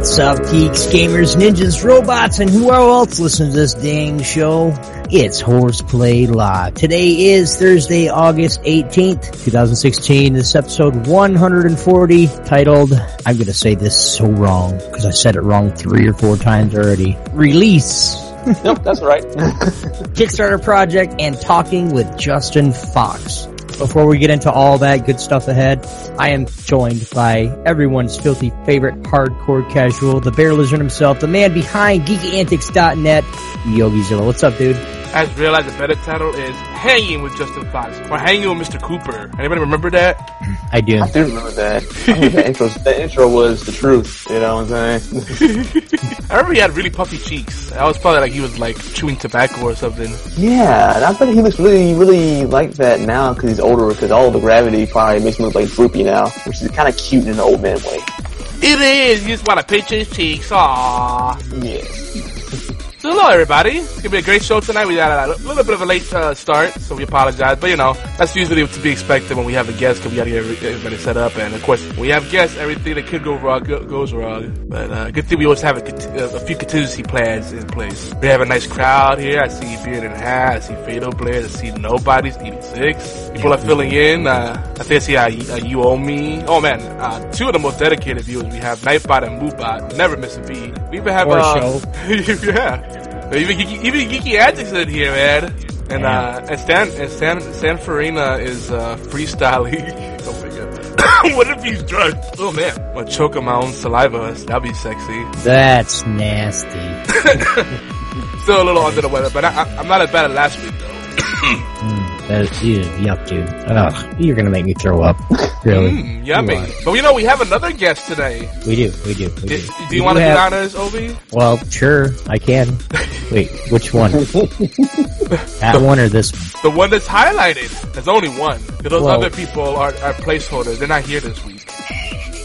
What's up, geeks, gamers, ninjas, robots, and who else listens to this dang show? It's Horseplay Live. Today is Thursday, August 18th, 2016. This is episode 140 titled, I'm gonna say this so wrong, because I said it wrong three or four times already. Release. Nope, that's right. Kickstarter project and talking with Justin Fox. Before we get into all that good stuff ahead, I am joined by everyone's filthy favorite hardcore casual, the bear lizard himself, the man behind geekyantics.net, Yogi Zilla. What's up, dude? I just realized the better title is Hanging with Justin Fox or Hanging with Mr. Cooper. Anybody remember that? I do. I do remember that. I mean, the, intro, the intro was the truth, you know what I'm saying? I remember he had really puffy cheeks. I was probably like he was like chewing tobacco or something. yeah, and I bet he looks really, really like that now because he's older, because all the gravity probably makes him look like droopy now, which is kind of cute in an old man way. It is. You just want to pinch his cheeks. Aww. Yes. So hello everybody. It's gonna be a great show tonight. We had a little bit of a late uh, start, so we apologize. But you know, that's usually to be expected when we have a guest, because we gotta get every- everybody set up. And of course, when we have guests, everything that could go wrong go- goes wrong. But uh, good thing we always have a, uh, a few contingency plans in place. We have a nice crowd here. I see Beard and Hat. I see Fatal Blair. I see Nobody's 86. People are filling in. Uh, I think I see uh, uh, You Owe Me. Oh man, uh, two of the most dedicated viewers we have, Nightbot and Moobot. Never miss a beat. We even have a uh, yeah. Even Geeky, even Geeky Antics in here, man. And uh, and Stan and Stan Stan Farina is uh, freestyling. oh my god! what if he's drunk? Oh man! I'm gonna choke on my own saliva. That'd be sexy. That's nasty. Still a little under the weather, but I, I'm not as bad as last week though. That is, ew, yuck, dude. Ugh, you're gonna make me throw up. Really? Mm, yummy. But you know we have another guest today. We do, we do, we Do, do. do you want to have- honors, Obi? Well, sure, I can. Wait, which one? that one or this one? The one that's highlighted. There's only one. Those Well- other people are, are placeholders. They're not here this week.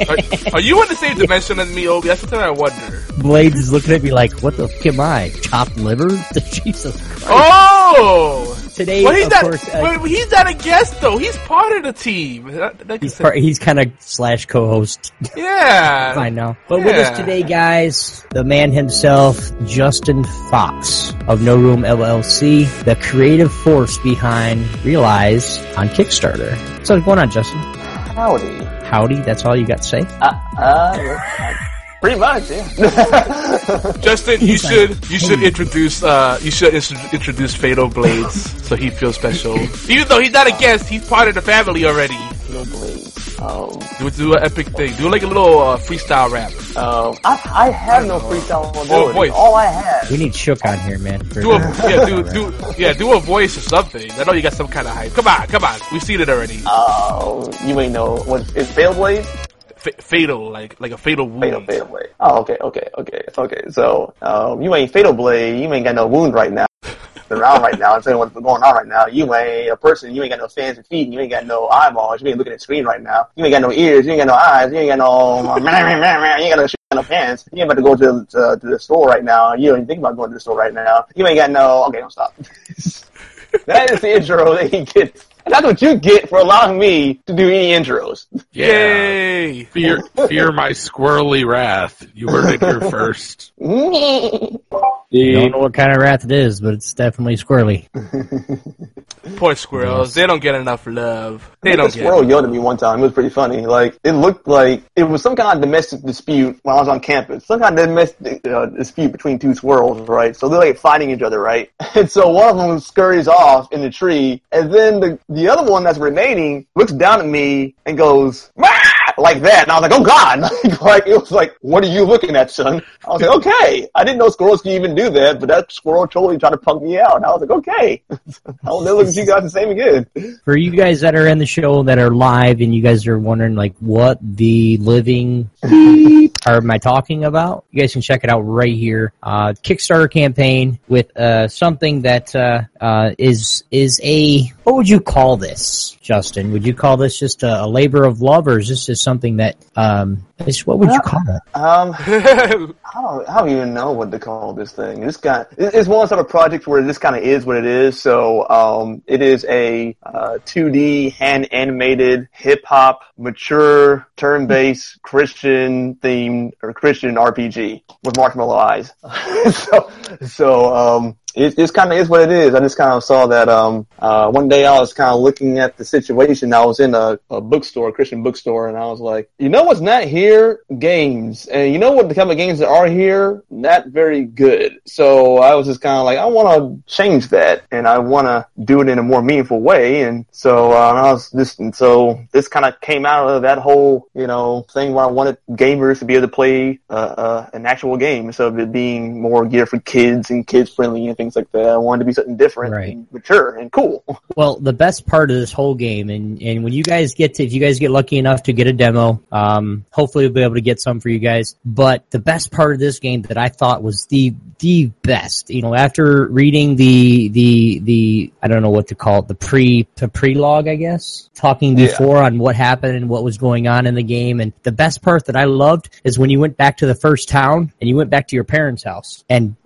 Are, are you in the same dimension as me, Obi? That's the thing I wonder. Blades is looking at me like, what the fuck am I? Chopped liver? Jesus Christ. Oh! Today, Well, he's of not. course, uh, but he's not a guest though. He's part of the team. That, that he's, part, he's kind of slash co-host yeah. I know. But with us today, guys, the man himself, Justin Fox of No Room LLC, the creative force behind ReElise on Kickstarter. So what's going on, Justin? Howdy. Howdy, that's all you got to say? Uh, uh, pretty much, yeah. Justin, you He's like, should you should introduce uh you should introduce Fatal Blades so he feels special. Even though he's not a guest, he's part of the family already. no blades. Um, Do do an epic thing. Do like a little uh, freestyle rap. um, I, I have no freestyle ability. voice. All I have We need Shook on here, man. for- Do a yeah do do yeah do a voice or something. I know you got some kind of hype. Come on, come on. We've seen it already. Oh, you ain't know what is Fatal Blade? F- fatal like like a fatal wound. Fatal, Fatal Blade. Oh, okay, okay, okay, okay. So, um, you ain't Fatal Blade. You ain't got no wound right now. around right now. I'm saying what's going on right now. You ain't a person. You ain't got no hands and feet. You ain't got no eyeballs. You ain't looking at the screen right now. You ain't got no ears. You ain't got no eyes. You ain't got no. you ain't got no, no pants. You ain't about to go to, to to the store right now. You don't even think about going to the store right now. You ain't got no. Okay, don't stop. that is the intro that he gets. That's what you get for allowing me to do any intros. Yay! Fear, fear my squirrely wrath. You heard it here first. yeah, Don't know what kind of wrath it is, but it's definitely squirrely. Poor squirrels. They don't get enough love. They The don't get. squirrel yelled at me one time. It was pretty funny. Like it looked like it was some kind of domestic dispute when I was on campus. Some kind of domestic uh, dispute between two squirrels, right? So they're like fighting each other, right? And so one of them scurries off in the tree, and then the the other one that's remaining looks down at me and goes. "Wah!" Like that, and I was like, "Oh God!" like it was like, "What are you looking at, son?" I was like, "Okay." I didn't know squirrels could even do that, but that squirrel totally tried to punk me out. And I was like, "Okay." I'll never look at you guys the same again. For you guys that are in the show that are live and you guys are wondering like what the living beep are am I talking about? You guys can check it out right here. Uh, Kickstarter campaign with uh, something that uh, uh, is is a what would you call this, Justin? Would you call this just a, a labor of love, or is this just something that um, is, what would you call it? Um, I don't, I don't even know what to call this thing. This guy, it's one sort of project where this kind of is what it is. So, um, it is a uh, 2D hand animated hip hop, mature, turn based Christian or Christian RPG with marshmallow eyes. so, so um, it just kind of is what it is. I just kind of saw that um, uh, one day I was kind of looking at the situation. I was in a, a bookstore, a Christian bookstore, and I was like, you know what's not here? Games. And you know what the kind of games that are here? Not very good. So I was just kind of like, I want to change that, and I want to do it in a more meaningful way. And so uh, I was just, and so this kind of came out of that whole, you know, thing where I wanted gamers to be able to play uh, uh, an actual game instead of it being more geared for kids and kids friendly and things like that. I wanted to be something different, Right. and mature, and cool. Well, the best part of this whole game, and, and when you guys get to, if you guys get lucky enough to get a demo, um, hopefully we'll be able to get some for you guys. But the best part of this game that I thought was the the best, you know, after reading the the the I don't know what to call it, the pre the prelogue, I guess, talking Yeah. before on what happened and what was going on in the game, and the best part that I loved is when you went back to the first town and you went back to your parents' house and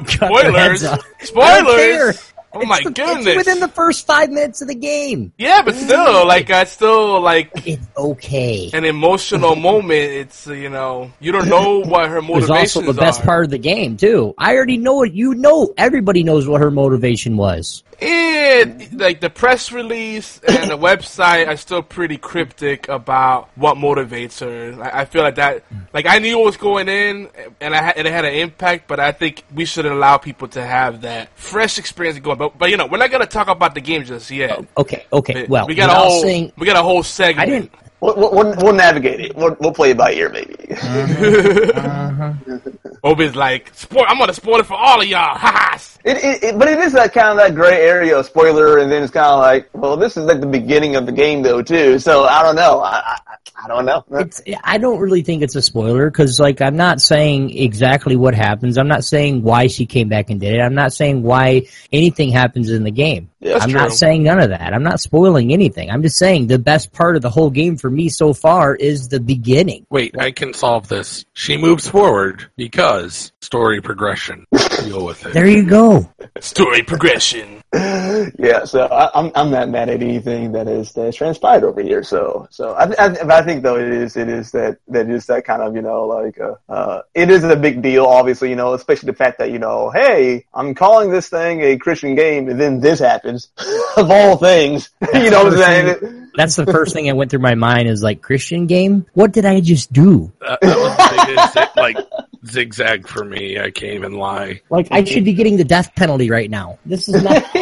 Spo- cut their heads spoilers. I don't care. Spoilers. Oh my It's the- goodness. It's within the first five minutes of the game. yeah, but still, like, I still like It's okay. an emotional moment. It's you know, you don't know what her It was also the best are. part of the game too. I already know it. You know, everybody knows what her motivation was. Eh, And like the press release and the website are still pretty cryptic about what motivates her. I, I feel like that, like I knew what was going in, and I had, and it had an impact. But I think we should allow people to have that fresh experience going. But but you know, we're not gonna talk about the game just yet. Oh, okay, okay. Well, we got a whole saying, we got a whole segment. I didn't. We'll, we'll, we'll navigate it. We'll, we'll play it by ear, maybe. Uh-huh. Uh-huh. Obi's like, spoil. I'm gonna spoil it for all of y'all. Ha ha. It, it, it, but it is that kind of that gray area of spoiler, and then it's kind of like, well, this is like the beginning of the game, though, too. So I don't know. I, I, I don't know. It's, I don't really think it's a spoiler because, like, I'm not saying exactly what happens. I'm not saying why she came back and did it. I'm not saying why anything happens in the game. Yeah, that's I'm not saying none of that. I'm not spoiling anything. I'm just saying the best part of the whole game for me so far is the beginning. Wait, I can solve this. She moves forward because story progression. Deal with it. There you go. Story progression. Yeah, so I, I'm I'm not mad at anything that is that has transpired over here. So so I, I, but I think though it is it is that that is that kind of you know like uh, uh it is a big deal obviously you know especially the fact that you know hey I'm calling this thing a Christian game and then this happens of all things you know what I'm saying. That's the first thing that went through my mind is like Christian game. What did I just do? That, that was the biggest zi- like zigzag for me. I can't even lie. Like I should be getting the death penalty right now. This is not.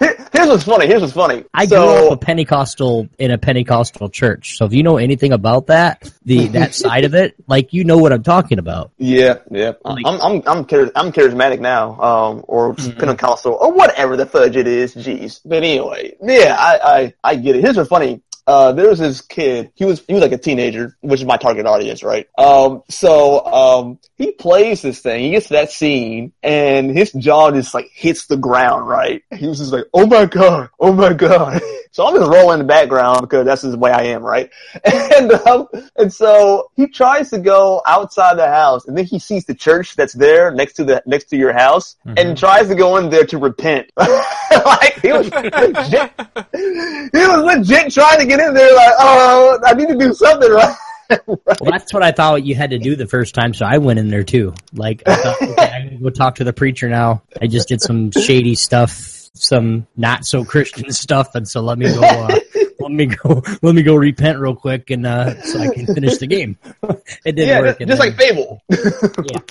Here- Here's what's funny. Here's what's funny. I grew up a Pentecostal in a Pentecostal church, so if you know anything about that, the that side of it, like you know what I'm talking about. Yeah, yeah. I'm I'm I'm char- I'm charismatic now, um, or Pentecostal, or whatever the fudge it is. Jeez. But anyway, yeah, I I, I get it. Here's what's funny. Uh, there was this kid. He was he was like a teenager, which is my target audience, right? Um, so um, he plays this thing. He gets to that scene, and his jaw just like hits the ground, right? He was just like, "Oh my god, oh my god." So I'm just rolling in the background because that's just the way I am, right? And um, and so he tries to go outside the house, and then he sees the church that's there next to the next to your house, and tries to go in there to repent. like he was legit, he was legit trying to get in there, like, oh, I need to do something, right? Well, that's what I thought you had to do the first time, so I went in there too. Like, I thought, okay, I'm gonna go talk to the preacher now. I just did some shady stuff, some not so Christian stuff, and so let me go. Uh, let me go. Let me go repent real quick, and uh, so I can finish the game. it didn't yeah, work. just, just like Fable.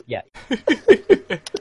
yeah, yeah.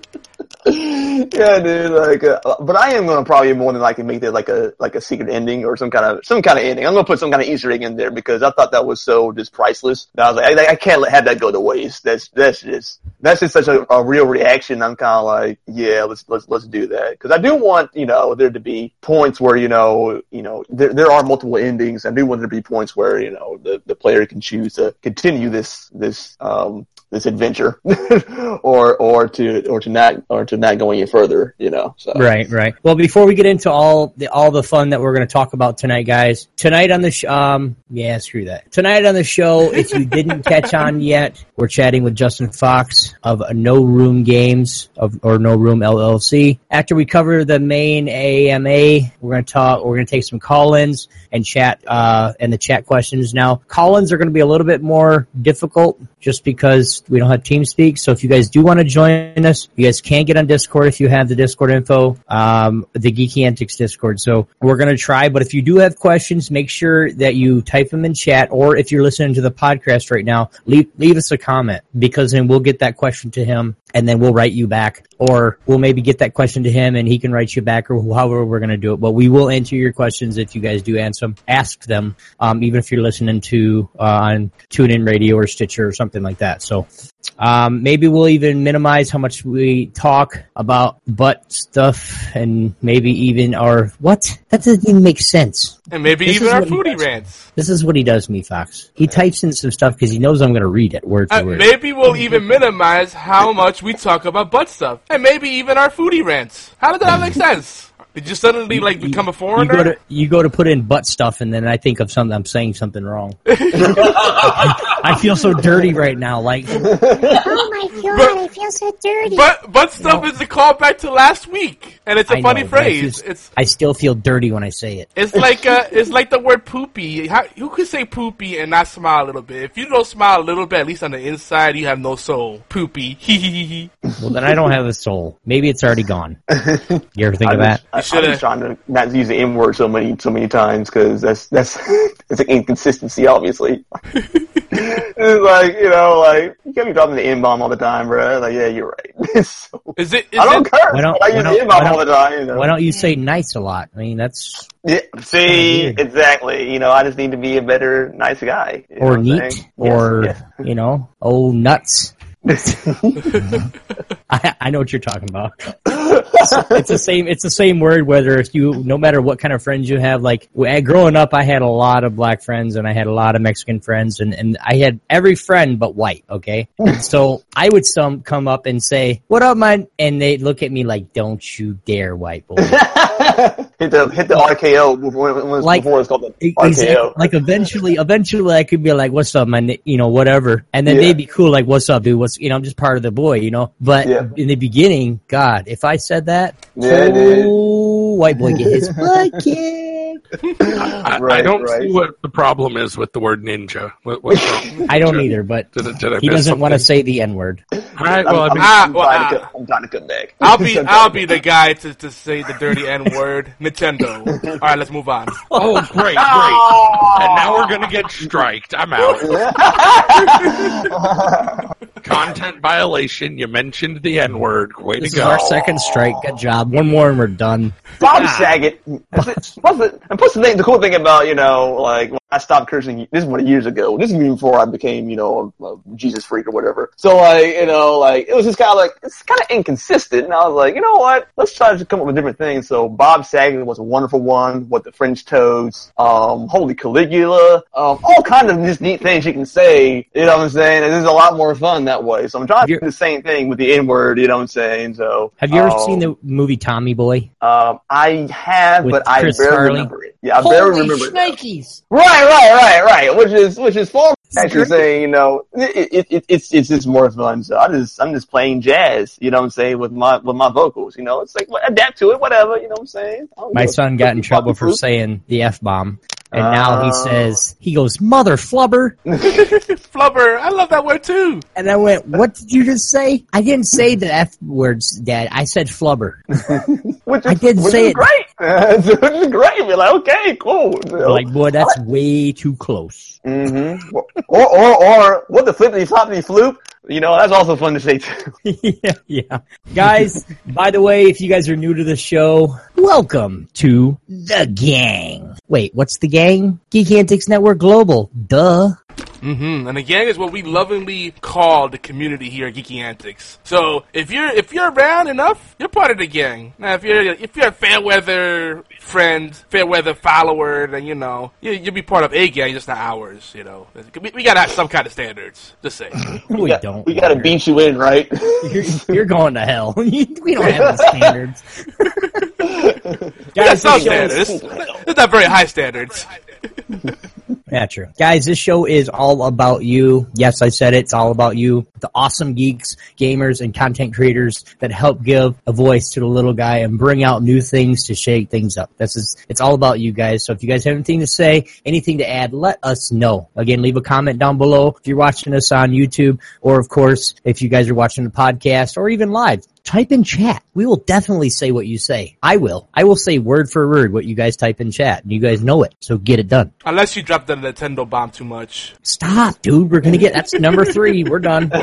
yeah, dude. Like, uh, but I am gonna probably more than likely make it like a like a secret ending or some kind of some kind of ending. I'm gonna put some kind of Easter egg in there because I thought that was so just priceless. That I was like, I, I can't let, have that go to waste. That's that's just that's just such a, a real reaction. I'm kind of like, yeah, let's let's let's do that because I do want you know there to be points where you know you know there there are multiple endings. I do want there to be points where you know the the player can choose to continue this this um this adventure or or to or to not or to not go any further you know so Right, right. Well, before we get into all the all the fun that we're going to talk about tonight, guys, tonight on the sh- um, yeah, screw that. Tonight on the show, if you didn't catch on yet, we're chatting with Justin Fox of No Room Games of or No Room LLC. After we cover the main AMA, we're going to talk. We're going to take some call-ins and chat uh, and the chat questions. Now, call-ins are going to be a little bit more difficult just because we don't have TeamSpeak. So if you guys do want to join us, you guys can get on Discord if you have the Discord info, um, the Geeky Antics Discord. So we're going to try, but if you do have questions, make sure that you type them in chat, or if you're listening to the podcast right now, leave, leave us a comment because then we'll get that question to him and then we'll write you back or we'll maybe get that question to him and he can write you back or however we're going to do it. But we will answer your questions if you guys do answer them, ask them, um, even if you're listening to, uh, on TuneIn Radio or Stitcher or something like that. So, um, maybe we'll even minimize how much we talk about butt stuff and maybe even our, what? That doesn't even make sense. And maybe This even our foodie rants. This is what he does, me Fox. He types in some stuff because he knows I'm going to read it word for Uh, word. maybe we'll even minimize how much we talk about butt stuff. And maybe even our foodie rants. How did that make sense? Did you suddenly like become a You foreigner? go to you go to put in butt stuff, and then I think of something. I'm saying something wrong. I feel so dirty right now. Like Oh my god, But- I feel so dirty. But butt stuff is a callback to last week, and it's a I funny know, but I phrase. just- It's I still feel dirty when I say it. it's like uh, it's like the word poopy. How, who could say poopy and not smile a little bit? If you don't smile a little bit, at least on the inside, you have no soul. Poopy. Hee hee hee hee. Well, then I don't have a soul. Maybe it's already gone. You ever think I of that? I, shoulda- just trying to not use the M word so many so many times because that's that's it's an inconsistency, obviously. it's like you know, like you can't be dropping the M bomb all the time, bro. Like, yeah, you're right. so, Is it? Is I don't it, curse, Why don't- I use don't- the M why bomb all don't- the time. You know? Why don't you say nice a lot? I mean, that's Yeah, see, exactly. You know, I just need to be a better, nice guy. Or neat saying? or Yes, you know, oh nuts. I, I know what you're talking about. it's the same. It's the same word. Whether if you, no matter what kind of friends you have, like growing up, I had a lot of black friends and I had a lot of Mexican friends, and and I had every friend but white. Okay, so I would some come up and say, "What up, man?" And they look at me like, "Don't you dare, white boy." hit the hit the RKO before, Like- before it's called the Exactly. Like eventually, eventually I could be like, "What's up, man?" You know, whatever, and then Yeah. they'd be cool, like, "What's up, dude? What's you know?" I'm just part of the boy, you know. But Yeah. in the beginning, God, if I said that, Yeah, oh, white boy get his butt kicked. I, I don't right. see what the problem is with the word ninja. What, what's wrong? I don't either, but Did, I- did he doesn't want to say the n word. All right, well, I I'm, mean, Ah, I'm, well, trying to come, I'm trying to come back. I'll be I'll be the guy to, to say the dirty N word. Nintendo. All right, let's move on. oh, great, great. And now we're gonna get striked. I'm out. Content violation. You mentioned the N word. Way This to is go. our second strike. Good job. One more and we're done. Bob Saget. Plus the, and plus the thing, the cool thing about you know, like when I stopped cursing. This is what years ago. This is even before I became you know a, a Jesus freak or whatever. So like you know, like it was just kind of like it's kind of inconsistent. And I was like, you know what? Let's try to come up with different things. So Bob Saget was a wonderful one. What the French Toads, um, Holy Caligula, um, all kind of just neat things you can say. You know what I'm saying? And it's a lot more fun that way. So I'm trying to do the same thing with the N word. You know what I'm saying? So Have you ever um, seen the movie Tommy Boy? um, I have, With but I barely Farley? remember it. Yeah, I barely remember it. shnikes! Right, right, right, right. Which is which is far from actually great. saying, you know, it, it, it, it's it's just more fun. So I just I'm just playing jazz, you know what I'm saying, with my with my vocals. You know, it's like well, adapt to it, whatever. You know what I'm saying. My son got in trouble for saying the f bomb, and now he Oh. says he goes mother flubber. flubber. I love that word too. And I went, what did you just say? I didn't say the F words, Dad. I said flubber. Which is, I did which say is it. great. which is great. You're like, okay, cool. You know? like, boy, that's way too close. Mm-hmm. Or, or, or, what the flippity floppity floop? You know, that's also fun to say too. yeah, yeah. Guys, by the way, if you guys are new to the show, welcome to the gang. Wait, what's the gang? Geek Antics Network Global. Duh. Hmm And the gang is what we lovingly call the community here at Geeky Antics. So if you're if you're around enough, you're part of the gang. Now if you're if you're a fair weather friend, fair weather follower, then you know you, you'll be part of a gang, just not ours. You know, we, we gotta have some kind of standards. Just say. We got- don't. We gotta beat you in, right? You're, you're going to hell. we don't have the standards. We got Guys, some this show is- standards. It's not very high standards. Yeah, true. Guys, this show is all about you. Yes, I said it. It's all about you. The awesome geeks, gamers, and content creators that help give a voice to the little guy and bring out new things to shake things up. This is, it's all about you guys. So if you guys have anything to say, anything to add, let us know. Again, leave a comment down below if you're watching us on YouTube, or of course, if you guys are watching the podcast or even live. Type in chat. We will definitely say what you say. I will. I will say word for word what you guys type in chat. And you guys know it. So get it done. Unless you drop the Nintendo bomb too much. Stop, dude. We're gonna get that's number three. We're done. All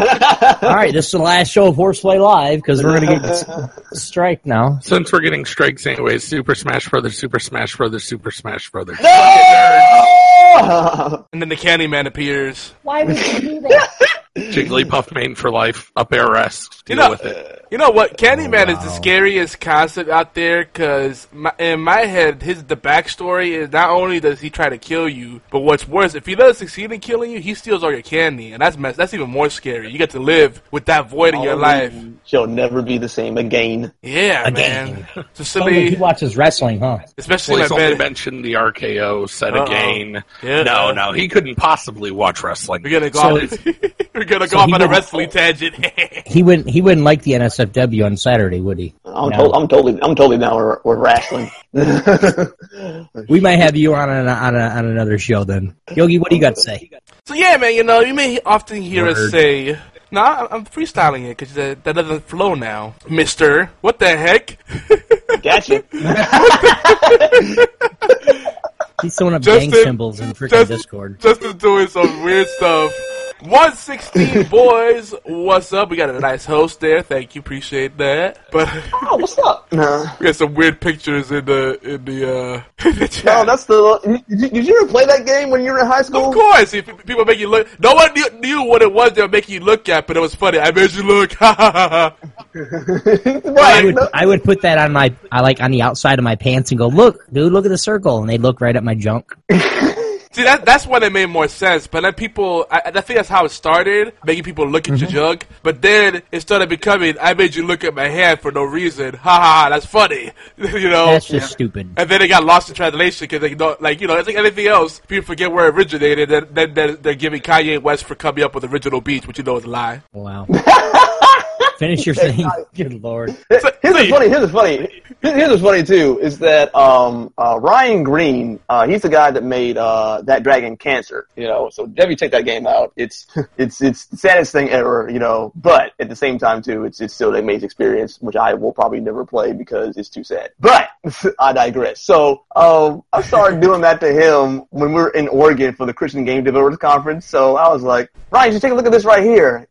right, this is the last show of Horseplay Live because we're gonna get strike now. Since we're getting strikes anyways, Super Smash Brothers, Super Smash Brothers, Super Smash Brothers. No! And then the Candyman appears. Why would you do that? Jigglypuff main for life, up air rest. You know, with it. you know what? Candyman is the scariest concept out there because in my head, his the backstory is not only does he try to kill you, but what's worse, if he doesn't succeed in killing you, he steals all your candy, and that's mess. That's even more scary. You get to live with that void in your life. She'll never be the same again. Yeah, Again. man. So Only he watches wrestling, huh? especially Well, my he's only bed. mentioned the RKO set Uh-oh. again. Yeah. No, no, he couldn't possibly watch wrestling. We're gonna go So off. We're gonna so go off he on a would- wrestling tangent. He wouldn't. He wouldn't like the NSFW on Saturday, would he? I'm, No. to- I'm totally, I'm totally down with, with wrestling. We might have you on an, on, a, on another show then. Yogi, what do you got to say? So yeah, man, you know, you may often hear us say, "No, I'm I'm freestyling it because that, that doesn't flow now, Mister." What the heck? gotcha. He's throwing up Justin- gang symbols in freaking Justin- Discord. Justin's doing some weird stuff. 116 boys, what's up? We got a nice host there. Thank you, appreciate that. But Oh, what's up? Nah. we got some weird pictures in the in the uh in the chat. No, that's the. Did you, did you ever play that game when you were in high school? Of course, if people make you look, no one knew, knew what it was they were making you look at, but it was funny. I made you look. Ha ha ha ha. I right. would, I would put that on my, I like on the outside of my pants and go, look, dude, look at the circle, and they'd look right at my junk. See, that that's when it made more sense. But then people, I, I think that's how it started, making people look at your mm-hmm. junk. But then it started becoming, I made you look at my hand for no reason. Ha ha, ha that's funny. you know? That's just stupid. And then it got lost in translation because they don't, like, you know, it's like anything else. People forget where it originated, and then they're, they're giving Kanye West for coming up with original beats, which you know is a lie. Wow. Finish your thing. Good lord. Here's what's funny. Here's what's funny. Here's what's funny too is that um, uh, Ryan Green, uh, he's the guy that made uh, that Dragon Cancer. You know, so Debbie, take that game out. It's it's it's the saddest thing ever. You know, but at the same time too, it's it's still an amazing experience, which I will probably never play because it's too sad. But I digress. So um, I started doing that to him when we were in Oregon for the Christian Game Developers Conference. So I was like, Ryan, you take a look at this right here.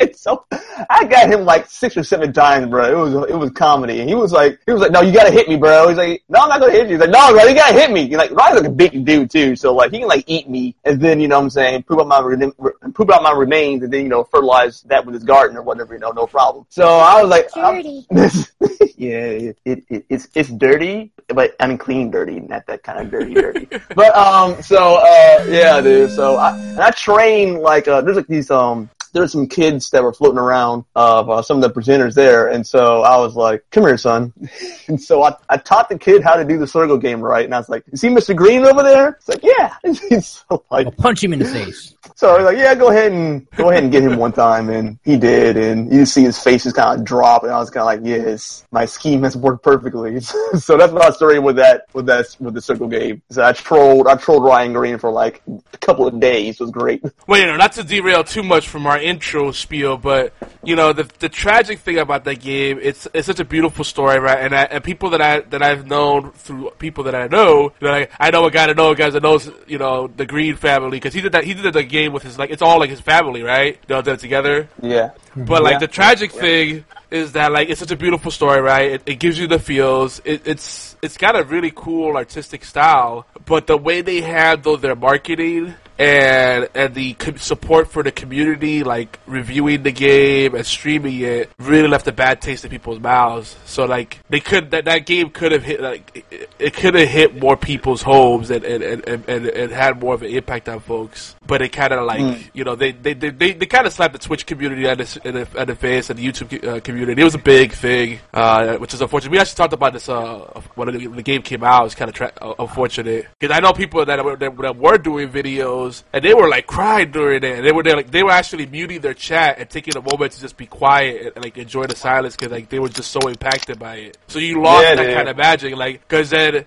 So I got him like six or seven times, bro. It was it was comedy, and he was like, he was like, no, you gotta hit me, bro. He's like, no, I'm not gonna hit you. He's like, no, bro, you gotta hit me. He's like, Ryan's like a big dude too, so like he can like eat me, and then you know what I'm saying, poop out my re- poop out my remains, and then you know fertilize that with his garden or whatever, you know, no problem. So I was like, Dirty. yeah, it, it, it it's it's dirty, but I mean clean dirty, not that kind of dirty dirty. but um, so uh, yeah, dude. So I and I train like uh, there's like these um there were some kids that were floating around of uh, some of the presenters there, and so I was like, "Come here, son." and so I, I taught the kid how to do the circle game right, and I was like, "You see Mr. Green over there?" It's like, "Yeah." And he's so like, I'll punch him in the face. so I was like, "Yeah, go ahead and go ahead and get him one time," and he did, and you see his face just kind of drop, and I was kind of like, "Yes, my scheme has worked perfectly." so that's my story with that with that with the circle game. So I trolled I trolled Ryan Green for like a couple of days. It was great. Well, you know, not to derail too much from our intro spiel, but you know, the the tragic thing about that game, it's it's such a beautiful story, right? And I, and people that I that I've known through people that I know, you know, like, I know a guy that knows guys that knows, you know, the Green family because he did that he did the game with his like it's all like his family, right? They all did it together. Yeah. But like Yeah. the tragic thing is that like it's such a beautiful story, right? It, it gives you the feels. It, it's it's got a really cool artistic style, but the way they handle their marketing and and the support for the community, like reviewing the game and streaming it, really left a bad taste in people's mouths. So like they could that that game could have hit like it, it could have hit more people's homes and and, and, and, and had more of an impact on folks. But it kind of like you know they they they, they, they kind of slapped the Twitch community at the, in the, at the face and the YouTube uh, community. It was a big thing, uh, which is unfortunate. We actually talked about this uh, when the, the game came out. It's kind of tra- uh, unfortunate because I know people that were, that were doing videos and they were like crying during it. And they were there, like they were actually muting their chat and taking a moment to just be quiet and, and like enjoy the silence because like they were just so impacted by it. So you lost Yeah, that dude. kind of magic, like because then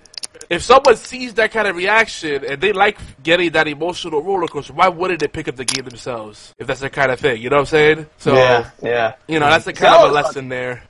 if someone sees that kind of reaction and they like getting that emotional roller coaster, why wouldn't they pick up the game themselves if that's their kind of thing? You know what I'm saying? So yeah, yeah. you know that's the kind of a lesson there.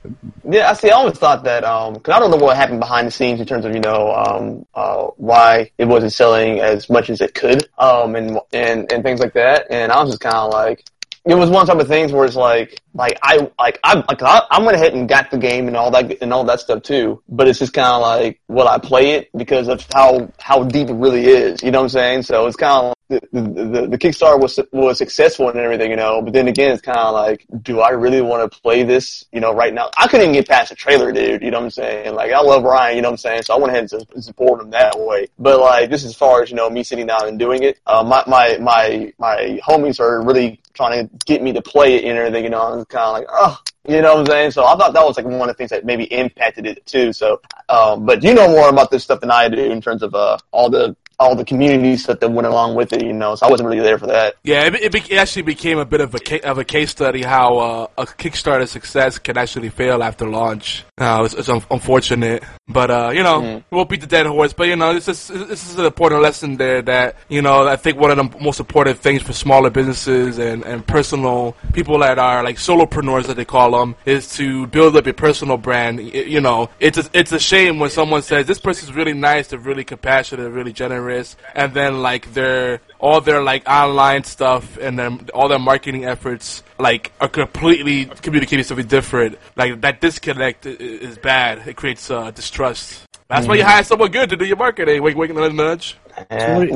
Yeah, I see. I always thought that because I don't know what happened behind the scenes in terms of you know um, uh, why it wasn't selling as much as it could, um, and and and things like that. And I was just kind of like, it was one type of things where it's like, like I like I like I, I went ahead and got the game and all that and all that stuff too. But it's just kind of like, will I play it because of how how deep it really is? You know what I'm saying? So it's kind of the, the, the, Kickstarter was was successful and everything, you know. But then again, it's kind of like, do I really want to play this, you know, right now? I couldn't even get past the trailer, dude. You know what I'm saying? Like, I love Ryan, you know what I'm saying? So I went ahead and su- support him that way. But like, just as far as you know, me sitting down and doing it, uh, my my my my homies are really trying to get me to play it and everything. You know, I'm kind of like, oh. You know what I'm saying? So I thought that was like one of the things that maybe impacted it too. So, um, but you know more about this stuff than I do in terms of uh, all the all the community stuff that went along with it. You know, so I wasn't really there for that. Yeah, it, it, be, it actually became a bit of a ca- of a case study how uh, a Kickstarter success can actually fail after launch. Uh, it's, it's un- unfortunate, but uh, you know, Mm-hmm. we won't beat the dead horse. But you know, this is this is an important lesson there that you know I think one of the most important things for smaller businesses and and personal people that are like solopreneurs that they call them is to build up your personal brand. Y- You know, it's a, it's a shame when someone says this person's really nice, they're really compassionate, they're really generous, and then like their all their like online stuff and then all their marketing efforts like are completely communicating something different. Like that disconnect i- i- is bad. It creates uh, distrust. That's why you hire someone good to do your marketing. Wink, wink, nudge, nudge. Yeah, What-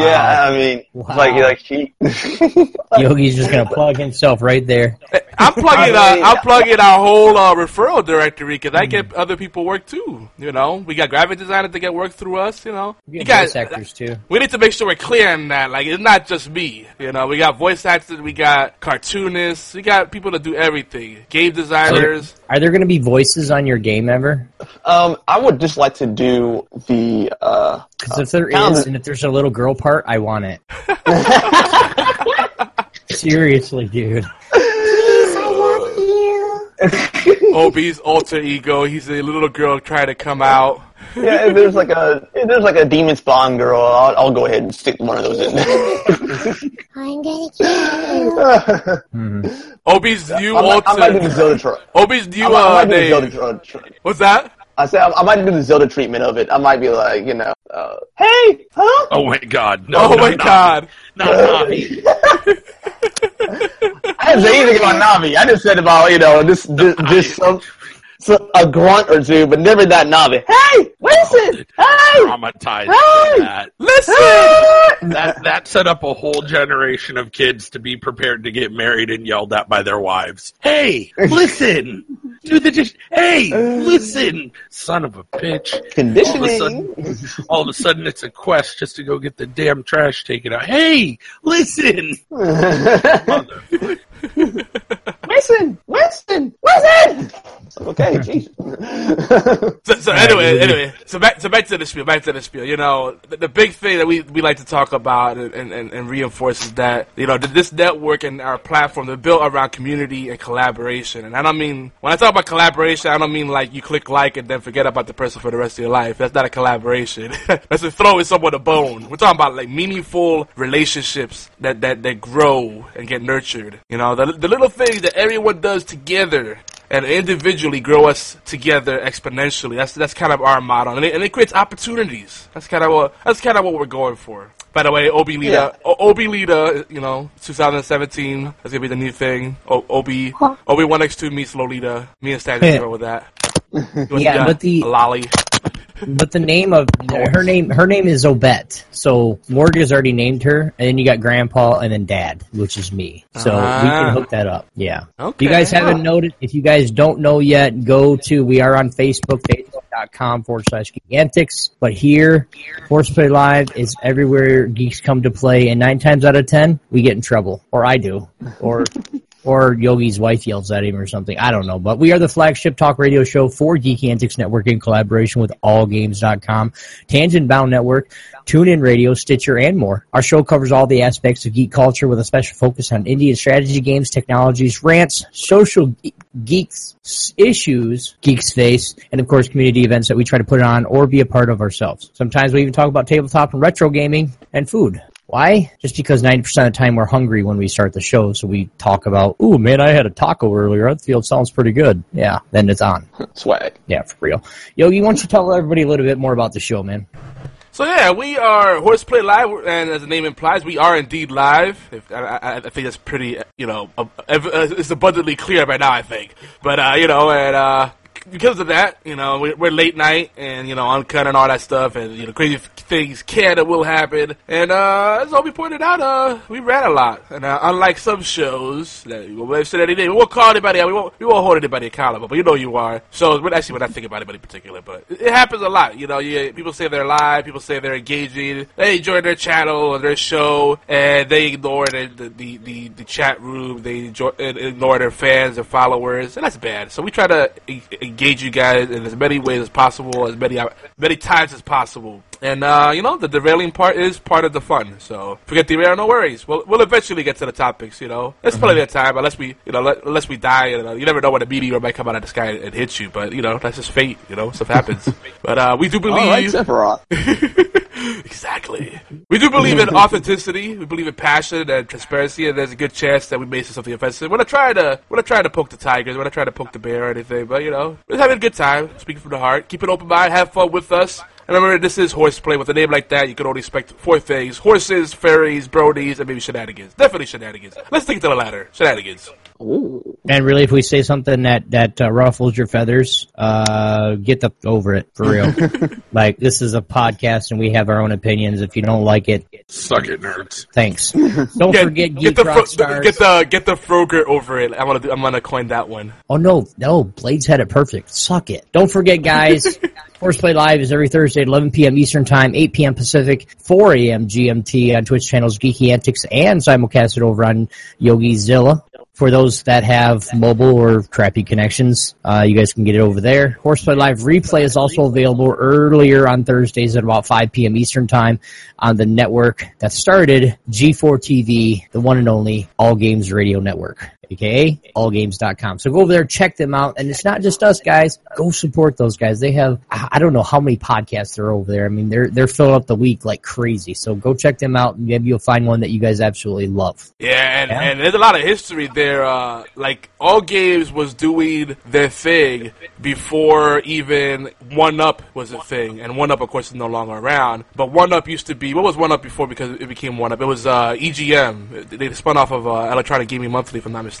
yeah I mean, it's like Wow. like he. Yogi's just gonna plug himself right there. I'm plugging. I Uh, mean- I'm plugging our whole uh, referral directory because I get other people work too. You know, we got graphic designers that get work through us. You know, You you get guys. voice actors too. We need to make sure we're clear on that. Like, it's not just me. You know, we got voice actors, we got cartoonists, we got people that do everything. Game designers. Are there gonna be voices on your game ever? Um, I would just like to do the. Uh, Because if there Found is, and if there's a little girl part, I want it. Seriously, dude. Obi's alter ego. He's a little girl trying to come out. yeah, if there's like a if there's like a demon spawn girl, I'll, I'll go ahead and stick one of those in there. I'm gonna kill you. Obi's new I might, I might do the alter. Zelda. Obi's new I might, I uh, might do the name. Zelda. Tr- tr- What's that? I said I, I might do the Zelda treatment of it. I might be like, you know, uh, hey, huh? Oh my god. No, oh no, my not- god. Not Navi. I didn't say anything about Navi. I just said about you know this this, this some, some a grunt or two, but never that Navi. Hey, listen, oh, hey, Traumatized Hey! that. Listen! That that set up a whole generation of kids to be prepared to get married and yelled at by their wives. Hey, listen. do the dish. Hey, listen, son of a bitch. All of a Conditioning. sudden, all of a sudden it's a quest just to go get the damn trash taken out. Hey, listen. Mother- Winston! Winston! Winston! Okay, jeez. So, so anyway, anyway, so back, so back to the spiel, back to the spiel. You know, the, the big thing that we, we like to talk about and, and, and reinforce is that, you know, this network and our platform, they're built around community and collaboration. And I don't mean, when I talk about collaboration, I don't mean like you click like and then forget about the person for the rest of your life. That's not a collaboration. That's a throwing someone a bone. We're talking about like meaningful relationships that, that, that grow and get nurtured. You know, the, the little things that everyone does together and individually grow us together exponentially. That's that's kind of our model, and it, and it creates opportunities. That's kind of what that's kind of what we're going for. By the way, Obi Lita, Yeah. Obi Lita, you know, 2017. That's gonna be the new thing. O- Obi Obi One X Two meets Lolita. Me and Stan Yeah. yeah. with that. Yeah, but the- lolly. But the name of her name her name is Obette. So Morgan's already named her, and then you got Grandpa and then Dad, which is me. So we Ah. can hook that up. Yeah. Okay. If you guys haven't noted, if you guys don't know yet, go to we are on Facebook, facebook.com forward slash geek antics. But here, Horseplay Live is everywhere geeks come to play, and nine times out of ten, we get in trouble, or I do, or. Or Yogi's wife yells at him or something. I don't know. But we are the flagship talk radio show for Geeky Antics Network in collaboration with AllGames.com, Tangent Bound Network, TuneIn Radio, Stitcher, and more. Our show covers all the aspects of geek culture with a special focus on Indian strategy games, technologies, rants, social ge- geeks issues geeks face, and of course community events that we try to put on or be a part of ourselves. Sometimes we even talk about tabletop and retro gaming and food. Why? Just because 90% of the time we're hungry when we start the show, so we talk about, ooh man, I had a taco earlier. That field sounds pretty good. Yeah, then it's on. Swag. Yeah, for real. Yogi, why don't you tell everybody a little bit more about the show, man? So yeah, we are Horseplay Live, and as the name implies, we are indeed live. If, I, I, I think that's pretty, uh, you know, uh, uh, it's abundantly clear by now. I think, but uh, you know, and uh, because of that, you know, we're, we're late night and you know, uncut and all that stuff, and you know, crazy things can and will happen. And uh, as Obi pointed out, uh, we ran a lot, and uh, unlike some shows that we won't anything, we won't call anybody out, we won't, we won't hold anybody accountable. But you know, you are. So we're actually, we're not thinking about anybody in particular, but it, happens a lot. You know, you, people say they're live, people say they're engaging, they enjoy their channel or their show, and they ignore the the, the, the, the chat room, they enjoy, ignore their fans, their followers, and that's bad. So we try to engage you guys in as many ways as possible, as many uh, many times as possible. And uh, you know, the derailing part is part of the fun. So forget the derail, no worries. We'll we'll eventually get to the topics. You know, there's plenty of time unless we you know let, unless we die. You, know, you never know when a meteor might come out of the sky and hit you. But you know, that's just fate. You know, stuff happens. but uh, we do believe. All right, Sephiroth. exactly. We do believe in authenticity. We believe in passion and transparency, and there's a good chance that we may say something offensive. We're not trying to, we're not trying to poke the tigers. We're not trying to poke the bear or anything. But you know, we're just having a good time, speaking from the heart. Keep an open mind, have fun with us. And remember, this is horseplay. With a name like that, you can only expect four things: horses, fairies, brodies, and maybe shenanigans. Definitely shenanigans. Let's take it to the latter. Shenanigans. And really, if we say something that that uh, ruffles your feathers, uh, get the over it for real. like this is a podcast, and we have our own opinions. If you don't like it, Suck it, nerds. thanks. Don't Get, forget get the fro- Stars. get the get the Froger over it. I'm gonna do, I'm gonna coin that one. Oh no, no, Blades had it perfect. Suck it. Don't forget, guys. Horseplay Live is every Thursday at 11 p.m. Eastern Time, 8 p.m. Pacific, 4 a.m. GMT on Twitch channels Geeky Antics and simulcasted over on YogiZilla. For those that have mobile or crappy connections, uh, you guys can get it over there. Horseplay Live replay is also available earlier on Thursdays at about 5 p.m. Eastern Time on the network that started G4 TV, the one and only All Games Radio Network aka allgames.com. So go over there, check them out. And it's not just us guys. Go support those guys. They have, I don't know how many podcasts are over there. I mean, they're, they're filling up the week like crazy. So go check them out and maybe you'll find one that you guys absolutely love. Yeah, and, Yeah. and there's a lot of history there. Uh, like all games was doing their thing before even One Up was a thing, and One Up, of course, is no longer around. But One Up used to be what was One Up before because it became One Up. It was uh, EGM. They spun off of uh, Electronic Gaming Monthly, if I'm not mistaken.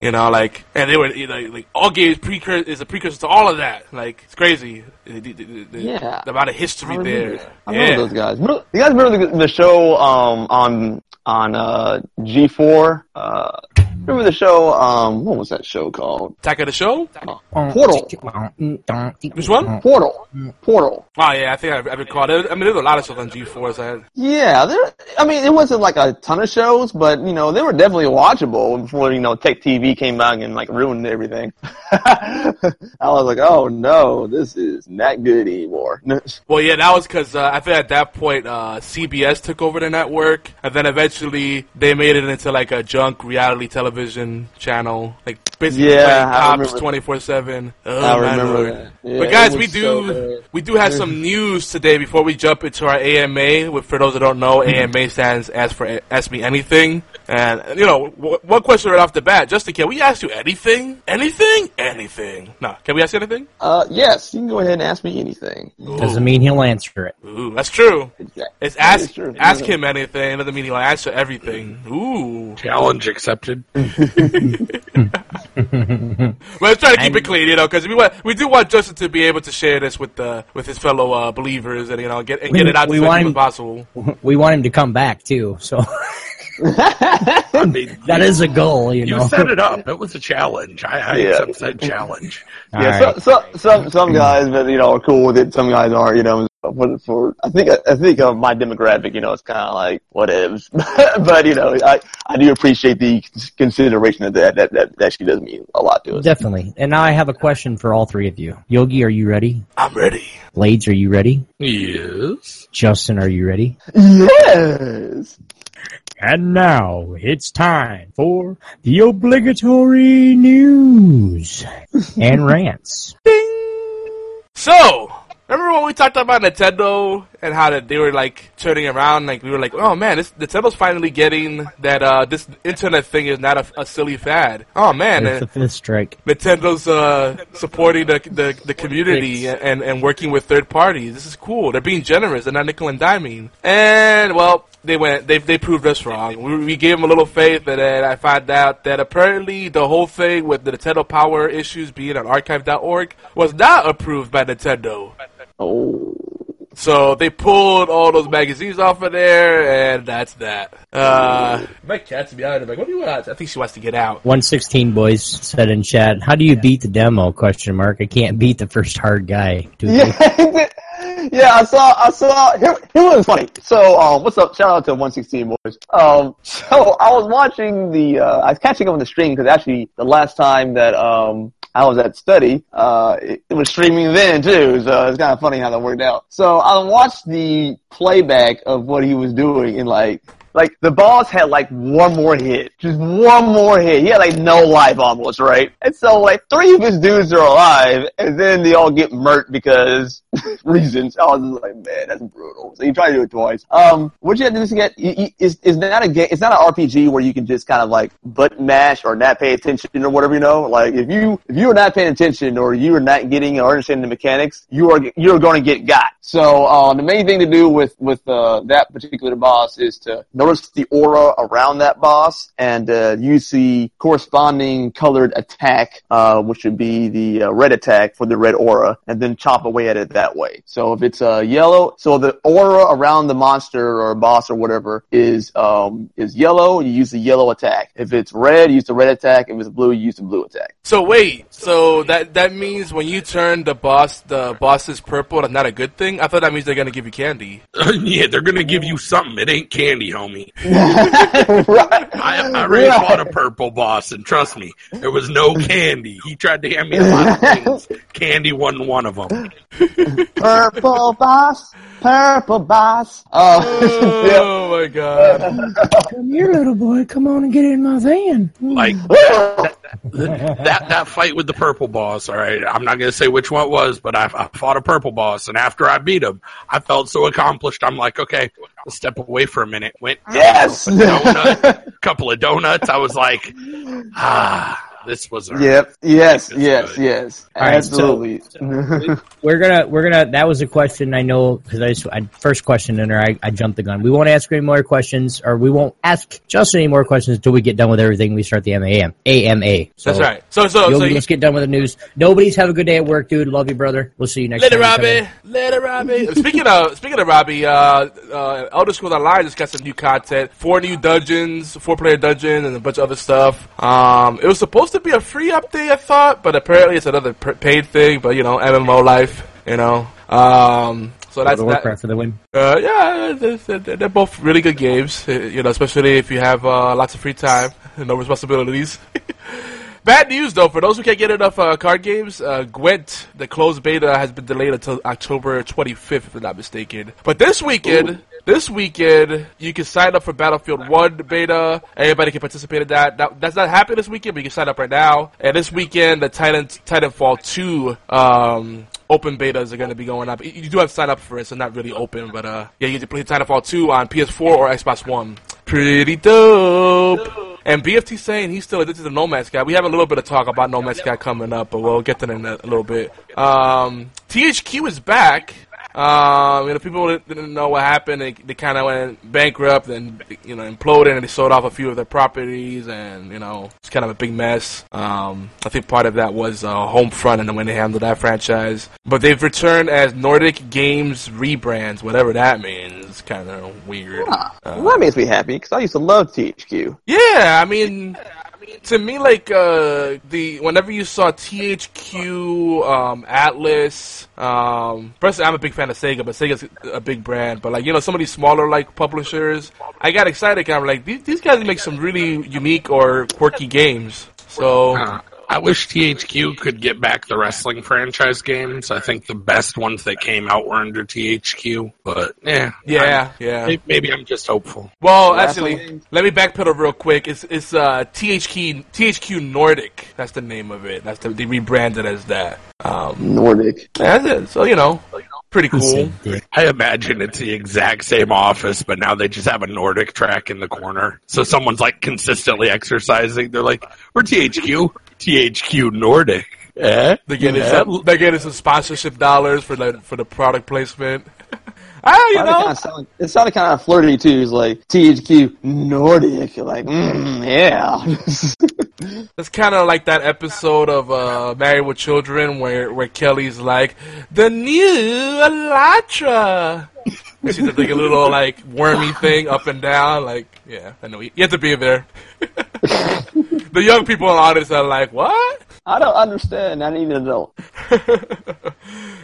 You know, like, and they were you know, like all games precursor is a precursor to all of that. Like, it's crazy. The, the, the, Yeah. the amount of history I there. I yeah. remember those guys. You guys remember the, the show um, on on uh, G4? Uh, Remember the show? Um, what was that show called? Attack of the show? Portal. Which one? Portal. Portal. Oh yeah, I think I, I recall. There, I mean, there there's a lot of shows on G4. So I had, Yeah, there. I mean, it wasn't like a ton of shows, but you know, they were definitely watchable before you know Tech TV came out and like ruined everything. I was like, oh no, this is not good anymore. well, yeah, that was because uh, I think at that point uh, CBS took over the network, and then eventually they made it into like a junk reality television channel, like basically Yeah, playing I cops remember- twenty four seven. I remember that. Yeah, but guys, we do bad. we do have some news today before we jump into our AMA. With for those that don't know, AMA stands as for Ask Me Anything. And you know, one question right off the bat, Justin, can we ask you anything? Anything? Anything? No, can we ask you anything? Uh, yes, you can go ahead and ask me anything. Doesn't mean he'll answer it. Ooh, that's true. Exactly. It's ask is true. ask him anything doesn't mean he'll answer everything. Ooh. Challenge accepted. Well, let's try to keep it clean, you know, because we want we do want Justin to be able to share this with the with his fellow uh, believers and you know get and We- get it out to we as many want him- as possible. We want him to come back too, so I mean, that is a goal, you you know. You set it up. It was a challenge. I, I Yeah. accept that challenge. Yeah, right. so, so, some some guys, but you know, are cool with it. Some guys aren't. You know, for, for I think I think uh, my demographic, you know, it's kind of like whatevs. but you know, I I do appreciate the consideration of that. That that that she does mean a lot to us. Definitely. And now I have a question for all three of you. Yogi, are you ready? I'm ready. Blades, are you ready? Yes. Justin, are you ready? Yes. And now it's time for the obligatory news and rants. So, remember when we talked about Nintendo and how that they were like turning around? Like we were like, oh man, this Nintendo's finally getting that uh, this internet thing is not a, a silly fad. Oh man, and the fifth strike. Nintendo's uh, supporting the, the the community and and working with third parties. This is cool. They're being generous. They're not nickel and diming. And well, they went. They they proved us wrong. We, we gave them a little faith, and then I found out that apparently the whole thing with the Nintendo Power issues being on Archive.org was not approved by Nintendo. Oh. So they pulled all those magazines off of there, and that's that. Uh, my cat's behind. I'm like, what do you want? I think she wants to get out. 116 boys said in chat, how do you beat the demo? Question mark. I can't beat the first hard guy. Yeah, yeah. I saw. I saw. Here, here was funny. So, um, what's up? Shout out to 116 boys. Um, so I was watching the. Uh, I was catching up on the stream because actually the last time that um I was at study, uh, it, it was streaming then too. So it's kind of funny how that worked out. So I watched the playback of what he was doing and like like the boss had like one more hit, just one more hit. He had like no life almost, right? And so like three of his dudes are alive, and then they all get murked because reasons. I was like, man, that's brutal. So you try to do it twice. Um, what you have to do is get is is not a game. It's not an RPG where you can just kind of like button mash or not pay attention or whatever. You know, like if you if you are not paying attention or you are not getting or understanding the mechanics, you are you're going to get got. So uh, the main thing to do with with uh, that particular boss is to notice the aura around that boss and uh, use the corresponding colored attack, uh, which would be the uh, red attack for the red aura, and then chop away at it that way. So if it's uh, yellow, so the aura around the monster or boss or whatever is um, is yellow, you use the yellow attack. If it's red, you use the red attack. If it's blue, you use the blue attack. So wait, so that that means when you turn the boss the boss is purple, that's not a good thing. I thought that means they're gonna give you candy. yeah, they're gonna give you something. It ain't candy, homie. Right. I, I already Right. fought a purple boss, and trust me, there was no candy. He tried to hand me a lot of things. Candy wasn't one of them. Purple boss, purple boss. Yeah. Oh. oh my god! Come here, little boy. Come on and get in my van. Like that, that that that fight with the purple boss. All right, I'm not gonna say which one it was, but I, I fought a purple boss, and after I beat him, I felt so accomplished. I'm like, okay, let's step away for a minute. Went Yes. donut, couple of donuts. I was like, ah. This was. Our, Yep. Yes. It's Yes. good. Yes. All right, so- Absolutely. We're gonna we're gonna that was a question I know because I, just, I first question in there I, I jumped the gun. We won't ask any more questions or we won't ask just any more questions until we get done with everything. We start the MAM AMA. So That's right. So so Yogi, so you, let's get done with the news. Nobody's have a good day at work, dude. Love you, brother. We'll see you next Later, time. you come in. Robbie. Later, Robbie. speaking of speaking of Robbie, uh, uh, Elder Scrolls Online just got some new content, four new dungeons, four player dungeon, and a bunch of other stuff. Um, it was supposed to be a free update, I thought, but apparently it's another p- paid thing. But you know, MMO life, you know. Um, so that's World of that. For the win. Uh, yeah, they're, they're, they're both really good games. uh, You know, especially if you have uh, lots of free time and no responsibilities. Bad news though, for those who can't get enough uh, card games, uh, Gwent, the closed beta, has been delayed until October 25th, if I'm not mistaken. But this weekend, this weekend, you can sign up for Battlefield 1 beta. Everybody can participate in that. that. That's not happening this weekend, but you can sign up right now. And this weekend, the Titan Titanfall 2 um, open betas are going to be going up. You- do have to sign up for it, so not really open, but uh, yeah, you can play Titanfall 2 on PS4 or Xbox One. Pretty dope. And BFT saying he's still addicted to No Man's Sky. We have a little bit of talk about No Man's Sky coming up, but we'll get to that in a, a little bit. Um, THQ is back. Um, you know, people didn't- know what happened. They, they kind of went bankrupt and you know imploded, and they sold off a few of their properties, and you know it's kind of a big mess. Um, I think part of that was uh, Homefront and the way they handled that franchise. But they've returned as Nordic Games rebrands, whatever that means. It's kind of weird. well, that makes me happy because I used to love THQ. Yeah, I mean, to me, like uh, the whenever you saw THQ, um, Atlus. Um, personally, I'm a big fan of Sega, but Sega's a big brand. But like you know, some of these smaller like publishers, I got excited. Kind of like these, these guys make some really unique or quirky games. So Uh, I wish THQ could get back the wrestling franchise games. I think the best ones that came out were under THQ, but yeah, yeah, yeah. Maybe, maybe I'm just hopeful. Well, Wrestling actually, let me backpedal real quick. It's it's uh, THQ THQ Nordic. That's the name of it. That's the, they rebranded as that. Um, Nordic. that's it. So you know, pretty cool. I imagine it's the exact same office, but now they just have a NordicTrack in the corner. So someone's like consistently exercising. They're like, "We're THQ, THQ Nordic." Eh? They're getting Yeah. some, they're getting some sponsorship dollars for the for the product placement. ah, you know, kinda sound- it sounded kind of flirty too. It's like THQ Nordic. You're like, mm, yeah. it's kind of like that episode of uh, Married with Children where where Kelly's like the new Elytra. She's like a little like wormy thing up and down. Like, yeah, I know you, you have to be there. the young people in the audience are like, what? I don't understand. Not even an adult.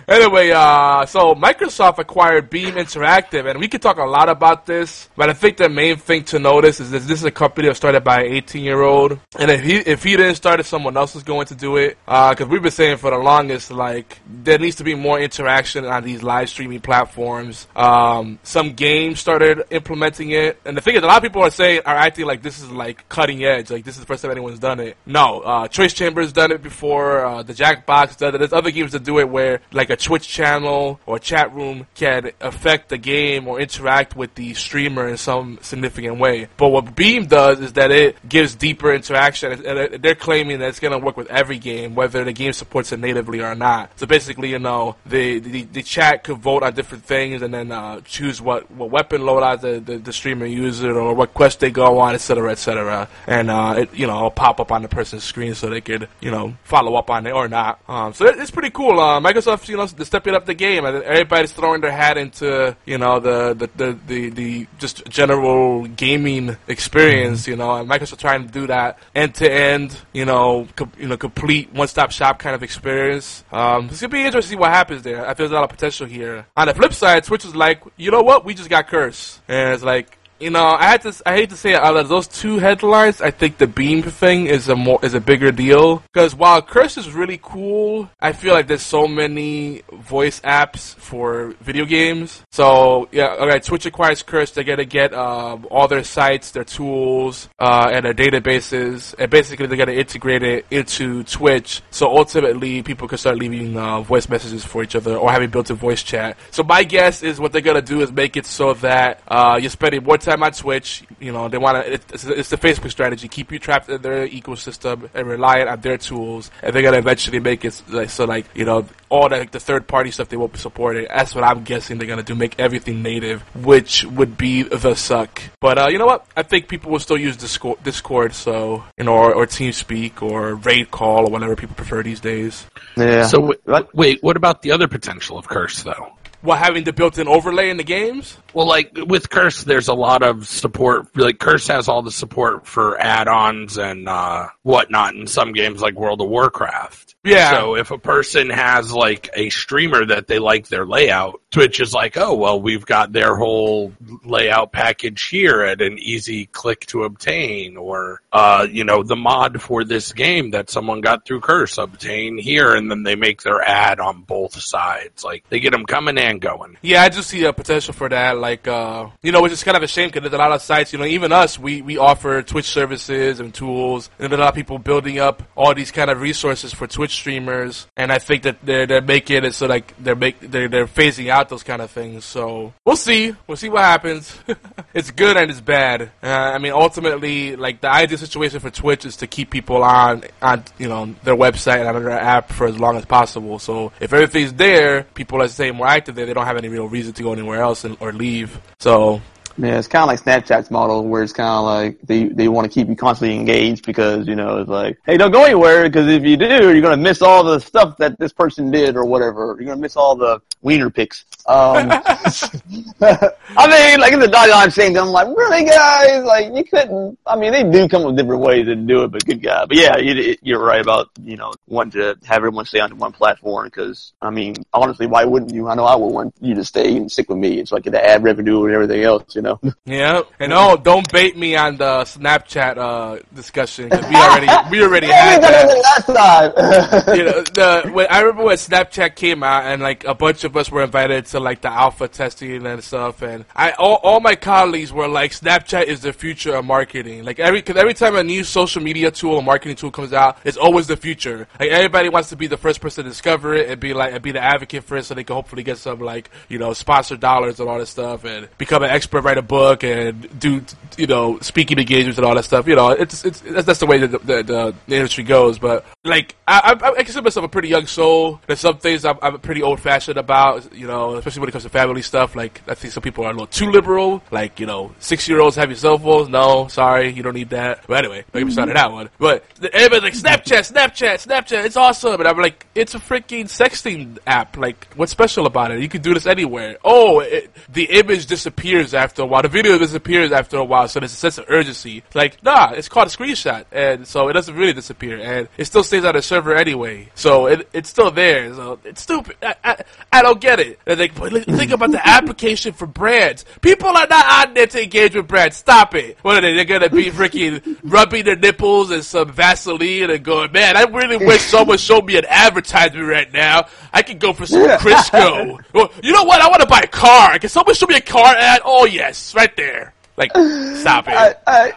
Anyway, uh, so Microsoft acquired Beam Interactive, and we could talk a lot about this, but I think the main thing to notice is that this is a company that was started by an 18 year old, and if he if he didn't start it, someone else is going to do it. Because we've been saying for the longest, like there needs to be more interaction on these live streaming platforms. Um, some games started implementing it, and the thing is, a lot of people are saying are acting like this is like cutting edge, like this is the first time anyone's done it. No, uh, Choice Chambers done it before. Uh, the Jackbox done it. There's other games that do it where like a Twitch channel or chat room can affect the game or interact with the streamer in some significant way. But what Beam does is that it gives deeper interaction, and they're claiming that it's going to work with every game, whether the game supports it natively or not. So basically, you know, the the, the chat could vote on different things and then uh, choose what, what weapon loadout the, the, the streamer uses or what quest they go on, etc., etc. And uh, it you know it'll pop up on the person's screen so they could you know follow up on it or not. Um, so it, it's pretty cool. Uh, Microsoft, you know, they're stepping up the game. Everybody's throwing their hat into you know the the the, the, the just general gaming experience. You know, and Microsoft trying to do that end to end. You know, com- you know, complete one stop shop kind of experience. Um, it's gonna be interesting to see what happens there. I feel there's a lot of potential here. On the flip side, Twitch is like, you know what? We just got cursed, and it's like you know, I had to. I hate to say it, out of those two headlines, I think the Beam thing is a more is a bigger deal because while Curse is really cool, I feel like there's so many voice apps for video games. So yeah, okay. Twitch acquires Curse. They're gonna get um, all their sites, their tools, uh, and their databases, and basically they're gonna integrate it into Twitch. So ultimately, people can start leaving uh, voice messages for each other or having built-in voice chat. So my guess is what they're gonna do is make it so that uh, you're spending more time time on Twitch. You know, they want to. It's, it's the Facebook strategy: keep you trapped in their ecosystem and reliant on their tools, and they're gonna eventually make it like so. Like you know, all the, the third party stuff they won't be supporting. That's what I'm guessing they're gonna do. Make everything native, which would be the suck. But uh, you know what? I think people will still use Discord, Discord so you know, or, or TeamSpeak or RaidCall or whatever people prefer these days. Yeah. So w- wait, what about the other potential of Curse though? What having the built-in overlay in the games? Well, like with Curse, there's a lot of support. Like Curse has all the support for add-ons and uh, whatnot in some games, like World of Warcraft. Yeah. So if a person has like a streamer that they like their layout, Twitch is like, oh well, we've got their whole layout package here at an easy click to obtain, or uh, you know, the mod for this game that someone got through Curse obtain here, and then they make their ad on both sides. Like they get them coming and going. Yeah, I just see a potential for that. Like, uh, you know, which is kind of a shame because there's a lot of sites, you know, even us, we, we offer Twitch services and tools, and a lot of people building up all these kind of resources for Twitch streamers. And I think that they're, they're making it so like they're make they're, they're phasing out those kind of things. So we'll see. We'll see what happens. it's good and it's bad. Uh, I mean, ultimately, like the ideal situation for Twitch is to keep people on on you know their website and on their app for as long as possible. So if everything's there, people are staying more active there. They don't have any real reason to go anywhere else and, or leave. So Yeah, it's kind of like Snapchat's model, where it's kind of like they they want to keep you constantly engaged because you know it's like, hey, don't go anywhere because if you do, you're gonna miss all the stuff that this person did or whatever. You're gonna miss all the wiener pics. Um, I mean, like in the doggone same thing, I'm like, really, guys? Like, you couldn't. I mean, they do come with different ways to do it, but good God. But yeah, you, you're right about you know wanting to have everyone stay on one platform because I mean, honestly, why wouldn't you? I know I would want you to stay and stick with me, so I get the ad revenue and everything else, you know. Yeah, and oh, don't bait me on the Snapchat uh, discussion 'cause we already we already had that. last time. you know, the when, I remember when Snapchat came out and like a bunch of us were invited to like the alpha testing and stuff, and I all, all my colleagues were like, Snapchat is the future of marketing. Like every because every time a new social media tool or marketing tool comes out, it's always the future. Like everybody wants to be the first person to discover it and be like and be the advocate for it, so they can hopefully get some like you know sponsored dollars and all this stuff, and become an expert, write a book, and do you know speaking engagements and all that stuff. You know, it's it's that's, the way that the, the, uh, the, industry goes. But like I, I, I consider myself a pretty young soul. There's some things I'm, I'm pretty old fashioned about. You know, especially when it comes to family stuff. Like I think some people are a little too liberal. Like you know, six year olds have your cell phones. No, sorry, you don't need that. But anyway, don't get me started that one. But everybody's like Snapchat, Snapchat, Snapchat. It's awesome, and I'm like, it's a freaking sexting app. Like, what's special about it? You can do this anywhere. Oh, it, the image disappears after while. The video disappears after a while, so there's a sense of urgency. Like, nah, it's called a screenshot, and so it doesn't really disappear, and it still stays on the server anyway. So it, it's still there. So it's stupid. I, I, I don't get it. And like, think about the application for brands. People are not on there to engage with brands. Stop it. What are they? They're gonna be freaking rubbing their nipples and some Vaseline and going, man, I really wish someone showed me an advertisement right now. I could go for some Crisco. Well, you know what? I want to buy a car. Can someone show me a car ad? Oh yes, right there. Like, stop it. I, I,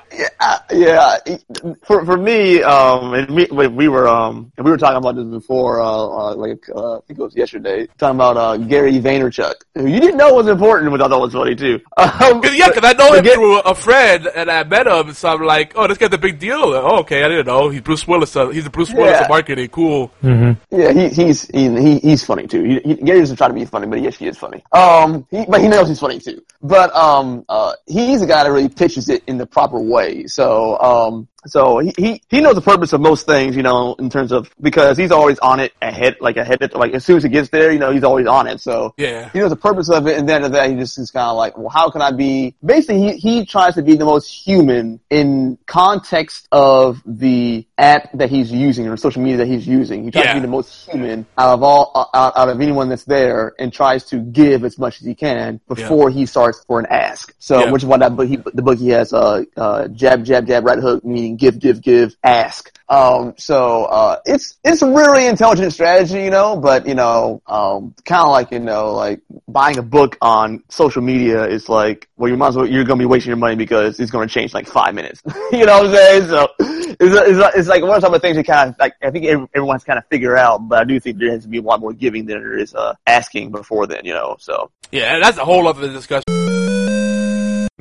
yeah, yeah, for for me, um, and we we were um, and we were talking about this before, uh, uh like uh, I think it was yesterday, talking about uh Gary Vaynerchuk, who you didn't know was important, which I thought was funny too. Um, Cause, yeah, because I know him Get- through a friend, and I met him, so I'm like, oh, this guy's a big deal. Oh, okay, I didn't know. He's Bruce Willis. Uh, he's a Bruce Willis Yeah. of marketing. Cool. Yeah, he, he's he, he he's funny too. He, he, Gary doesn't try to be funny, but yes, he is funny. Um, he, but he knows he's funny too. But um, uh, he's a guy that really pitches it in the proper way. So um, so he, he he knows the purpose of most things, you know, in terms of because he's always on it ahead, like ahead, of, like as soon as he gets there, you know, he's always on it. So Yeah. he knows the purpose of it, and then of that, he just is kind of like, well, how can I be? Basically, he he tries to be the most human in context of the app that he's using or social media that he's using. He tries Yeah. to be the most human out of all uh, out, out of anyone that's there, and tries to give as much as he can before he starts for an ask. So, Yeah. which is why that book, he, the book he has, uh, uh, jab, jab, jab, right hook, meaning give, give, give, ask. Um, so, uh, it's, it's a really intelligent strategy, you know, but, you know, um, kind of like, you know, like buying a book on social media is like, well, you might as well, you're going to be wasting your money because it's going to change like five minutes. you know what I'm saying? So, it's, it's, it's like one of the things you kind of, like, I think everyone's kind of figure out, but I do think there has to be a lot more giving than there is, uh, asking before then, you know, so. Yeah, that's a whole other discussion.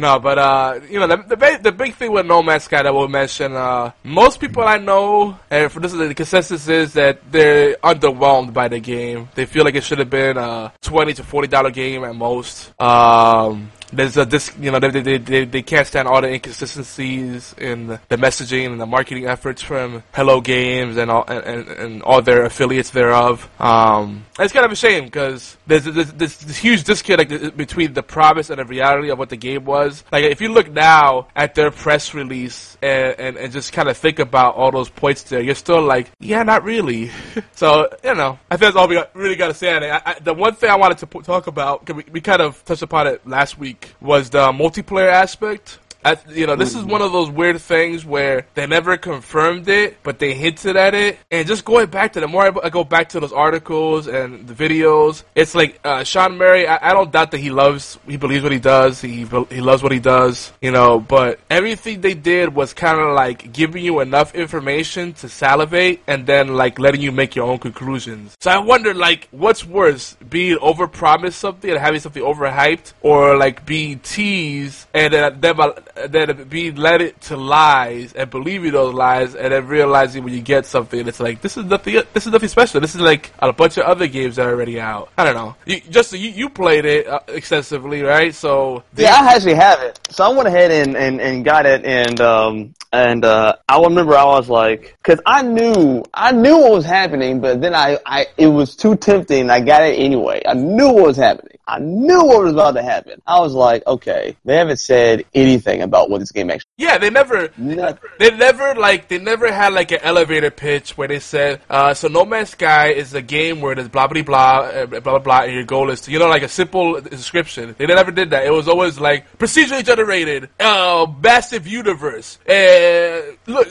No, but uh, you know the the, ba- the big thing with No Man's Sky that we'll mention. Uh, most people I know, and for this is the consensus is that they're underwhelmed by the game. They feel like it should have been a twenty to forty dollar game at most. Um, there's a dis, you know, they, they, they, they can't stand all the inconsistencies in the messaging and the marketing efforts from Hello Games and all and, and, all their affiliates thereof. Um, it's kind of a shame because there's, there's, there's this huge disconnect between the promise and the reality of what the game was. Like if you look now at their press release and, and, and just kind of think about all those points there, you're still like, yeah, not really. so you know, I think that's all we really got to say on it. I, I, the one thing I wanted to talk about, we, we kind of touched upon it last week, was the multiplayer aspect. I, you know, this is one of those weird things where they never confirmed it, but they hinted at it. And just going back to the more I go back to those articles and the videos, it's like uh, Sean Murray. I, I don't doubt that he loves, he believes what he does. He he loves what he does, you know. But everything they did was kind of like giving you enough information to salivate, and then like letting you make your own conclusions. So I wonder, like, what's worse, being overpromised something and having something overhyped, or like being teased and then then then being led it to lies and believing those lies, and then realizing when you get something, it's like this is nothing. This is nothing special. This is like a bunch of other games that are already out. I don't know. You, just you, you played it uh, extensively, right? So Yeah, I actually have it. So I went ahead and, and, and got it, and um and uh I remember I was like, because I knew I knew what was happening, but then I I it was too tempting. I got it anyway. I knew what was happening. I knew what was about to happen. I was like, okay, they haven't said anything about what this game actually. Yeah, they never, Nothing. they never like, they never had like an elevator pitch where they said, uh, so No Man's Sky is a game where there's blah blah blah, uh, blah blah blah, and your goal is to, you know, like a simple description. They never did that. It was always like procedurally generated, uh, massive universe, uh, look,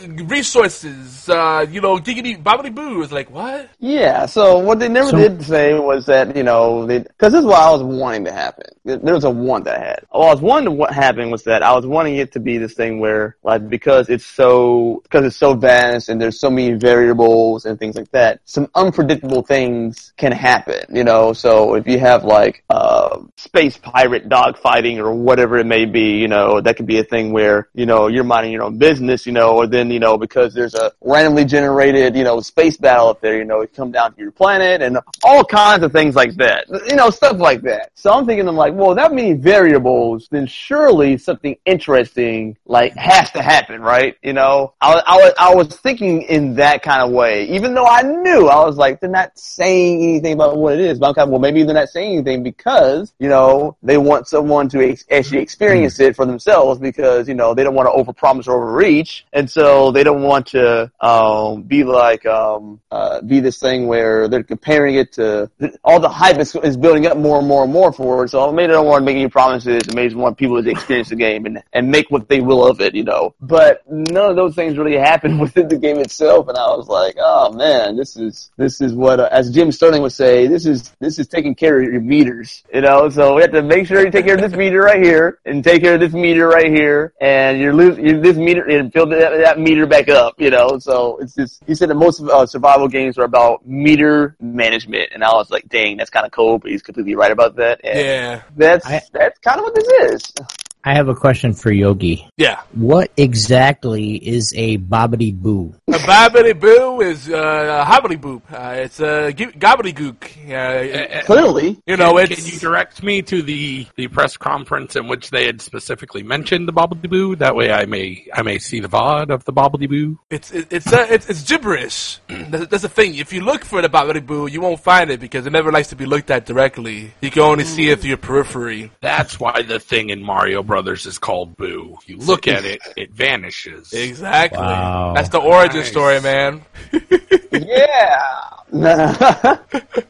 resources, uh, you know, giggity bobbity boo. It's like what? Yeah, so what they never So- did say was that, you know, because this is what I was wanting to happen. There was a want that I had. Well, I was wanting what happened was that I was wanting it to be this thing where, like, because it's so, because it's so vast and there's so many variables and things like that, some unpredictable things can happen, you know, so if you have, like, uh, space pirate dogfighting or whatever it may be, you know, that could be a thing where, you know, you're minding your own business, you know, or then, you know, because there's a randomly generated, you know, space battle up there, you know, it come down to your planet and all kinds of things like that. You know, stuff like that. So I'm thinking, I'm like, well, that many variables, then surely something interesting, like, has to happen, right? You know, I, was- I, was, I was thinking in that kind of way, even though I knew, I was like, they're not saying anything about what it is, but I'm kind of, well, maybe they're not saying anything because, you know, they want someone to ex- actually experience it for themselves because, you know, they don't want to overpromise or overreach, and so they don't want to, um, be like, um, uh, be this thing where they're comparing it to, all the hype is, is building up more and more and more for it, so maybe they don't want to make any promises, maybe just want people to experience the game and, and make what they will of it, you know. But none of those things really happened within the game itself, and I was like, oh man, this is, this is what, uh, as Jim Sterling would say, this is, this is taking care of your meters, you know, so we have to make sure you take care of this meter right here, and take care of this meter right here, and you're losing, you're this meter, and build that, that meter back up, you know, so it's just, he said that most uh, survival games are about meter management, and I was like, dang, that's kind of cool, but he's completely right about that, and Yeah, that's, I- that's kind of what this is. I have a question for Yogi. yeah. What exactly is a bobbity boo? A babbity boo is uh, a hobbity boop. Uh, it's a g- gobbledygook. Uh, Clearly. you know, can, it's can you direct me to the, the press conference in which they had specifically mentioned the bobbity boo? That way, I may I may see the VOD of the Bobbledy It's it- it's uh, it's, it's gibberish. That's, that's the thing. If you look for the Bobbity Boo, you won't find it because it never likes to be looked at directly. You can only see it through your periphery. That's why the thing in Mario Brothers is called Boo. You look at it, it vanishes. Exactly. Wow. That's the origin Nice. story, man. Yeah.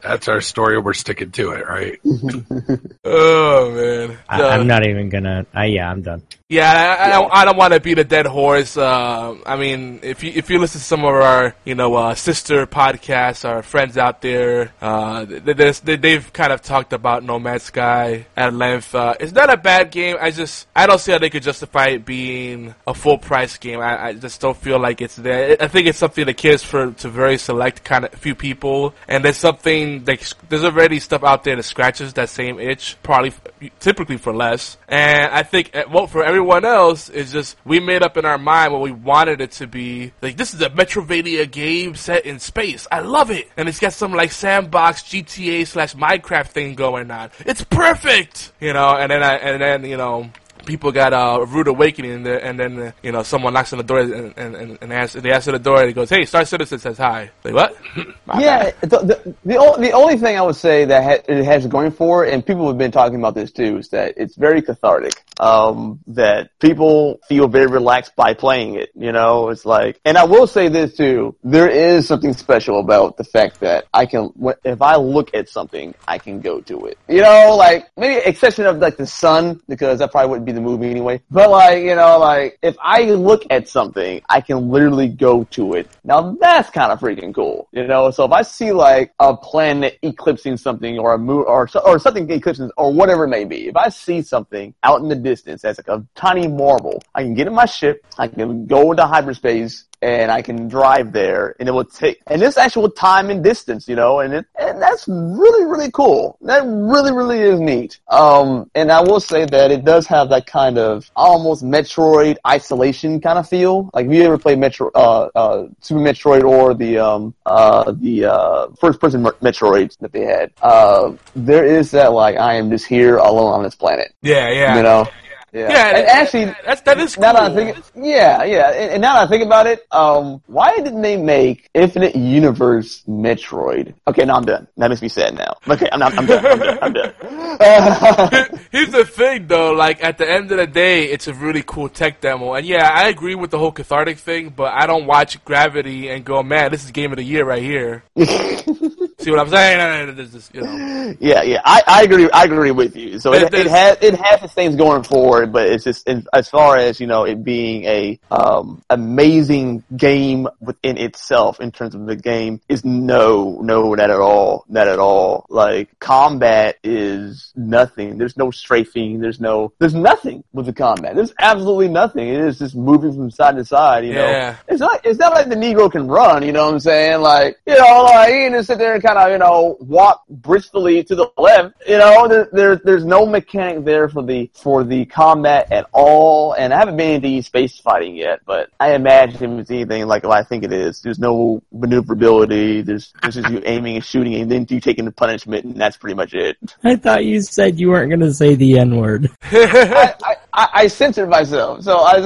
That's our story. We're sticking to it, right? Oh man. I, I'm not even gonna. I, yeah, I'm done. Yeah, I, I don't. I don't want to beat a dead horse. Uh, I mean, if you if you listen to some of our you know uh, sister podcasts, our friends out there, uh, they, they, they've kind of talked about No Man's Sky at length. Uh, it's not a bad game. I just I don't see how they could justify it being a full price game. I, I just don't feel like it's there. I think it's something that caters for to very select kind of few people, and there's something like there's already stuff out there that scratches that same itch, probably typically for less. And I think eh, well for everyone else is just we made up in our mind what we wanted it to be. Like this is a Metroidvania game set in space. I love it, and it's got some like sandbox GTA slash Minecraft thing going on. It's perfect, you know. And then I and then you know people got uh, a rude awakening, and, and then uh, you know someone knocks on the door and and, and, answer, they answer the door and he goes, "Hey, Star Citizen says hi." Like what? Yeah, the, the, the, the only thing I would say that ha- it has going for it, and people have been talking about this too, is that it's very cathartic. Um, that people feel very relaxed by playing it. You know, it's like, and I will say this too, there is something special about the fact that I can, if I look at something, I can go to it. You know, like maybe exception of like the sun, because that probably wouldn't be the movie anyway. But like, you know, like if I look at something, I can literally go to it. Now that's kind of freaking cool, you know. So if I see like a planet eclipsing something or a moon or or something eclipsing or whatever it may be, if I see something out in the distance that's like a tiny marble, I can get in my ship, I can go into hyperspace. And I can drive there, and it will take, and this actual time and distance, you know, and it, and that's really, really cool. That really, really is neat. Um, and I will say that it does have that kind of almost Metroid isolation kind of feel. Like if you ever played Metro, uh, uh, Super Metroid or the, um, uh, the, uh, first person Metroids that they had, uh, there is that like, I am just here alone on this planet, yeah, yeah, you know? Yeah. Yeah, and and- actually, that's that is cool. now that I think, yeah, yeah, and, and now that I think about it, um, why didn't they make Infinite Universe Metroid? Okay, now I'm done. That makes me sad now. Okay, I'm not, I'm done. I'm done. I'm done. Uh, Here's the thing, though. Like at the end of the day, it's a really cool tech demo, and yeah, I agree with the whole cathartic thing. But I don't watch Gravity and go, "Man, this is game of the year right here." See what I'm saying? Is, you know. yeah, yeah, I, I agree. I agree with you. So it, it has it has its things going forward, but it's just in, as far as you know, it being a um, amazing game within itself in terms of the game is no, no, not at all, not at all. Like combat is nothing. There's no strafing. There's no. There's nothing with the combat. There's absolutely nothing. It is just moving from side to side. You Yeah. know, it's not. It's not like the Negro can run. You know what I'm saying? Like you know, like he can just sit there and kind of you know walk briskly to the left. You know, there, there there's no mechanic there for the for the combat at all. And I haven't been into space fighting yet, but I imagine it's anything like what I think it is. There's no maneuverability. There's there's just you aiming and shooting, and then you taking the punishment, and that's pretty much it. I thought you said you weren't going to say the N word. I, I, I, I censored myself, so I.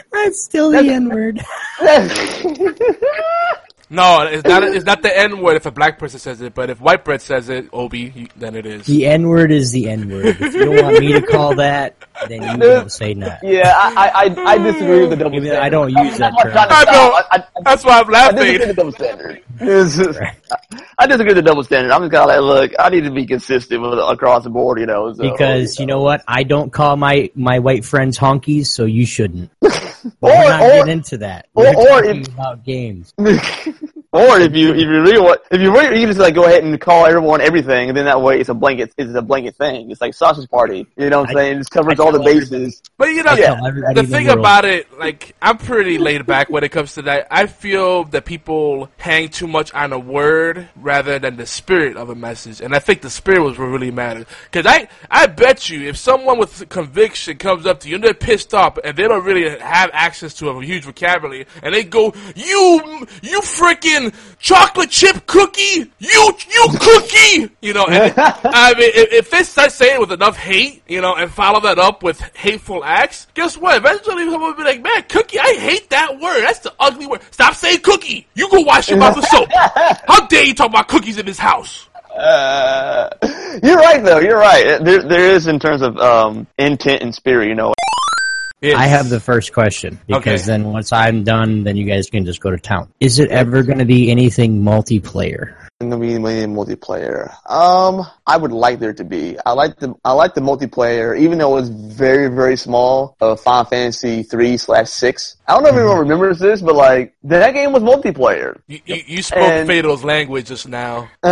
That's still the N word. No, it's not. It's not the N word if a black person says it, but if white bread says it, Obi, then it is. The N word is the N word. If you don't want me to call that, then you don't say that. Yeah, I, I, I I disagree with the double standard. I don't use that term. I know. stop. I, I, That's why I'm laughing. I disagree with the double standard. Just- I disagree with the double standard. I'm just kind of like, look, I need to be consistent with across the board, you know. So, Because you know what? I don't call my my white friends honkies, so you shouldn't. or We're not or, getting into that. or- We're or talking if- about games. or if you if you really want if you really you just like go ahead and call everyone everything, and then that way it's a blanket it's a blanket thing. It's like sausage party. You know what I'm I- saying? It just covers all the tell everybody. bases. But you know, I tell everybody the in the thing about it, like, I'm pretty laid back when it comes to that. I feel that people hang too much on a word rather than the spirit of a message, and I think the spirit was what really matters. Because I, I bet you, if someone with conviction comes up to you and they're pissed off and they don't really have access to a huge vocabulary, and they go, "You, you freaking chocolate chip cookie, you, you cookie," you know, and I mean, if, if they start saying it with enough hate, you know, and follow that up with hateful acts, guess what? Eventually, someone will be like, "Man, cookie, I hate that word. That's the ugly word. Stop saying cookie. You go wash your mouth with soap. How dare you talk about cookies in this house?" Uh, you're right though. You're right. There there is in terms of um intent and spirit. You know. I have the first question because Okay. then once I'm done, then you guys can just go to town. Is it ever going to be anything multiplayer? in the medium multiplayer. Um, I would like there to be. I like the I like the multiplayer, even though it was very very small. Of Final Fantasy three slash six. I don't know if anyone remembers this, but like that game was multiplayer. You, you, you spoke And- Fatal's language just now.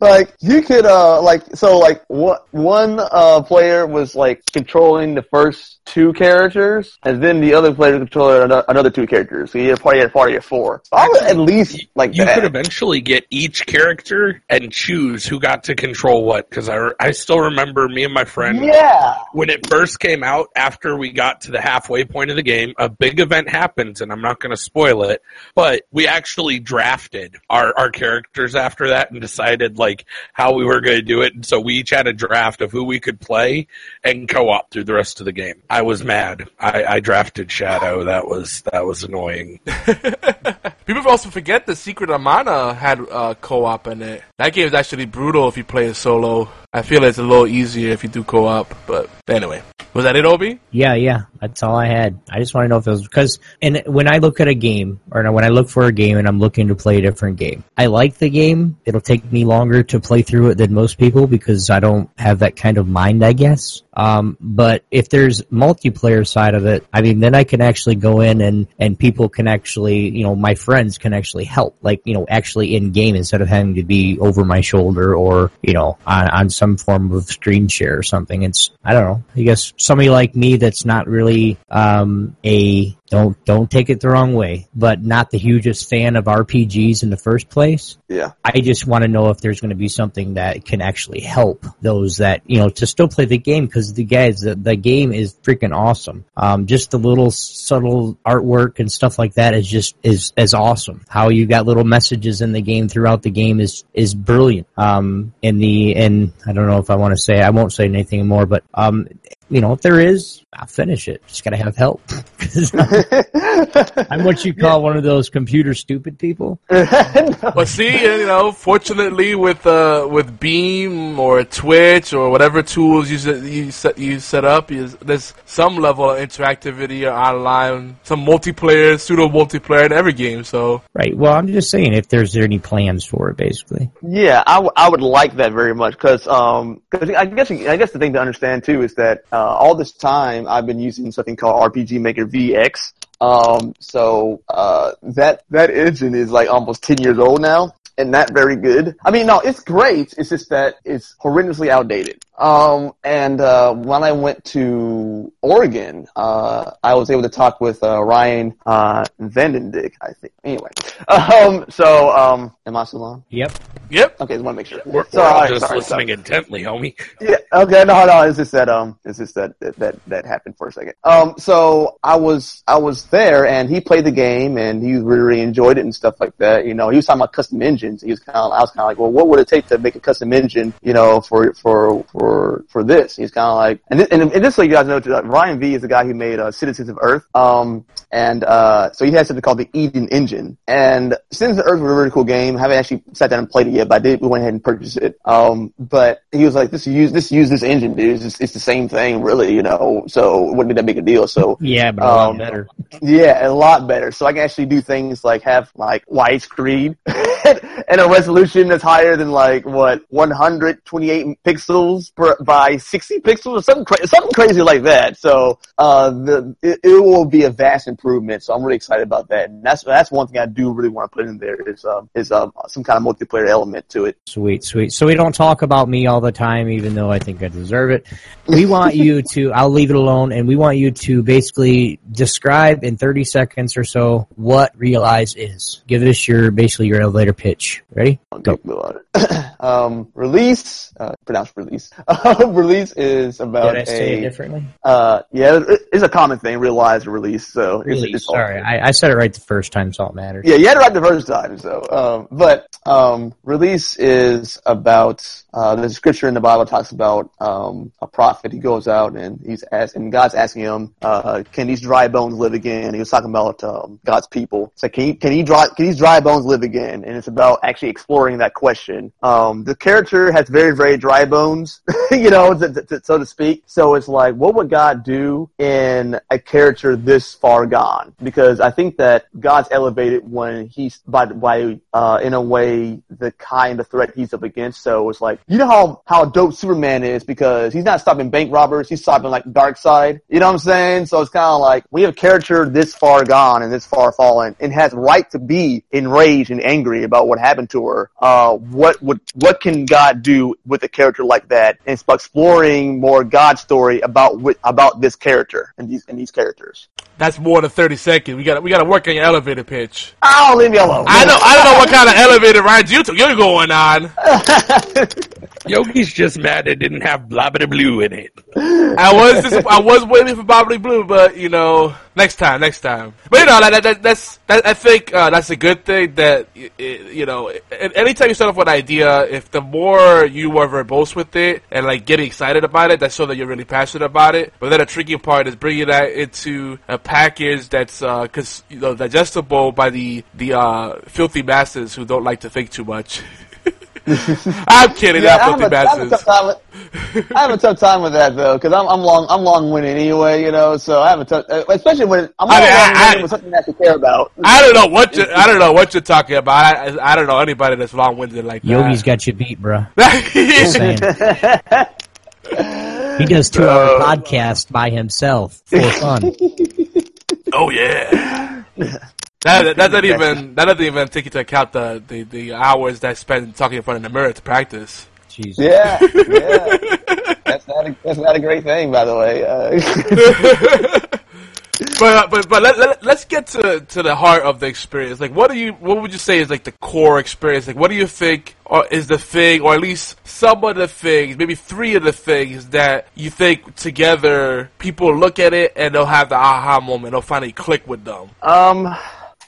like you could uh like so like one one uh player was like controlling the first two characters, and then the other player controller another two characters. So you had probably had a party of four. So I would at least like You that. could eventually get each character and choose who got to control what. Because I, I still remember me and my friend yeah. when it first came out. After we got to the halfway point of the game, a big event happens, and I'm not going to spoil it. But we actually drafted our our characters after that and decided like how we were going to do it. And so we each had a draft of who we could play and co-op through the rest of the game. I was mad. I, I drafted Shadow. That was that was annoying. People also forget that Secret of Mana had uh, co-op in it. That game is actually brutal if you play it solo. I feel it's a little easier if you do co-op, but anyway. Was that it, Obi? Yeah, yeah, that's all I had. I just want to know if it was because, and when I look at a game, or when I look for a game and I'm looking to play a different game, I like the game. It'll take me longer to play through it than most people because I don't have that kind of mind, I guess. Um, but if there's multiplayer side of it, I mean, then I can actually go in and, and people can actually, you know, my friends can actually help, like, you know, actually in game instead of having to be over my shoulder or, you know, on, on some form of screen share or something. It's, I don't know, I guess somebody like me that's not really, um, a, don't, don't take it the wrong way, but not the hugest fan of RPGs in the first place. Yeah. I just want to know if there's going to be something that can actually help those that, you know, to still play the game because the guys, the, the game is freaking awesome. Um, just the little subtle artwork and stuff like that is just, is, is awesome. How you got little messages in the game throughout the game is, is brilliant. Um, in the, and I don't know if I want to say, I won't say anything more, but, um, you know, if there is, I'll finish it. Just gotta have help. I'm what you call one of those computer stupid people. But see, you know, fortunately with uh, with Beam or Twitch or whatever tools you set, you set you set up, is there's some level of interactivity or online, some multiplayer, pseudo multiplayer in every game. So Right. Well, I'm just saying if there's any plans for it, basically. Yeah, I, w- I would like that very much because um, cause I guess I guess the thing to understand too is that uh, all this time I've been using something called RPG Maker VX. Um, so uh, that that engine is like almost ten years old now, and not very good. I mean, no, it's great. It's just that it's horrendously outdated. Um, and uh, when I went to Oregon, uh, I was able to talk with uh, Ryan uh, Vandendyck, I think. Anyway, um, so um, am I still on? Yep. yep, Okay, just want to make sure. We're, So, we're all alright, just sorry, listening sorry. intently, homie. Yeah. Okay. No, no. It's just that. Um. It's just that that that, that happened for a second. Um. So I was I was there, and he played the game, and he really, really enjoyed it and stuff like that. You know, he was talking about custom engines. He was kind of. I was kind of like, well, what would it take to make a custom engine? You know, for for for for for this. He's kind of like, and this, and, and this, so you guys know, too, uh, Ryan V is the guy who made uh, Citizens of Earth. Um. And uh, so he has something called the Eden Engine. And Citizens of Earth was a really cool game. I haven't actually sat down and played it yet, but I did. We went ahead and purchased it. Um, but he was like, "This use this use this engine, dude. It's, it's the same thing, really, you know. So it wouldn't be that big a deal." So Yeah, but a lot Um, better. yeah, a lot better. So I can actually do things like have like widescreen and a resolution that's higher than like what 128 pixels per, by 60 pixels or something cra- something crazy like that. So uh, the it, it will be a vast improvement. So I'm really excited about that. And that's that's one thing I do really want to put in there is um is um some kind of multiplayer element to it. Sweet, sweet. So we don't talk about me all the time, even though I think I deserve it. We want you to, I'll leave it alone, and we want you to basically describe in 30 seconds or so what Realize is. Give us your, basically your elevator pitch. Ready? Go. um, ReElise, uh, pronounce ReElise. Um, ReElise is about Did I say a, it differently? uh, yeah, it's a common thing, realize release. So it's, ReElise. it's all- Sorry, I, I said it right the first time, so it matters. Yeah, you had it right the first time. So, um, but um, ReElise is about uh, the scripture in the Bible talks about um, a prophet. He goes out and he's asking, God's asking him, uh, "Can these dry bones live again?" He was talking about um, God's people. So, can he, can he dry can these dry bones live again? And it's about actually exploring that question. Um, the character has very very dry bones, you know, to, to, so to speak. So it's like, what would God do in a character this far gone? Because I think that God's elevated when he's by by uh, in a way the kind of threat he's up against. So it's like you know how how dope Superman is because he's not stopping bank robbers, he's stopping like Darkseid. You know what I'm saying? So it's kind of like we have a character this far gone and this far fallen and has right to be enraged and angry about what happened to her. Uh, what would what can God do with a character like that and exploring more God's story about about this character and these and these characters. That's more than thirty seconds. We got we got to work on your elevator pitch. Oh, leave me alone. I know I don't know what kind of elevator rides you t- you're going on. Yogi's just mad it didn't have blah blah blue in it. I was dis- I was waiting for Bobbly Blue, but you know, next time, next time. But you know, that, that, that's that, I think uh, that's a good thing. That y- y- you know, a- anytime you start off with an idea, if the more you are verbose with it and like getting excited about it, that's so that you're really passionate about it. But then the tricky part is bringing that into a package that's uh, cause, you know digestible by the the uh, filthy masses who don't like to think too much. I'm kidding, Yeah, I have, filthy a, I, have a masses. tough time with, I have a tough time with that though, because I'm I'm long I'm long winded anyway, you know. So I have a tough, uh, especially when I'm I mean, I- long I- with something that you care about. I don't know what you, I don't know what you're talking about. I, I don't know anybody that's long winded like that. Yogi's got you beat, bro. Just. He does two hour podcast by himself for fun. Oh yeah. That, that doesn't even that doesn't even take into account the, the, the hours that I spend talking in front of the mirror to practice. Jesus. Yeah, yeah. That's not a, that's not a great thing, by the way. Uh, But but but let, let, let's get to to the heart of the experience. Like, what do you what would you say is like the core experience? Like, what do you think or is the thing, or at least some of the things, maybe three of the things that you think together people look at it and they'll have the aha moment. They'll finally click with them. Um,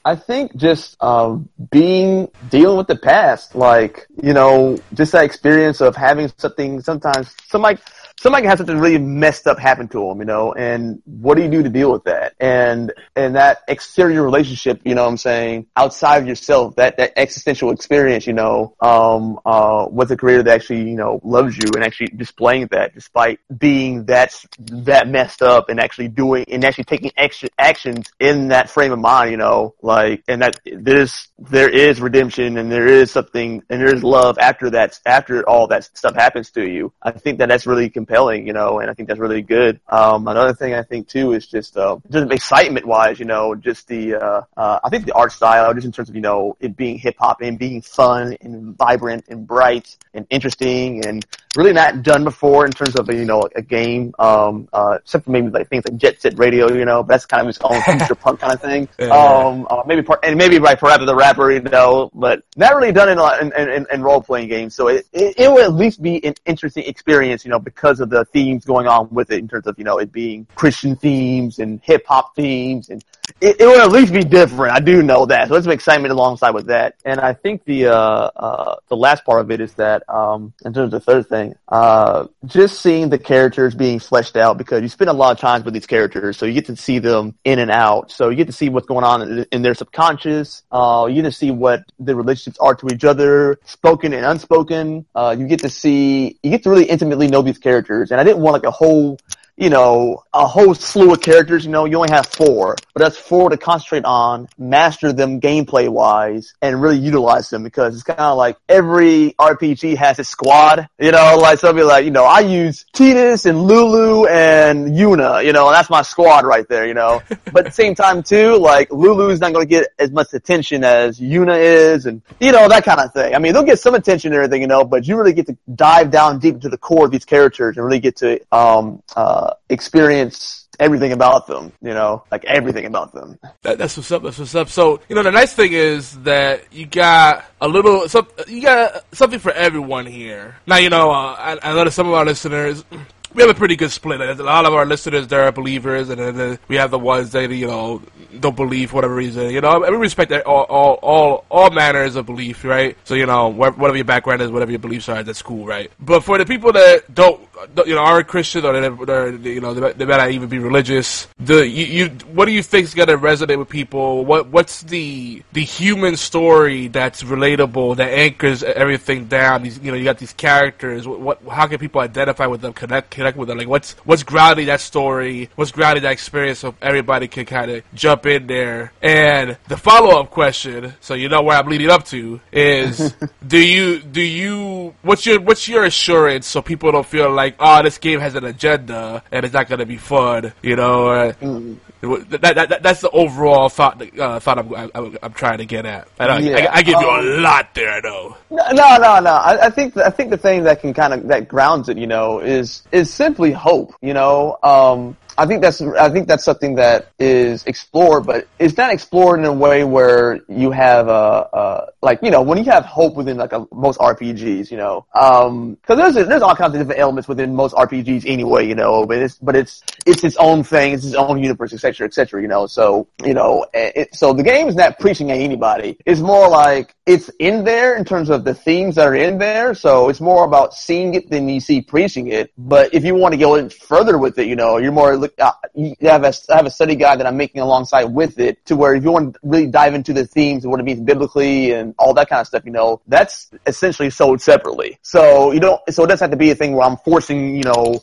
I think just um, being dealing with the past, like you know, just that experience of having something. Sometimes somebody somebody has something really messed up happen to them, you know, and what do you do to deal with that? And and that exterior relationship, you know, what I'm saying outside of yourself, that that existential experience, you know, um, uh, with a creator that actually you know loves you and actually displaying that despite being that that messed up and actually doing and actually taking extra actions in that frame of mind, you know, like and that there's there is redemption and there is something and there is love after that after all that stuff happens to you. I think that that's really compelling, you know, and I think that's really good. Um, another thing I think too is just uh, just excitement wise, you know, just the uh, uh, I think the art style, just in terms of you know it being hip hop and being fun and vibrant and bright and interesting and really not done before in terms of you know a game, um, uh, except for maybe like things like Jet Set Radio, you know, but that's kind of its own future punk kind of thing. Yeah. Um, uh, maybe par- and maybe by Parappa the Rapper, you know, but not really done in a- in, in, in role playing games. So it, it it will at least be an interesting experience, you know, because of the themes going on with it in terms of you know it being Christian themes and hip hop themes and it, it will at least be different. I do know that. So there's some excitement alongside with that. And I think the uh, uh, the last part of it is that um, in terms of the third thing, uh, just seeing the characters being fleshed out because you spend a lot of time with these characters, so you get to see them in and out. So you get to see what's going on in, in their subconscious. Uh, you get to see what the relationships are to each other, spoken and unspoken. Uh, you get to see, you get to really intimately know these characters. And I didn't want like a whole you know, a whole slew of characters, you know, you only have four, but that's four to concentrate on, master them gameplay wise, and really utilize them because it's kind of like every RPG has its squad, you know, like somebody like, you know, I use Tidus and Lulu and Yuna, you know, and that's my squad right there, you know, but at the same time too, like Lulu's not going to get as much attention as Yuna is and, you know, that kind of thing. I mean, they'll get some attention and everything, you know, but you really get to dive down deep into the core of these characters and really get to, um, uh, experience everything about them, you know, like everything about them. That, that's what's up. That's what's up. So you know, the nice thing is that you got a little, you got something for everyone here. Now you know, uh, I, I know that some of our listeners. We have a pretty good split. A lot of our listeners, they're believers, and then uh, we have the ones that you know don't believe for whatever reason. You know, we respect all, all, all, all manners of belief, right? So you know, wh- whatever your background is, whatever your beliefs are, that's cool, right? But for the people that don't, you know, aren't Christian or they're, they're you know, they, they may not even be religious. The you, you what do you think is gonna resonate with people? What what's the the human story that's relatable that anchors everything down? These you know, you got these characters. What, what how can people identify with them? Connect connect with them? Like what's what's grounding that story? What's grounding that experience so everybody can kind of jump jump in there. And the follow up question, so you know where I'm leading up to, is do you do you what's your what's your assurance so people don't feel like oh this game has an agenda and it's not going to be fun, you know? Uh, Mm. that, that, that, that's the overall thought uh, thought I'm, I'm, I'm trying to get at. I, Yeah, I, I give you um, a lot there though. No, no, no, no. I, I think I think the thing that can kind of that grounds it, you know, is is simply hope. You know, um, I think that's I think that's something that is explored, but it's not explored in a way where you have a, a like you know when you have hope within like a, most RPGs, you know, because there's there's all kinds of different elements within most RPGs anyway, you know, but it's but it's it's its own thing, it's its own universe, etc., etc. You know, so you know, it, so the game is not preaching at anybody. It's more like it's in there in terms of the themes that are in there. So it's more about seeing it than you see preaching it. But if you want to go in further with it, you know, you're more look. Uh, you have a I have a study guide that I'm making alongside with it to where if you want to really dive into the themes and what it means biblically and all that kind of stuff, you know, that's essentially sold separately. So you don't. So it doesn't have to be a thing where I'm forcing, you know,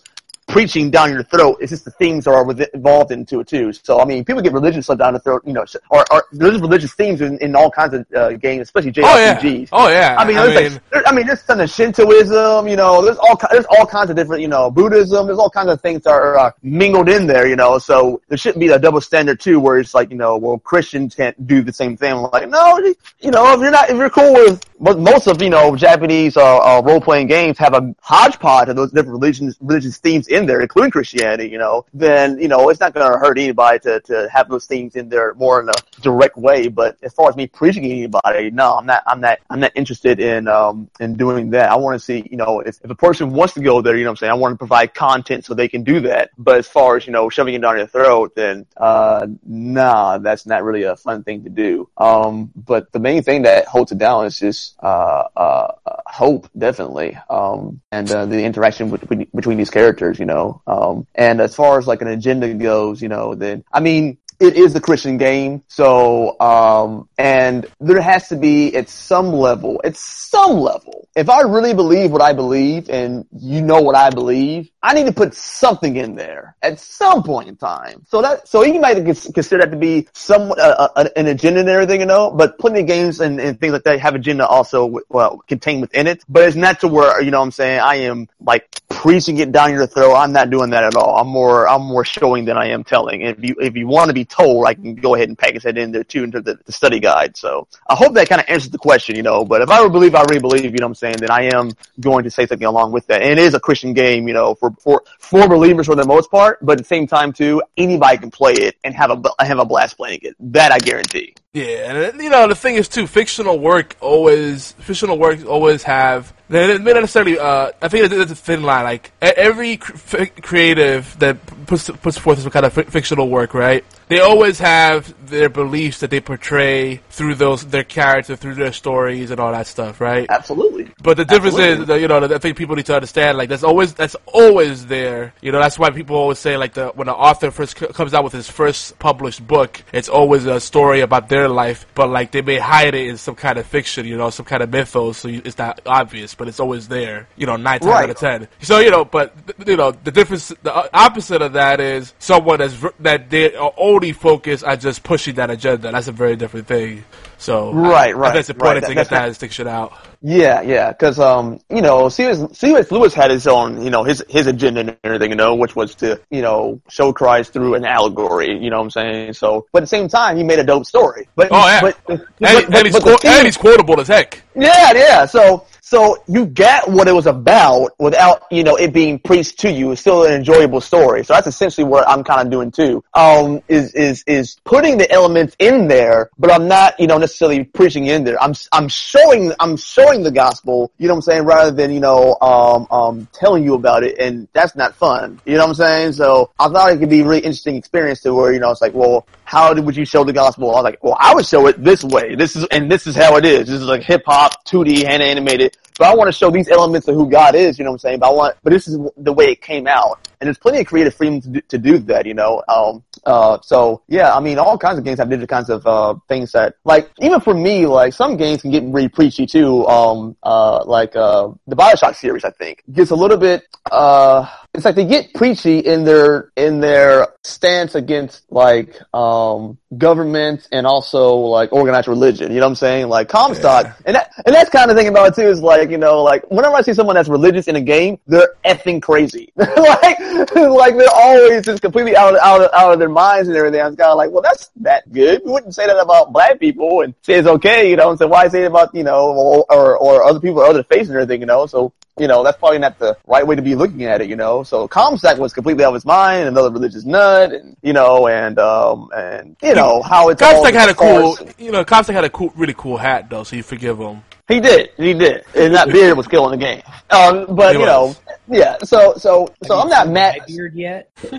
preaching down your throat. It's just the themes are with involved into it too. So I mean, people get religion stuff down the throat, you know, or, or there's religious themes in, in all kinds of uh, games, especially JRPGs. Oh yeah, oh yeah. I mean, I there's mean, like, there, I mean, there's some of Shintoism, you know, there's all there's all kinds of different, you know, Buddhism. There's all kinds of things that are uh, mingled in there, you know. So there shouldn't be a double standard too, where it's like, you know, well, Christians can't do the same thing. Like, no, you know, if you're not, if you're cool with most of you know Japanese uh, uh, role playing games have a hodgepodge of those different religions, religious themes in there, including Christianity. You know, then you know it's not going to hurt anybody to to have those themes in there more in a direct way. But as far as me preaching anybody, no, I'm not. I'm not. I'm not interested in um in doing that. I want to see you know if, if a person wants to go there, you know what I'm saying. I want to provide content so they can do that. But as far as you know shoving it down your throat, then uh nah, that's not really a fun thing to do. Um, but the main thing that holds it down is just uh, uh, hope, definitely, um, and uh, the interaction between, between these characters, you know. Um, and as far as like an agenda goes, you know, then I mean, it is the Christian game, so um, and there has to be at some level, at some level, if I really believe what I believe, and you know what I believe, I need to put something in there at some point in time. So that so you might consider that to be somewhat uh, uh, an agenda and everything, you know. But plenty of games and, and things like that have agenda also well contained within it. But it's not to where you know what I'm saying I am like preaching it down your throat. I'm not doing that at all. I'm more I'm more showing than I am telling. If you if you want to be told, I can go ahead and package that in there too into the, the study guide. So I hope that kind of answers the question, you know. But if I believe I really believe, you know what I'm saying, then I am going to say something along with that. And it is a Christian game, you know, for for for believers for the most part. But at the same time too, anybody can play it and have a have a blast playing it. That I guarantee. Yeah, and you know the thing is too, fictional work always fictional works always have. They may not necessarily. Uh, I think it's a thin line. Like every cr- creative that puts puts forth some kind of f- fictional work, right? They always have their beliefs that they portray through those their character, through their stories, and all that stuff, right? Absolutely. But the difference Absolutely. is, that, you know, I think people need to understand, like, that's always, that's always there. You know, that's why people always say, like, the, when an author first c- comes out with his first published book, it's always a story about their life, but, like, they may hide it in some kind of fiction, you know, some kind of mythos, so you, it's not obvious, but it's always there, you know, nine times Right. out of ten. So, you know, but, you know, the difference, the uh, opposite of that is someone that's, that they are only focused on just pushing that agenda. That's a very different thing. So, Right, I, I right, think it's important right. to That- get that distinction out. Yeah, yeah, because um, you know, C.S. C.S. Lewis had his own, you know, his his agenda and everything, you know, which was to, you know, show Christ through an allegory. You know what I'm saying? So, but at the same time, he made a dope story. But Oh yeah, but, and, but, and but, he's thing- and he's quotable as heck. yeah, yeah. So, so you get what it was about without, you know, it being preached to you. It's still an enjoyable story. So that's essentially what I'm kind of doing too. Um, is, is, is putting the elements in there, but I'm not, you know, necessarily preaching in there. I'm, I'm showing, I'm showing the gospel, you know what I'm saying, rather than, you know, um, um, telling you about it. And that's not fun. You know what I'm saying? So I thought it could be a really interesting experience to where, you know, it's like, well, how would you show the gospel? I was like, well, I would show it this way. This is, and this is how it is. This is like hip hop, 2D, hand animated. But I want to show these elements of who God is, you know what I'm saying? But I want, but this is the way it came out. And there's plenty of creative freedom to do, to do that, you know? Um, uh, so yeah, I mean, all kinds of games have different kinds of, uh, things that, like, even for me, like, some games can get really preachy too. Um, uh, like, uh, the Bioshock series, I think, gets a little bit, uh, it's like they get preachy in their in their stance against like um government and also like organized religion. You know what I'm saying? Like Comstock, and that and that's kind of thing about it too. Is like you know like whenever I see someone that's religious in a game, they're effing crazy. like like they're always just completely out of, out of, out of their minds and everything. I was kind of like, well, that's that good. We wouldn't say that about black people and say it's okay. You know, and so why say it about you know or or, or other people or other faces and everything. You know, so you know, that's probably not the right way to be looking at it, you know. So Comstock was completely out of his mind, another religious nut, and you know, and um, and you know how it's all Comstock had a cool, you know, Comstock had a cool, really cool hat though, so you forgive him. He did, he did, and that beard was killing the game. Um, but you know, yeah. So so so I'm not mad. Beard yet?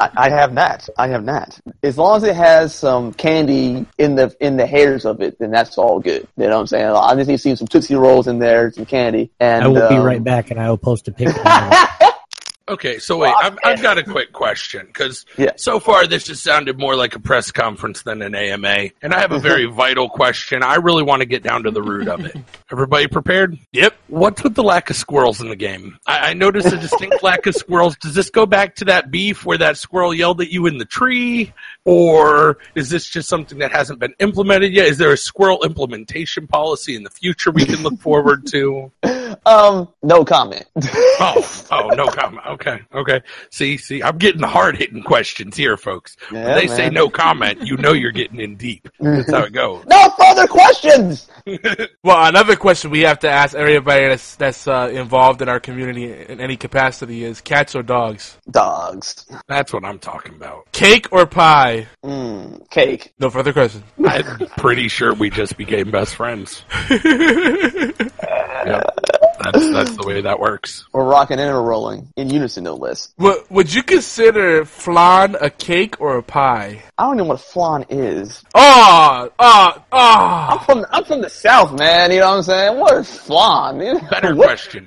I, I have not. I have not. As long as it has some candy in the in the hairs of it, then that's all good. You know what I'm saying? I just need to see some Tootsie Rolls in there, some candy, and I will be um, right back, and I will post a picture. of it. Okay, so wait, I've, I've got a quick question because Yeah. so far this just sounded more like a press conference than an AMA, and I have a very mm-hmm. vital question. I really want to get down to the root of it. Everybody prepared? Yep. What's with the lack of squirrels in the game? I, I noticed a distinct lack of squirrels. Does this go back to that beef where that squirrel yelled at you in the tree? Or is this just something that hasn't been implemented yet? Is there a squirrel implementation policy in the future we can look forward to? Um, no comment. Oh, oh, no comment. Okay, okay. See, see, I'm getting the hard hitting questions here, folks. Yeah, when they say no comment, you know you're getting in deep. That's how it goes. no further questions. Well, another question we have to ask everybody that's that's uh, involved in our community in any capacity is cats or dogs? Dogs. That's what I'm talking about. Cake or pie? Mm, cake. No further questions. I'm pretty sure we just became best friends. Yep. That's that's the way that works. We're rocking and we're rolling in unison, no less. Would, would you consider flan a cake or a pie? I don't even know what flan is. Oh, oh, oh. I'm from I'm from the south, man. You know what I'm saying? What is flan? Better What- question.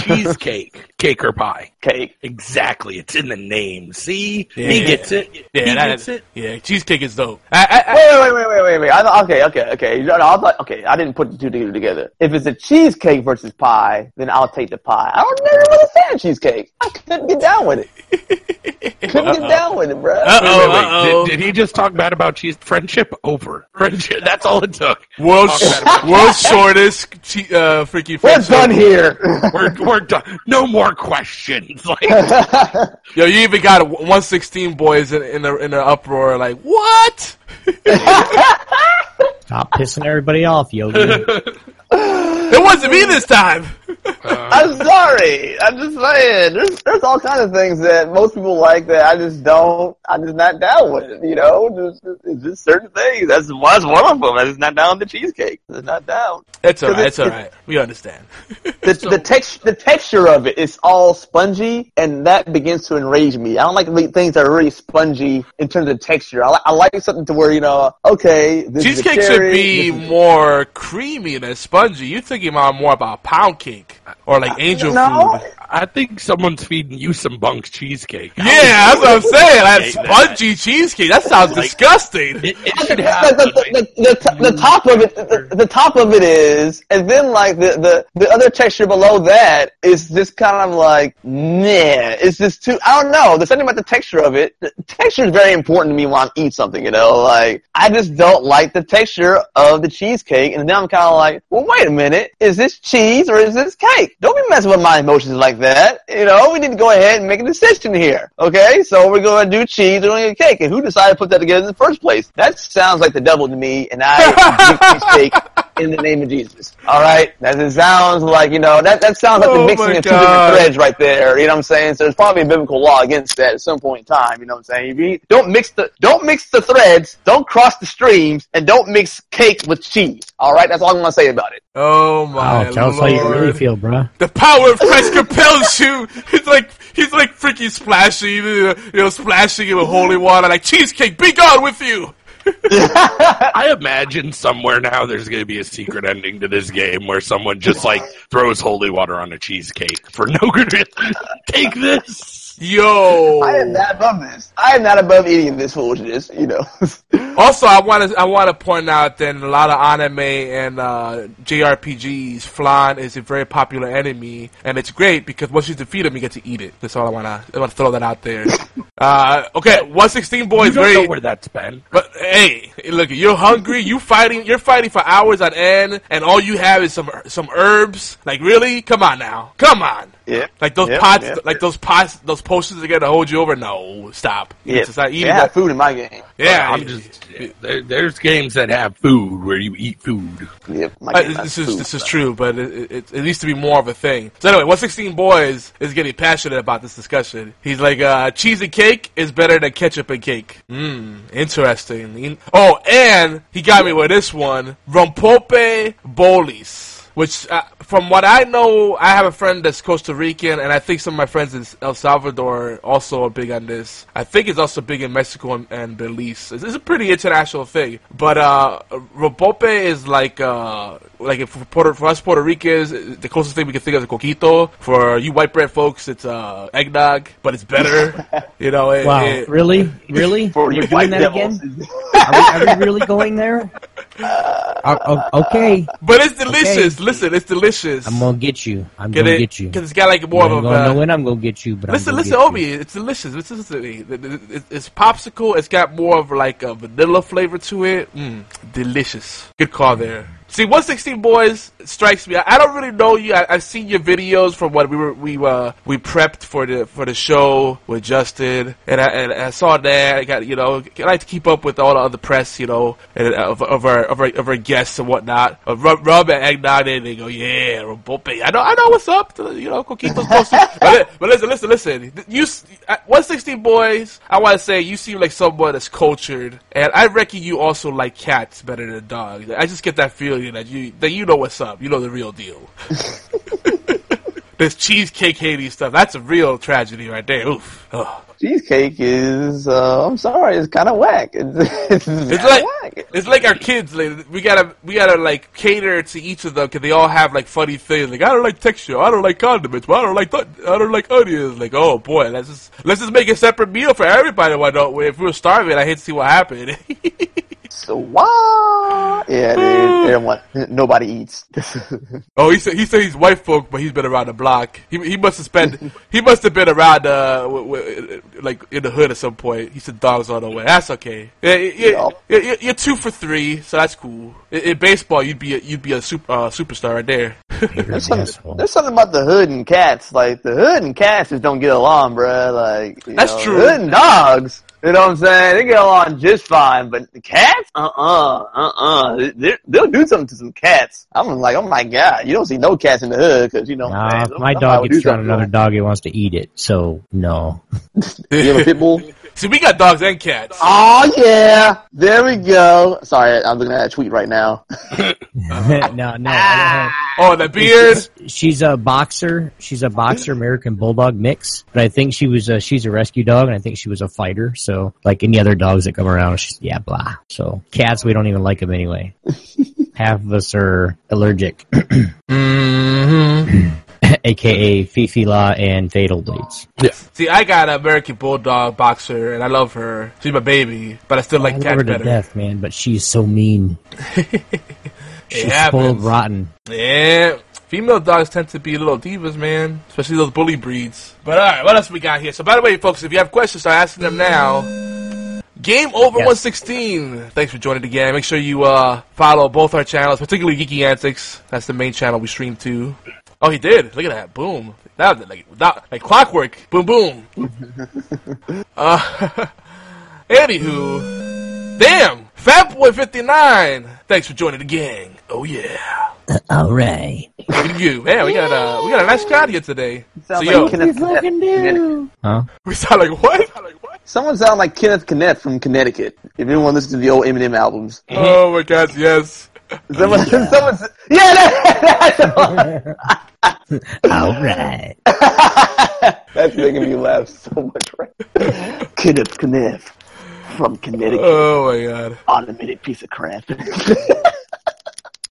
Cheesecake, cake or pie? Cake. Exactly. It's in the name. See, Yeah. he gets it. Yeah, he that gets is- it. Yeah, cheesecake is dope. I, I, I, Wait, wait, wait, wait, wait, wait. I thought, okay, okay, okay. No, no, I thought, okay, I didn't put the two together together. If it's a cheesecake versus pie, then I'll take the pie. I don't never was a fan of cheesecake. I couldn't get down with it. couldn't get down with it, bro. Uh-oh. Wait, wait, wait. Uh-oh. Did, did he just talk bad about cheese? Friendship over. Friendship. That's all it took. world's Talk world's shortest che- uh, freaky We're done here. We're, we're done. No more questions. Like, Yo, you even got 116 boys in in a, in an uproar like what? Stop pissing everybody off, Yogi. It wasn't me this time. Uh, I'm sorry. I'm just saying. There's there's all kinds of things that most people like that I just don't. I'm just not down with it. You know, just, it's just certain things. That's one, that's one of them. I'm just not down with the cheesecake. I'm not down. It's alright. it's- It's alright. We understand. The the text the texture of it is all spongy, and that begins to enrage me. I don't like things that are really spongy in terms of texture. I, li- I like something to where you know, okay, this is a Cheesecake should be this is- more creamy than spongy. You're thinking about more about pound cake or like angel no. food. I think someone's feeding you some bunk cheesecake. Yeah, that's what I'm saying. That Hate that. spongy cheesecake. That sounds disgusting. It, it should the, have. the, the, the, the, the top of it, the, the top of it is, and then like the, the, the other texture below that is just kind of like, meh. It's just too, I don't know. There's something about the texture of it. The texture is very important to me when I eat something, you know, like, I just don't like the texture of the cheesecake, and then I'm kind of like, well, wait a minute. Is this cheese or is this cake? Don't be messing with my emotions like that. You know, we need to go ahead and make a decision here. Okay? So we're going to do cheese, we're going to do cake. And who decided to put that together in the first place? That sounds like the devil to me, and I in the name of Jesus. All right? That it sounds like, you know, that, that sounds like Oh the mixing of two different threads right there. You know what I'm saying? So there's probably a biblical law against that at some point in time. You know what I'm saying? If you don't mix the, don't mix the threads, don't cross the streams, and don't mix cake with cheese. All right? That's all I'm going to say about it. Oh my Oh, tell us how you really feel, bruh. The power of Christ compels you. He's like he's like freaking splashing, you know, splashing it with holy water, like cheesecake. Be gone with you. I imagine somewhere now there's going to be a secret ending to this game where someone just like throws holy water on a cheesecake for no good reason. Take this. Yo, I am not above this. I am not above eating this foolishness, you know. Also, I want to I want to point out that in a lot of anime and uh, JRPGs, flan is a very popular enemy, and it's great because once you defeat him, you get to eat it. That's all I want to I want to throw that out there. uh, okay, one sixteen boy You is don't very. know where that's been. But hey, look, you're hungry. You fighting. You're fighting for hours on end, and all you have is some some herbs. Like really? Come on now. Come on. Yeah. Like those Yep, pots, yep. like those pots, those potions are gonna hold you over. No, stop. Yeah. It's not They eating that. food in my game. Yeah, I'm just there, there's games that have food where you eat food. Yep. Uh, this is food, this is so. true, but it, it, it needs to be more of a thing. So anyway, 116 Boys is getting passionate about this discussion. He's like, uh, cheese and cake is better than ketchup and cake. Mmm, interesting. Oh, and he got me with this one, Rompope Bolis. Which, uh, from what I know, I have a friend that's Costa Rican, and I think some of my friends in El Salvador also are big on this. I think it's also big in Mexico and, and Belize. It's, it's a pretty international thing. But uh, Rompope is like, uh, like if for, Puerto, for us Puerto Ricans, the closest thing we can think of is coquito. For you white bread folks, it's uh, eggnog, but it's better. you know, it, Wow, it- really, really? For We're you white that devils. again? Are we, are we really going there? Uh, okay, but it's delicious. Listen, it's delicious. I'm gonna get you. I'm Get gonna it? get you. Because it's got like more I of don't a. know uh, when I'm gonna get you, but Listen, I'm listen, get Obi, it's delicious. Listen, listen to me. It- it- it- It's popsicle. It's got more of like a vanilla flavor to it. Mm, delicious. Good call there. See, 116 boys strikes me. I, I don't really know you. I, I've seen your videos from what we were we uh we prepped for the for the show with Justin, and I and I saw that. I got you know I like to keep up with all the other press, you know, and, uh, of, of our of our of our guests and whatnot. Uh, rub, rub and eggnog, and they go, yeah, Rompope. I know I know what's up. You know, Coquito's to. but, but listen, listen, listen. You uh, 116 boys. I want to say you seem like someone that's cultured, and I reckon you also like cats better than dogs. I just get that feeling that you that you know what's up. You know the real deal. this cheesecake Haiti stuff. That's a real tragedy right there. Oof. Cheesecake is, uh, I'm sorry, it's kind of whack. It's, it's, It's like whack. it's like our kids. Like, we gotta we gotta like cater to each of them because they all have like funny things. Like I don't like texture. I don't like condiments. But I don't like th- I don't like onions. Like oh boy, let's just let's just make a separate meal for everybody. Why don't we? If we were starving, I hate to see what happened. So what? Yeah, dude. Everyone, nobody eats. oh, he said he said he's white folk, but he's been around the block. He he must have spent he must have been around uh w- w- like in the hood at some point. He said dogs all the way. That's okay. Yeah, yeah, yeah, you're, you're two for three, so that's cool. In, in baseball, you'd be a, you'd be a super, uh, superstar right there. There's something, there's something about the hood and cats. Like the hood and cats just don't get along, bruh. Like That's know, true. Hood and dogs, you know what I'm saying? They get along just fine. But the cats, uh, uh uh, uh, They're, they'll do something to some cats. I'm like, oh my god, you don't see no cats in the hood because you know. Nah, man, if my dog gets do around another dog, it wants to eat it. So no. You have a pit bull? See, we got dogs and cats. Oh yeah, there we go. Sorry, I'm looking at a tweet right now. no, no. I Oh, the beard. don't She's a boxer. She's a boxer American bulldog mix. But I think she was a, she's a rescue dog, and I think she was a fighter. So like any other dogs that come around, she's yeah blah. So cats, we don't even like them anyway. Half of us are allergic, Mm-hmm. aka Fifi La and Fatal Blades. Yeah. See, I got an American Bulldog boxer, and I love her. She's my baby, but I still like I love cat her to death, man. But she's so mean. She's happens. spoiled rotten. Yeah. Female dogs tend to be little divas, man. Especially those bully breeds. But alright, what else we got here? So by the way, folks, if you have questions, start asking them now. Game over Yes. 116. Thanks for joining again. Make sure you uh, follow both our channels, particularly Geeky Antics. That's the main channel we stream to. Oh, he did. Look at that. Boom. That was like, that, like clockwork. Boom, boom. uh, anywho. Damn. Fatboy59. Thanks for joining the gang. Oh, yeah. All right. Look at you. Man, we got, uh, we got a nice crowd here today. So, Sounds yo, like Kenneth Connett. Huh? we sound like what? Someone sound like Kenneth Connett from Connecticut. If anyone listens to the old Eminem albums, Oh, my God, yes. Someone, someone, yeah, that, All right. that's making me laugh so much. Right? Kenneth Connett from Connecticut, Oh, my God. automated piece of crap.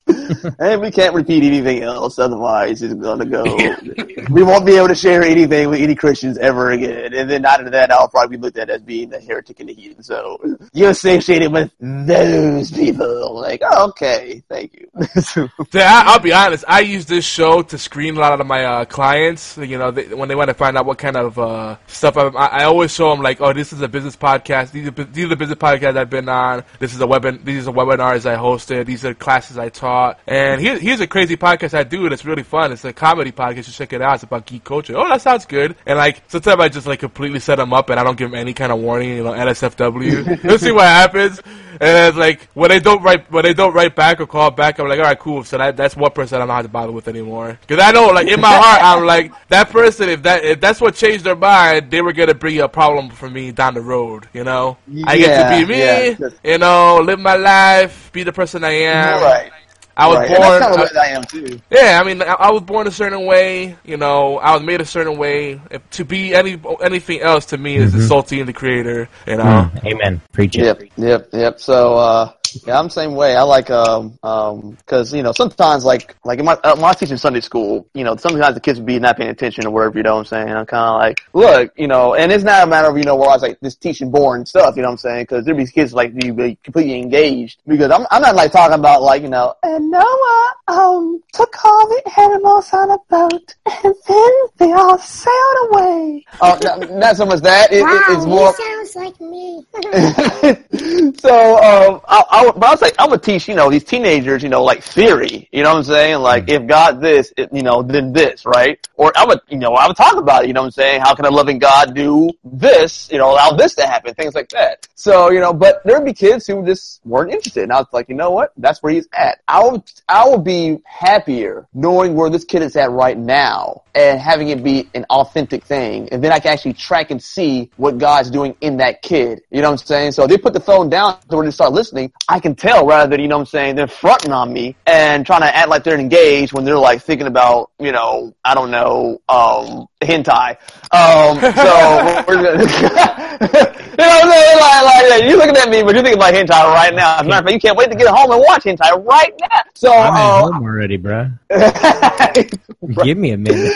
and we can't repeat anything else, otherwise it's gonna go. we won't be able to share anything with any Christians ever again. And then after that, I'll probably be looked at as being a heretic and a heathen. So you're associated with those people. Like, oh, okay, thank you. Yeah, I, I'll be honest. I use this show to screen a lot of my uh, clients. You know, they, when they want to find out what kind of uh, stuff I'm, I, I always show them like, oh, this is a business podcast. These are these are the business podcasts I've been on. This is a webin. These are webinars I hosted. These are classes I taught. And here, here's a crazy podcast I do, and it's really fun. It's a comedy podcast. You should check it out. It's about geek culture. Oh, that sounds good. And like sometimes I just like completely set them up, and I don't give them any kind of warning. You know, NSFW. Let's see what happens. And it's like when they don't write when they don't write back or call back, I'm like, all right, cool. So that that's one person I don't have to bother with anymore. Because I know, like in my heart, I'm like that person. If that if that's what changed their mind, they were gonna bring a problem for me down the road. You know, I get to be me. yeah. You know, live my life, be the person I am. right. I was right. And born. that's kind of I- what I am too. yeah, I mean, I, I was born a certain way. You know, I was made a certain way. If, to be any anything else to me is insulting the creator. You know. Mm, amen. Preach it. Yep, yep, yep. So, uh, yeah, I'm the same way. I like, um, um, cause, you know, sometimes like, like in my, uh, when I teach in Sunday school, you know, sometimes the kids would be not paying attention or whatever, you know what I'm saying? I'm kind of like, look, you know, and it's not a matter of, you know, where I was like, just teaching boring stuff, you know what I'm saying? Cause there'd be kids like, you be completely engaged because I'm, I'm not like talking about like, you know, and Noah, um, took all the animals on a boat and then they all sailed away. Oh, not, not so much that. It, it- Wow, it's more. sounds like me. so um, I, I, but I was like, I'm gonna teach you know these teenagers you know like theory. You know what I'm saying? Like mm-hmm. if God this, it, you know, then this, right? Or I would you know I would talk about it. You know what I'm saying? How can a loving God do this? You know, allow this to happen, things like that. So you know, but there'd be kids who just weren't interested, and I was like, you know what? That's where he's at. I would I would be happier knowing where this kid is at right now and having it be an authentic thing, and then I can actually track and see what God's doing in that kid. You know what I'm saying? So they put the phone down so when they start listening, I can tell rather than you know what I'm saying they're fronting on me and trying to act like they're engaged when they're like thinking about you know I don't know um hentai. Um, so we're gonna, you know what I'm saying? Like, like you're looking at me, but you're thinking about hentai right now. As a matter of fact, you can't wait to get home and watch hentai right now. So I'm at uh, home already, bruh. Give me a minute.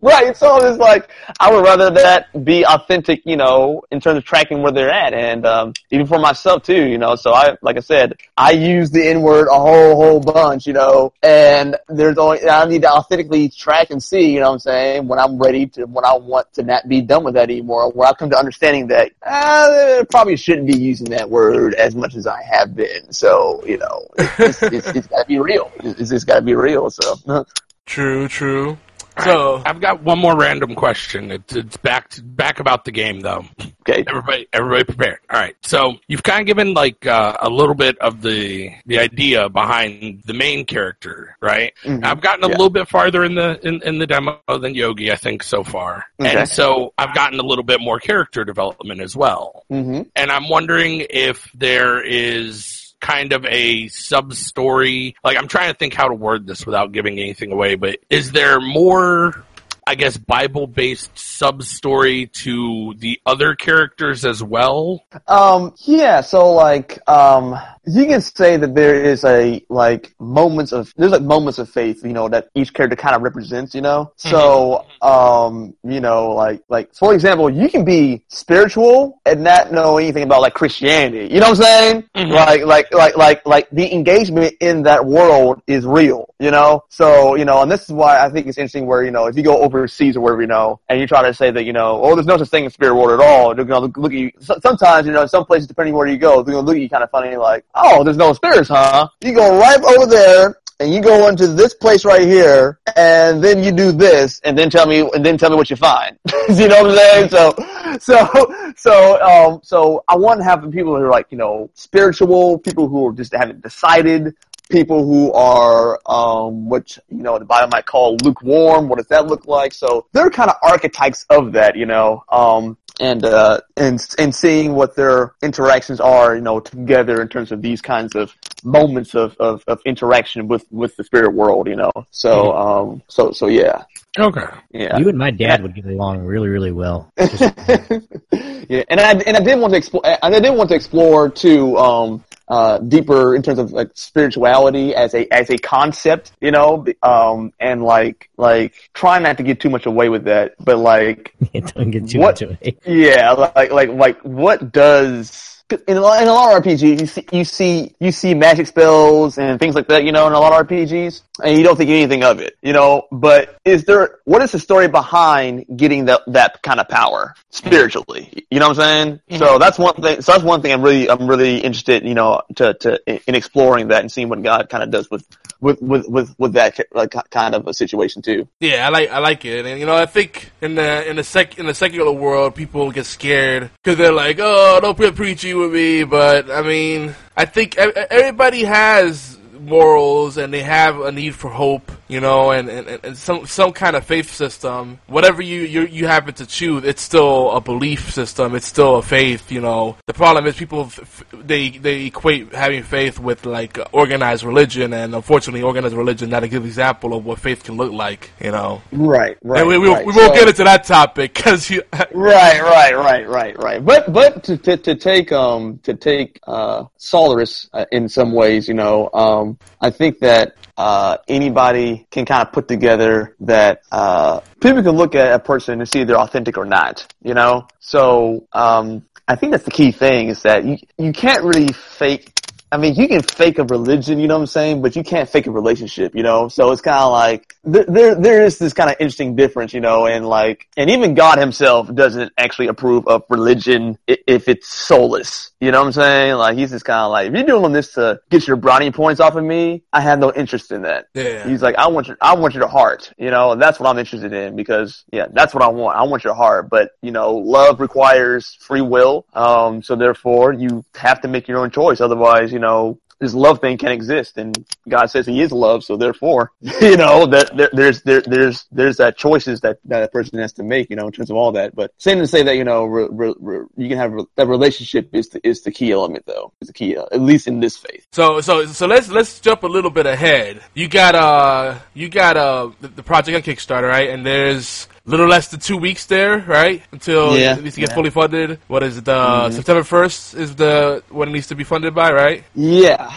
right. So it's like I would rather that be authentic, you know, in terms of tracking where they're at, and um, even for myself too, you know. So I, like I said, I use the N word a whole whole bunch, you know, and there's only I need to authentically track and see, you know, what I'm saying when I'm ready to when I want to not be done with that anymore, where I come to understanding that uh, probably shouldn't be using that word as much as I have been. So you know, it's, it's, it's got to be real. It's, it's got to be real. So. True. True. So I've got one more random question. It's, it's back to, back about the game though. Okay. Everybody, everybody prepared. All right. So you've kind of given like uh, a little bit of the the idea behind the main character, right? Mhm. I've gotten a Yeah. little bit farther in the in, in the demo than Yogi, I think, so far, Okay. and so I've gotten a little bit more character development as well. Mm-hmm. And I'm wondering if there is kind of a sub story. Like I'm trying to think how to word this without giving anything away, but is there more I guess Bible based sub story to the other characters as well? Um, yeah, so like, um, you can say that there is a, like, moments of, there's like moments of faith, you know, that each character kind of represents, you know? So, um, you know, like, like, for example, you can be spiritual and not know anything about like Christianity. You know what I'm saying? Mhm. Like, like, like, like, like the engagement in that world is real, you know? So, you know, and this is why I think it's interesting where, you know, if you go overseas or wherever, you know, and you try to say that, you know, oh, there's no such thing as spirit world at all, they're gonna look, look at you. so- Sometimes, you know, in some places, depending where you go, they're gonna look at you kind of funny, like, oh, there's no spirits, huh? You go right over there, and you go into this place right here, and then you do this, and then tell me, and then tell me what you find. you know what I'm saying? So, so, so, um, so I want to have people who are like, you know, spiritual, people who are just haven't decided, people who are, um, what, you know, the Bible might call lukewarm. What does that look like? So they're kind of archetypes of that, you know, um, and, uh, and, and seeing what their interactions are, you know, together in terms of these kinds of moments of, of, of interaction with, with the spirit world, you know. So, um, so, so yeah. Okay. Yeah. You and my dad would get along really, really well. yeah, and I and I did want to explore. I did want to explore too. Um, uh, deeper in terms of like spirituality as a as a concept, you know, um, and like like trying not to get too much away with that, but like Don't get too What- much away. yeah, like like like what does in a, lot, in a lot of RPGs you see you see you see magic spells and things like that, you know, in a lot of RPGs, and you don't think anything of it, you know. But is there what is the story behind getting that that kind of power spiritually? You know what I'm saying? So that's one thing. So that's one thing I'm really I'm really interested, you know, to to in exploring that and seeing what God kind of does with with with with with that like kind of a situation too. Yeah, I like I like it, and you know I think in the in the sec in the secular world, people get scared because they're like, oh, don't be preachy with me. But I mean, I think everybody has morals and they have a need for hope, you know, and, and, and some some kind of faith system. Whatever you, you you happen to choose, it's still a belief system. It's still a faith, you know. The problem is people f- f- they they equate having faith with like organized religion, and unfortunately, organized religion not a good example of what faith can look like, you know. Right, right. and we, we, right. we won't So- get into that topic because you. Right, right, right, right, right. But but to to, to take um to take uh Solaris uh, in some ways, you know, um I think that uh anybody can kind of put together that uh people can look at a person and see if they're authentic or not, you know. So um I think that's the key thing is that you you can't really fake I mean, you can fake a religion, you know what I'm saying, but you can't fake a relationship, you know. So it's kind of like there, there, there is this kind of interesting difference, you know, and like, and even God Himself doesn't actually approve of religion if it's soulless. You know what I'm saying? Like, He's just kind of like, if you're doing this to get your brownie points off of me, I have no interest in that. Yeah. He's like, I want your, I want your heart, you know, and that's what I'm interested in because, yeah, that's what I want. I want your heart, but you know, love requires free will. Um, so therefore, you have to make your own choice. Otherwise, you know, this love thing can't exist, and God says He is love. So therefore, you know, that there, there's there, there's there's that choices that that a person has to make, you know, in terms of all that. But same to say that you know, re, re, re, you can have that relationship is the, is the key element, though. Is the key, uh, at least in this faith. So so so let's let's jump a little bit ahead. You got uh you got uh the, the project on Kickstarter, right? And there's little less than two weeks there, right? Until Yeah. it needs to get fully funded. What is it? Uh, September first is the when it needs to be funded by, right? Yeah,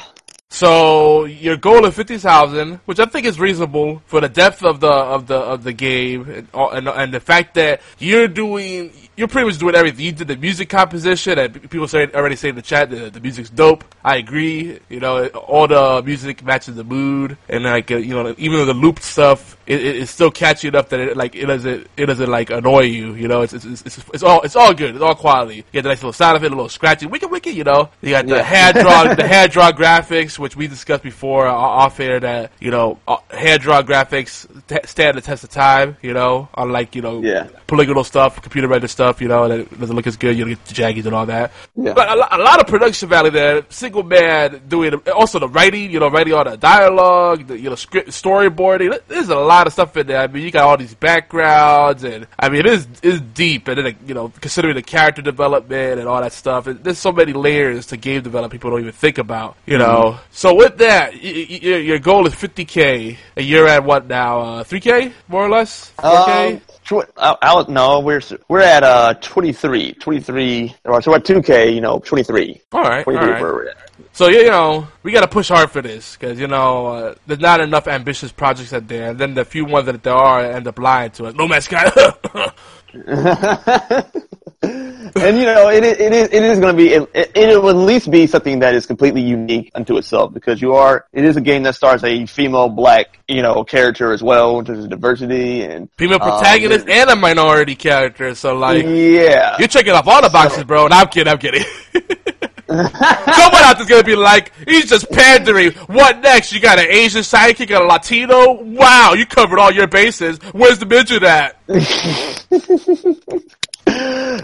So your goal is fifty thousand, which I think is reasonable for the depth of the of the of the game, and, and, and the fact that you're doing, you're pretty much doing everything. You did the music composition, and people say already say in the chat the, the music's dope. I agree. You know, all the music matches the mood, and like uh, you know, even the looped stuff, it, it, it's still catchy enough that it like it doesn't it doesn't like annoy you. You know, it's it's, it's, it's all it's all good. It's all quality. You get the nice little sound of it, a little scratchy, wicked wicked. You know, you got the Yeah. hand draw the hand draw graphics, which we discussed before uh, off air. That you know, uh, hand draw graphics t- stand the test of time. You know, unlike you know, Yeah. polygonal stuff, computer rendered stuff. You know, that it doesn't look as good. You don't get the jaggies and all that. Yeah. But a, a lot of production value there. Single man doing also the writing. You know, writing all the dialogue, the you know script storyboarding. There's a lot of stuff in there. I mean, you got all these backgrounds, and I mean, it is is deep. And then you know, considering the character development and all that stuff, it, there's so many layers to game development people don't even think about. You know, so with that, y- y- your goal is 50k, and you're at what now? Uh, 3k, more or less. 4k. Um, tw- I, I was, no, we're we're at uh 23, 23, or so at 2K, you know, 23. all right, all 23 right. Where we're at. So you know, we got to push hard for this because you know uh, there's not enough ambitious projects out there, and then the few ones that there are end up lying to us. No Man's Sky. And you know, it is it is, it is going to be it, it will at least be something that is completely unique unto itself because you are it is a game that stars a female black you know character as well in terms of diversity and Female um, protagonist and a minority character. So like, yeah, you're checking off all the boxes, bro. And I'm kidding. I'm kidding. Someone out there's gonna be like, he's just pandering. What next? You got an Asian sidekick and a Latino? Wow, you covered all your bases. Where's the midget at?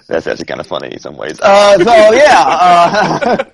That's actually kind of funny in some ways. Uh, so yeah.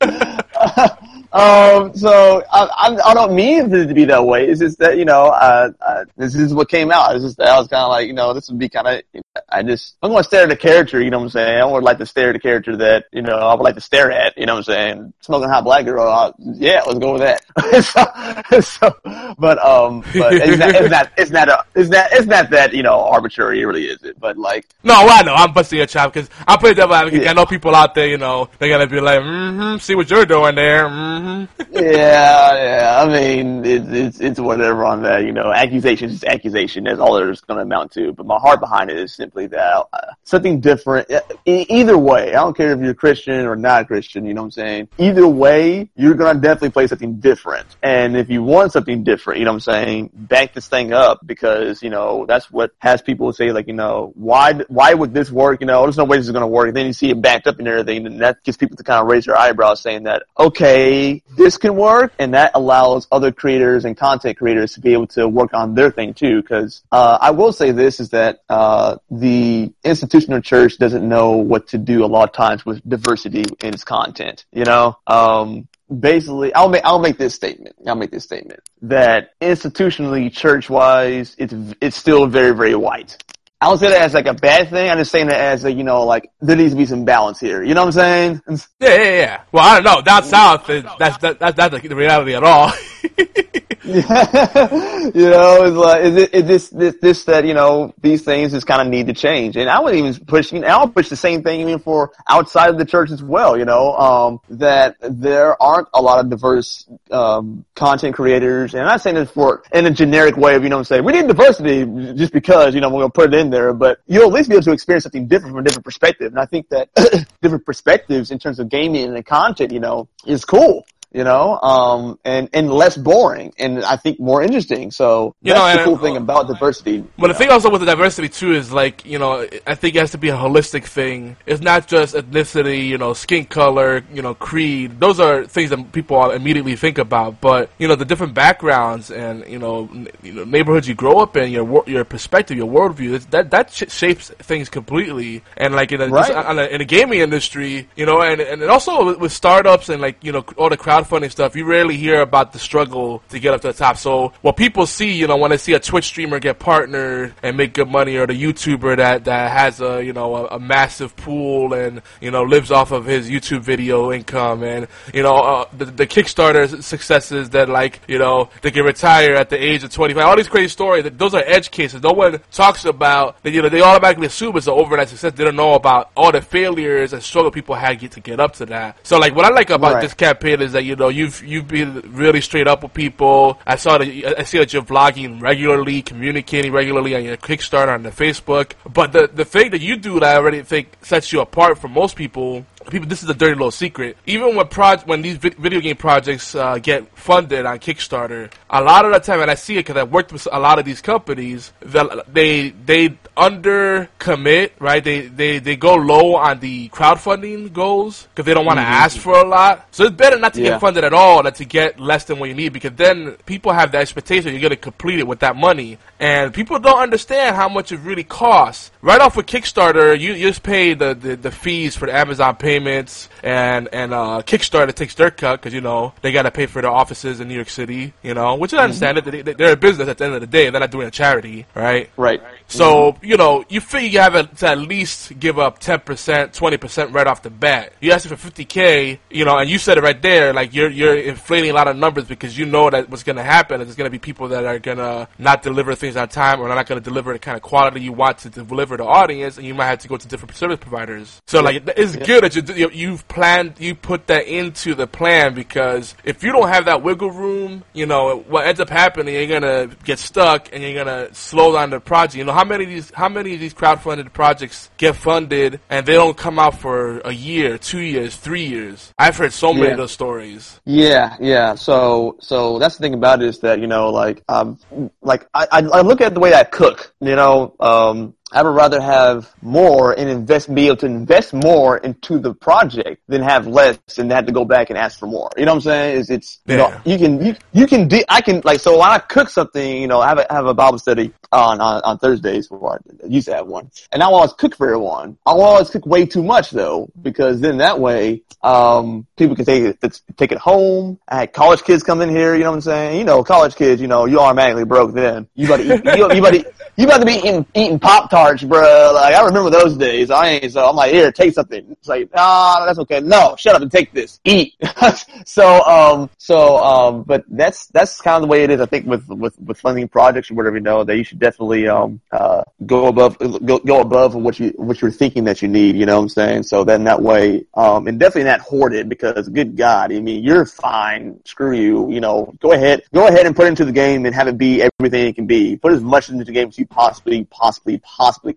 Uh, um, so I, I, I don't mean for it to be that way. It's just that you know, uh, uh, this is what came out. It's just that I was kind of like, you know, this would be kind of I just I'm going to stare at the character. You know what I'm saying? I would like to stare at the character that you know I would like to stare at. You know what I'm saying? Smoking hot black girl. Uh, yeah, let's go with that. so, so, but um, but it's not it's not it's not a, it's not it's not that you know arbitrary. It really is it. But like No, well, I know. I'm busting your chop because I play devil advocate. I know people out there, you know, they're gonna be like, mm-hmm, see what you're doing there. Mm-hmm. yeah, yeah. I mean, it's it's it's whatever on that. You know, accusation is accusation. That's all it's going to amount to. But my heart behind it is simply that uh, something different. E- either way, I don't care if you're Christian or not Christian. You know what I'm saying? Either way, you're to definitely play something different. And if you want something different, you know what I'm saying? Back this thing up because you know that's what has people say like, you know, why why would this work? You know, there's no way this is to work. And then you see it backed up and everything, and that gets people to kind of raise their eyebrows, saying that okay, this can work, and that allows other creators and content creators to be able to work on their thing too. Because uh, I will say this is that uh, the institutional church doesn't know what to do a lot of times with diversity in its content. You know, um, basically, I'll make I'll make this statement. I'll make this statement that institutionally, church wise, it's it's still very very white. I don't say that as like a bad thing. I'm just saying that as a, you know, like, there needs to be some balance here. You know what I'm saying? Yeah, yeah, yeah. Well, I don't know. Down south, that's, that, that's, that's the reality at all. you know, it's like, is it, is this, this, this, that, you know, these things just kind of need to change. And I would even push, you know, I'll push the same thing even for outside of the church as well, you know, um, that there aren't a lot of diverse, um, content creators. And I'm not saying this for, in a generic way of, you know, what I'm saying? we need diversity just because, you know, we're going to put it in there, but you'll at least be able to experience something different from a different perspective. And I think that different perspectives in terms of gaming and content, you know, is cool you know, um, and, and less boring and I think more interesting. So You that's know, the cool thing about diversity. But the know. thing also with the diversity too is like you know I think it has to be a holistic thing. It's not just ethnicity, you know, skin color, you know, creed. Those are things that people immediately think about. But you know the different backgrounds and you know, n- you know neighborhoods you grow up in, your your perspective, your worldview. That that sh- shapes things completely. And like in a, Right. on a, in the gaming industry, you know, and and also with, startups and like you know all the crowdfunding stuff, you rarely hear about the struggle to get up to the top. So what people see, you know, when they see a Twitch streamer get partnered and make good money, or the YouTuber that that has a you know a, a massive pool and you know lives off of his YouTube video income, and you know uh, the, the Kickstarter successes that like you know they can retire at the age of 25. All these crazy stories, that those are edge cases. No one talks about that. You know, they automatically assume it's an overnight success. They don't know about all the failures and struggle people had get to get up to that. So like what I like about Right. this campaign is that you know you've you've been really straight up with people. I saw that I see that you're vlogging regularly, communicating regularly on your Kickstarter on the Facebook. But the the thing that you do that I already think sets you apart from most people. People, this is a dirty little secret. Even when pro- when these vi- video game projects uh, get funded on Kickstarter, a lot of the time, and I see it because I've worked with a lot of these companies, the, they they under commit, right? They they they go low on the crowdfunding goals because they don't want to ask for a lot. So it's better not to Yeah. get funded at all than to get less than what you need because then people have the expectation you're going to complete it with that money. And people don't understand how much it really costs. Right off with Kickstarter, you, you just pay the, the, the fees for the Amazon payments, and and uh, Kickstarter takes their cut because you know they got to pay for their offices in New York City, you know, which I understand it. They, they're a business at the end of the day. They're not doing a charity, right? Right. So, you know, you figure you have to at least give up 10%, 20% right off the bat. You ask for 50K, you know, and you said it right there, like you're, you're inflating a lot of numbers because you know that what's going to happen is there's going to be people that are going to not deliver things on time or not going to deliver the kind of quality you want to deliver to the audience and you might have to go to different service providers. So, like, it's good that you, you you've planned, you put that into the plan because if you don't have that wiggle room, you know, what ends up happening, you're going to get stuck and you're going to slow down the project. You know, how many of these, how many of these crowdfunded projects get funded and they don't come out for a year, two years, three years? I've heard so many Yeah. of those stories. Yeah, yeah. So, so that's the thing about it is that you know, like, um, like I, I, I look at the way I cook. You know, um, I would rather have more and invest, be able to invest more into the project than have less and have to go back and ask for more. You know what I'm saying? Is it's you know you can you you can de- I can like so when I cook something, you know, I have a, have a Bible study on on, on Thursdays before I used to have one, and I always cook for everyone. I always cook way too much though because then that way um people can take it take it home. I had college kids come in here, you know what I'm saying? You know, college kids, you know, you automatically broke then. You got to eat. You, you got to you to be eating eating Pop Tarts, bro. Like I remember those days. I ain't so I'm like, here, take something. It's like, ah, that's okay. No, shut up and take this. Eat. so um so um but that's that's kind of the way it is. I think with with with funding projects or whatever you know that you should definitely um uh go above go, go above what you what you're thinking that you need. You know what I'm saying? So then that way um and definitely not hoard it because good God, I mean you're fine. Screw you. You know, go ahead go ahead and put into the game and have it be everything it can be. Put as much into the game as you possibly possibly possibly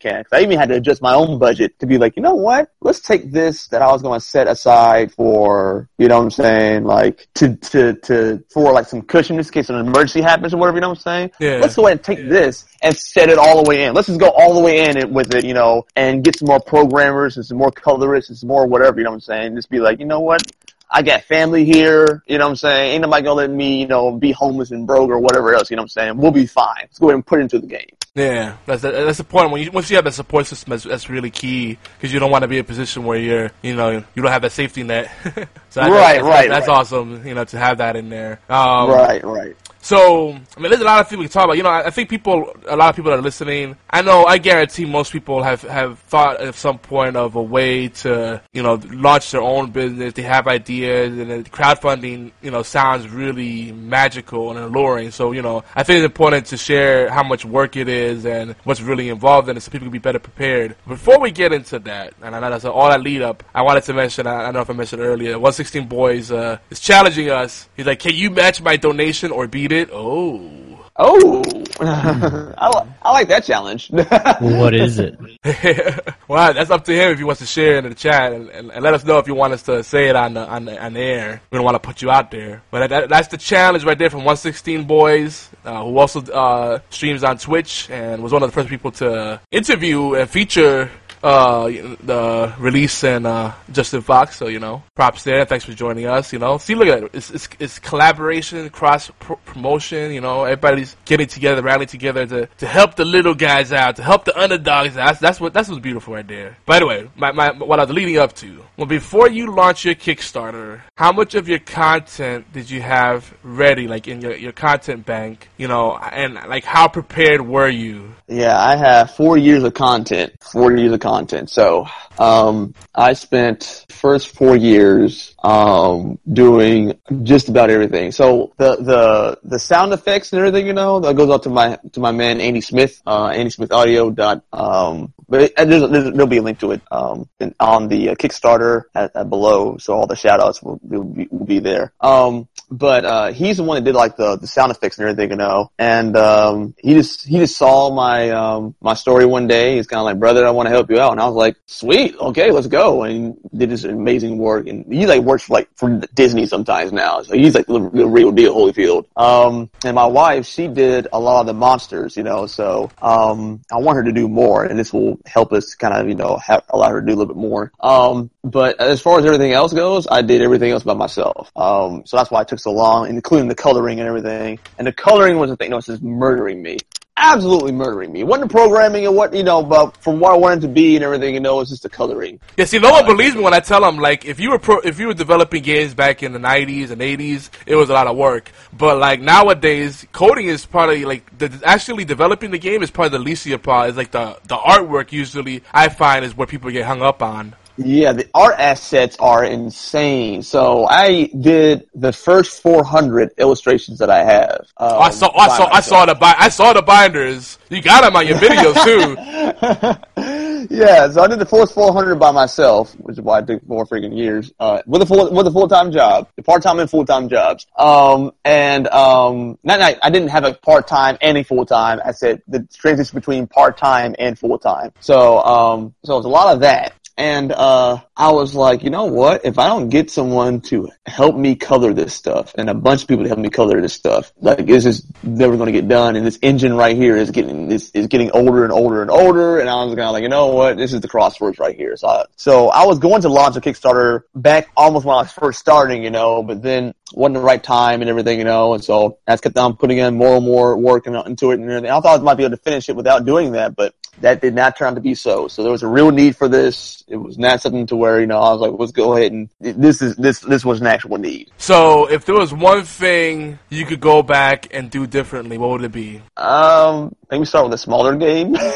can. Cause I even had to adjust my own budget to be like, you know what? Let's take this that I was going to set aside for you know what I'm saying like to to to for like some cushion in this case an emergency happens or whatever. You know what I'm saying? Yeah. Let's go ahead and take this and set it all the way in. Let's just go all the way in it with it, you know, and get some more programmers and some more colorists and some more whatever, you know what I'm saying? Just be like, you know what? I got family here, you know what I'm saying? Ain't nobody gonna let me, you know, be homeless and broke or whatever else, you know what I'm saying? We'll be fine. Let's go ahead and put it into the game. Yeah, that's the, that's the point. When you once you have that support system, that's, that's really key because you don't want to be in a position where you're, you know, you don't have that safety net. so that- Right, that's, right, That's right. awesome, you know, to have that in there. Um, right, right. So, I mean, there's a lot of things we can talk about. You know, I I think people, a lot of people that are listening, I know, I guarantee most people have, have thought at some point of a way to, you know, launch their own business. They have ideas, and crowdfunding, you know, sounds really magical and alluring. So, you know, I think it's important to share how much work it is and what's really involved in it so people can be better prepared. Before we get into that, and I know that's all that lead up, I wanted to mention, I I don't know if I mentioned earlier, 116 Boys uh, is challenging us. He's like, can you match my donation or beat it? Oh. Oh, I, li- I like that challenge. What is it? well, that's up to him if he wants to share it in the chat and, and, and let us know if you want us to say it on the on the, on the air. We don't want to put you out there, but that, that, that's the challenge right there from 116 Boys, uh, who also uh, streams on Twitch and was one of the first people to interview and feature uh the ReElise and uh Justin Fox so you know props there thanks for joining us you know. See look at it it's it's, it's collaboration cross pr- promotion you know everybody's getting together rallying together to to help the little guys out to help the underdogs out that's, that's what that's what's beautiful right there. By the way my, my what I was leading up to well before you launch your Kickstarter how much of your content did you have ready like in your your content bank you know and like how prepared were you Yeah, I have four years of content. Four years of content. So, um, I spent first four years um, doing just about everything. So the the the sound effects and everything, you know, that goes out to my to my man Andy Smith, uh, Andy Smith Audio dot. Um, but there's, there's, there'll be a link to it um, on the uh, Kickstarter at, at below. So all the shout outs will, will, be, will be there. Um, but uh, he's the one that did like the, the sound effects and everything, you know. And um, he just he just saw my um, my story one day. He's kind of like, brother, I want to help you out, and I was like, sweet, okay, let's go. And he did this amazing work, and he like works for like for Disney sometimes now, so he's like the, the real deal, Holyfield. Um, and my wife, she did a lot of the monsters, you know. So um, I want her to do more, and this will help us kind of you know have, allow her to do a little bit more. Um, but as far as everything else goes, I did everything else by myself. Um, so that's why I took so long, including the coloring and everything. And the coloring was the thing that was just murdering me. Absolutely murdering me. Wasn't the programming and what, you know, but from what I wanted to be and everything, you know, it was just the coloring. Yeah, see, no one believes me when I tell them like if you were pro- if you were developing games back in the '90s and '80s, it was a lot of work. But like nowadays, coding is probably like the, actually developing the game is probably the least of your part. It's like the the artwork usually I find is where people get hung up on. Yeah, the art assets are insane. So I did the first 400 illustrations that I have. Um, Oh, I saw, I saw, I saw the bi- I saw the binders. You got them on your videos too. yeah, so I did the first 400 by myself, which is why it took four freaking years, uh, with a full, with a full-time job, part-time and full-time jobs. Um, and, um, not, not, I didn't have a part-time and a full-time. I said the transition between part-time and full-time. So, um, so it was a lot of that. And uh, I was like, you know what? If I don't get someone to help me color this stuff, and a bunch of people to help me color this stuff, like it's just never going to get done. And this engine right here is getting is, is getting older and older and older. And I was kind of like, you know what? This is the crossroads right here. So, I, so I was going to launch a Kickstarter back almost when I was first starting, you know, but then wasn't the right time and everything, you know. And so just kept on putting in more and more work into it and everything. I thought I might be able to finish it without doing that, but that did not turn out to be so. So there was a real need for this. It was not something to where you know I was like, let's go ahead and this is this this was an actual need. So, if there was one thing you could go back and do differently, what would it be? Um, maybe start with a smaller game.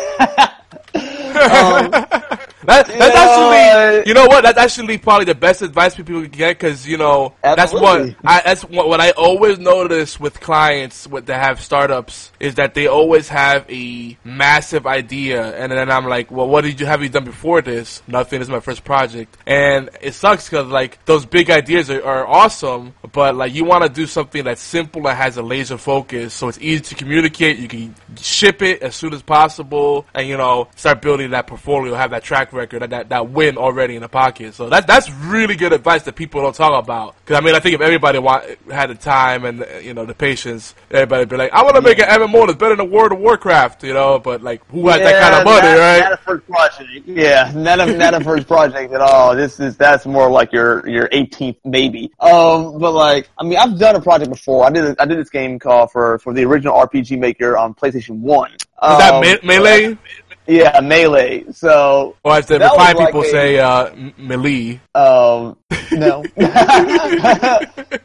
That, that's know, actually, you know what? That's actually probably the best advice people can get because you know that's what I that's what, what I always notice with clients with that have startups is that they always have a massive idea, and then I'm like, well, what did you have you done before this? Nothing. This is my first project, and it sucks because like those big ideas are, are awesome, but like you want to do something that's simple and has a laser focus, so it's easy to communicate. You can ship it as soon as possible, and you know start building that portfolio, have that track record, that, that win already in the pocket. So that that's really good advice that people don't talk about. Because I mean, I think if everybody want, had the time and you know the patience, everybody'd be like, I want to make an MMO that's better than World of Warcraft, you know. But like, who has that kind of money, not, right? Not a first project. Yeah, not a not a first project at all. This is that's more like your your 18th maybe. Um, but like, I mean, I've done a project before. I did a, I did this game called for for the original RPG Maker on PlayStation One. Is that Um, me- melee? Yeah, melee. So Or as the that reply like people a- say, uh, melee. Um, no.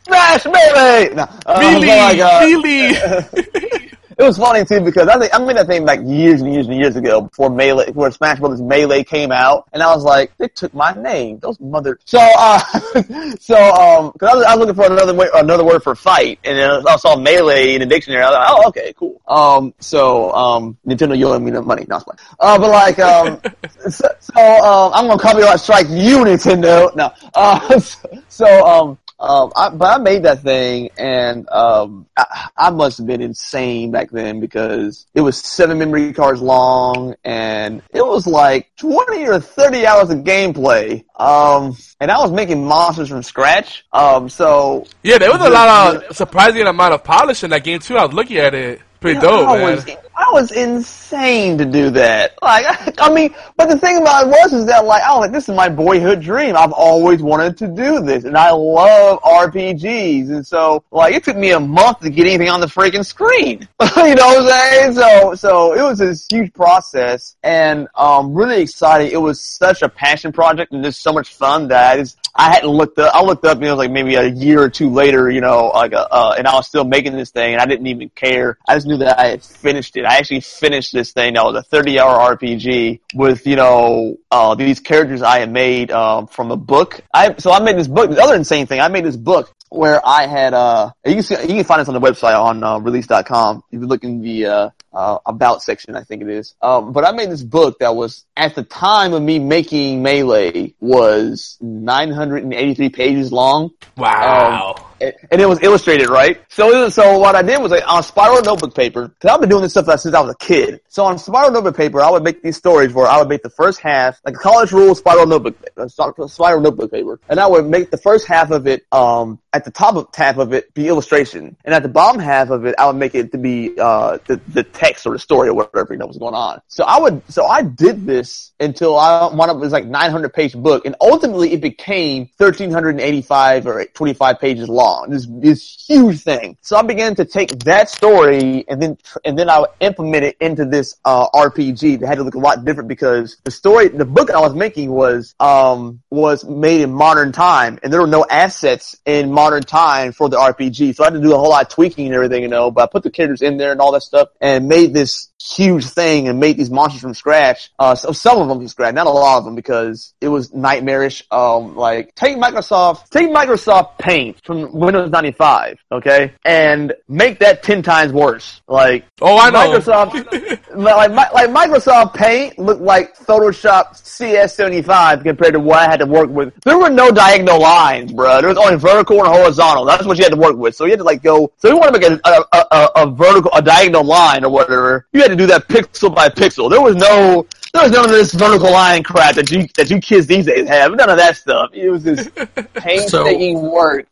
Smash melee. No. Um, Melee, but like, uh, melee. It was funny too because I think I made that thing like years and years and years ago before Melee, before Smash Brothers Melee came out, and I was like, they took my name, those mother. So, uh, so um, because I was, I was looking for another way, another word for fight, and then I saw Melee in the dictionary. I was like, oh, okay, cool. Um, so um, Nintendo, you owe me no money, not split. Uh, but like um, so, so um, I'm gonna copyright strike you, Nintendo. No, uh, so, so um. Um, I, but I made that thing, and um, I, I must have been insane back then because it was seven memory cards long, and it was like twenty or thirty hours of gameplay. Um, and I was making monsters from scratch. Um, so yeah, there was a lot of surprising amount of polish in that game too. I was looking at it. Pretty dope, I man. was, I was insane to do that. Like, I, I mean, but the thing about it was is that like, I was like, this is my boyhood dream. I've always wanted to do this, and I love RPGs, and so like, it took me a month to get anything on the freaking screen. you know what I'm saying? So, so it was this huge process, and um, really exciting. It was such a passion project and just so much fun that I just. I hadn't looked up. I looked up, you know, like maybe a year or two later, you know, like, uh, uh, and I was still making this thing, and I didn't even care. I just knew that I had finished it. I actually finished this thing. That was a 30 hour RPG with, you know, uh, these characters I had made, um, from a book. I, so I made this book. The other insane thing, I made this book where I had, uh, you can see, you can find this on the website on, uh, reelise.com. If you look in the, uh, uh, about section, I think it is. Um, but I made this book that was, at the time of me making Melee, was 983 pages long wow. and and it was illustrated, right? So, was, so what I did was like, on spiral notebook paper, cause I've been doing this stuff since I was a kid. So on spiral notebook paper, I would make these stories where I would make the first half, like a college rule spiral notebook, spiral notebook paper, and I would make the first half of it, um, at the top of half of it be illustration, and at the bottom half of it, I would make it to be uh the the text or the story or whatever you know was going on. So I would, so I did this until I wound up it was like 900 page book, and ultimately it became 1385 or 25 pages long. This this huge thing. So I began to take that story and then and then I would implement it into this uh RPG that had to look a lot different because the story, the book I was making was um was made in modern time, and there were no assets in modern time for the RPG. So I had to do a whole lot of tweaking and everything, you know. But I put the characters in there and all that stuff, and made this huge thing and made these monsters from scratch. Uh, so some of them from scratch, not a lot of them, because it was nightmarish. Um, like take Microsoft, take Microsoft Paint from Windows 95, okay, and make that ten times worse. Like Oh, I know. Microsoft, like like Microsoft Paint looked like Photoshop CS75 compared to what I had to work with. There were no diagonal lines, bro. There was only vertical and horizontal. That's what you had to work with. So you had to like go. So you want to make a a, a, a a vertical, a diagonal line or whatever. You had to do that pixel by pixel. There was no. There was none of this vertical line crap that you that you kids these days have. None of that stuff. It was this painstaking work.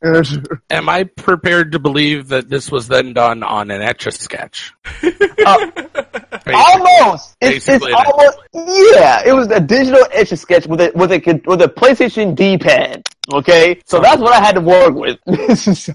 Am I prepared to believe that this was then done on an etch a sketch? Uh, almost. It's, it's almost. Yeah, it was a digital etch a sketch with a with a with a PlayStation D pad. Okay, so that's what I had to work with. so,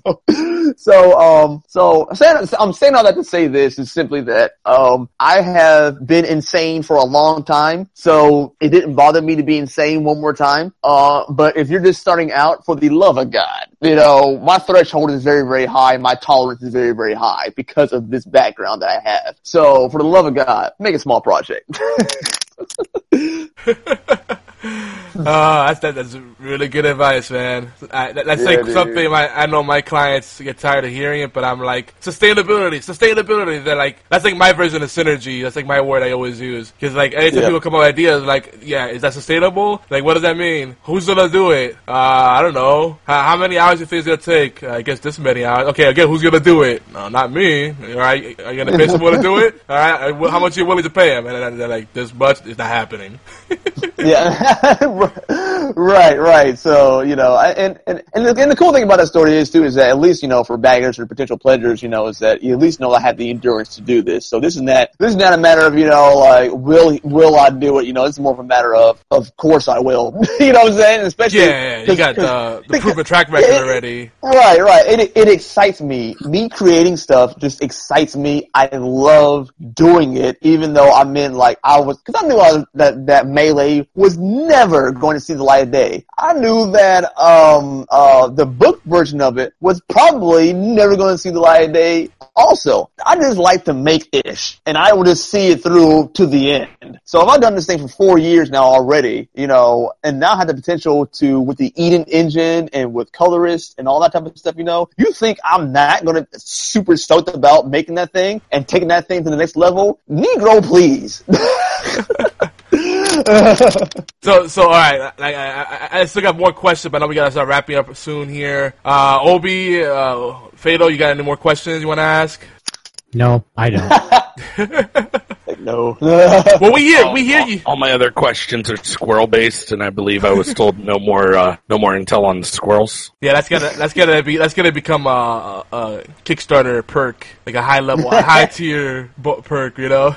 so, um, so I'm saying, I'm saying all that to say this is simply that, um, I have been insane for a long time, so it didn't bother me to be insane one more time. Uh, but if you're just starting out, for the love of God, you know, my threshold is very, very high. My tolerance is very, very high because of this background that I have. So, for the love of God, make a small project. Uh, that's that, that's really good advice, man. I, that, that's Yeah, like dude. something my, I know my clients get tired of hearing it, but I'm like sustainability, sustainability. They're like that's like my version of synergy. That's like my word I always use because like anytime Yeah. people come up with ideas, like yeah, is that sustainable? Like what does that mean? Who's gonna do it? Uh, I don't know. How, how many hours do you think it's gonna take? Uh, I guess this many hours. Okay, again, who's gonna do it? No, not me. All right, are you gonna pay someone to do it? All right, uh, how much are you willing to pay him? And they're like, this much. It's not happening. Yeah, right, right. So you know, and and and the, and the cool thing about that story is too is that at least you know for backers or potential pledgers, you know, is that you at least know I have the endurance to do this. So this is not this is not a matter of you know like will will I do it? You know, it's more of a matter of of course I will. you know what I'm saying? Especially Yeah, yeah, you got uh, the proof of track record it- already. Right, right. It it excites me. Me creating stuff just excites me. I love doing it, even though I'm in like I was because I knew I was, that that melee was never going to see the light of day. I knew that um uh the book version of it was probably never going to see the light of day. Also, I just like to make ish, and I will just see it through to the end. So if I've done this thing for four years now already, you know, and now I have the potential to with the Eden engine and with colorist and all that type of stuff, you know, you think I'm not gonna super stoked about making that thing and taking that thing to the next level? Negro, please. So, so all right. Like, I, I, I still got more questions, but I know we gotta start wrapping up soon here. Uh, Obi, uh, Fado, you got any more questions you want to ask? No, I don't. no. Well, we hear, we hear you. All my other questions are squirrel based, and I believe I was told no more uh, no more intel on the squirrels. Yeah, that's gonna, that's gonna be, that's gonna become a, a, a Kickstarter perk, like a high level, a high tier bo- perk, you know.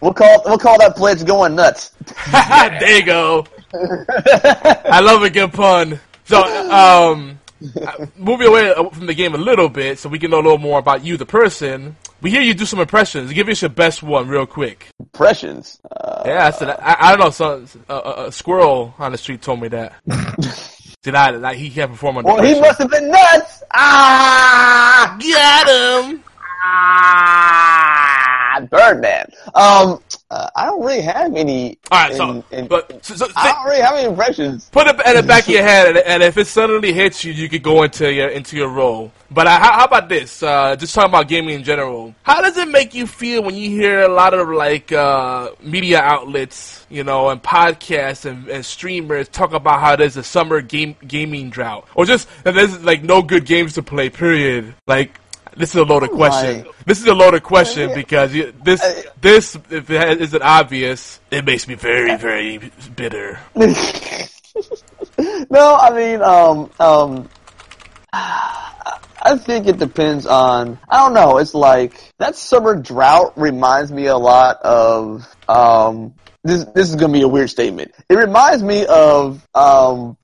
we'll call we'll call that pledge going nuts. there you go. I love a good pun. So, um, moving away from the game a little bit, so we can know a little more about you, the person. We hear you do some impressions. Give us your best one, real quick. Impressions. Uh, Yeah, I said I, I don't know. So a, a, squirrel on the street told me that. Did I? Like he can't perform on. well, he must have been nuts. Ah, got him. ah, Birdman. Um, uh, I don't really have any. All right, so in- but so, so, I don't really have any impressions. put it at the back of your head, and, and if it suddenly hits you, you could go into your into your role. But uh, how, how about this? Uh, just talking about gaming in general. How does it make you feel when you hear a lot of like uh, media outlets, you know, and podcasts and, and streamers talk about how there's a summer game gaming drought, or just that there's like no good games to play? Period. Like. This is a loaded question. my- This is a loaded question because you, this, this, if it isn't obvious, it makes me very, very bitter. No, I mean, um, um, I think it depends on. I don't know. It's like that summer drought reminds me a lot of. Um, this this is gonna be a weird statement. It reminds me of um,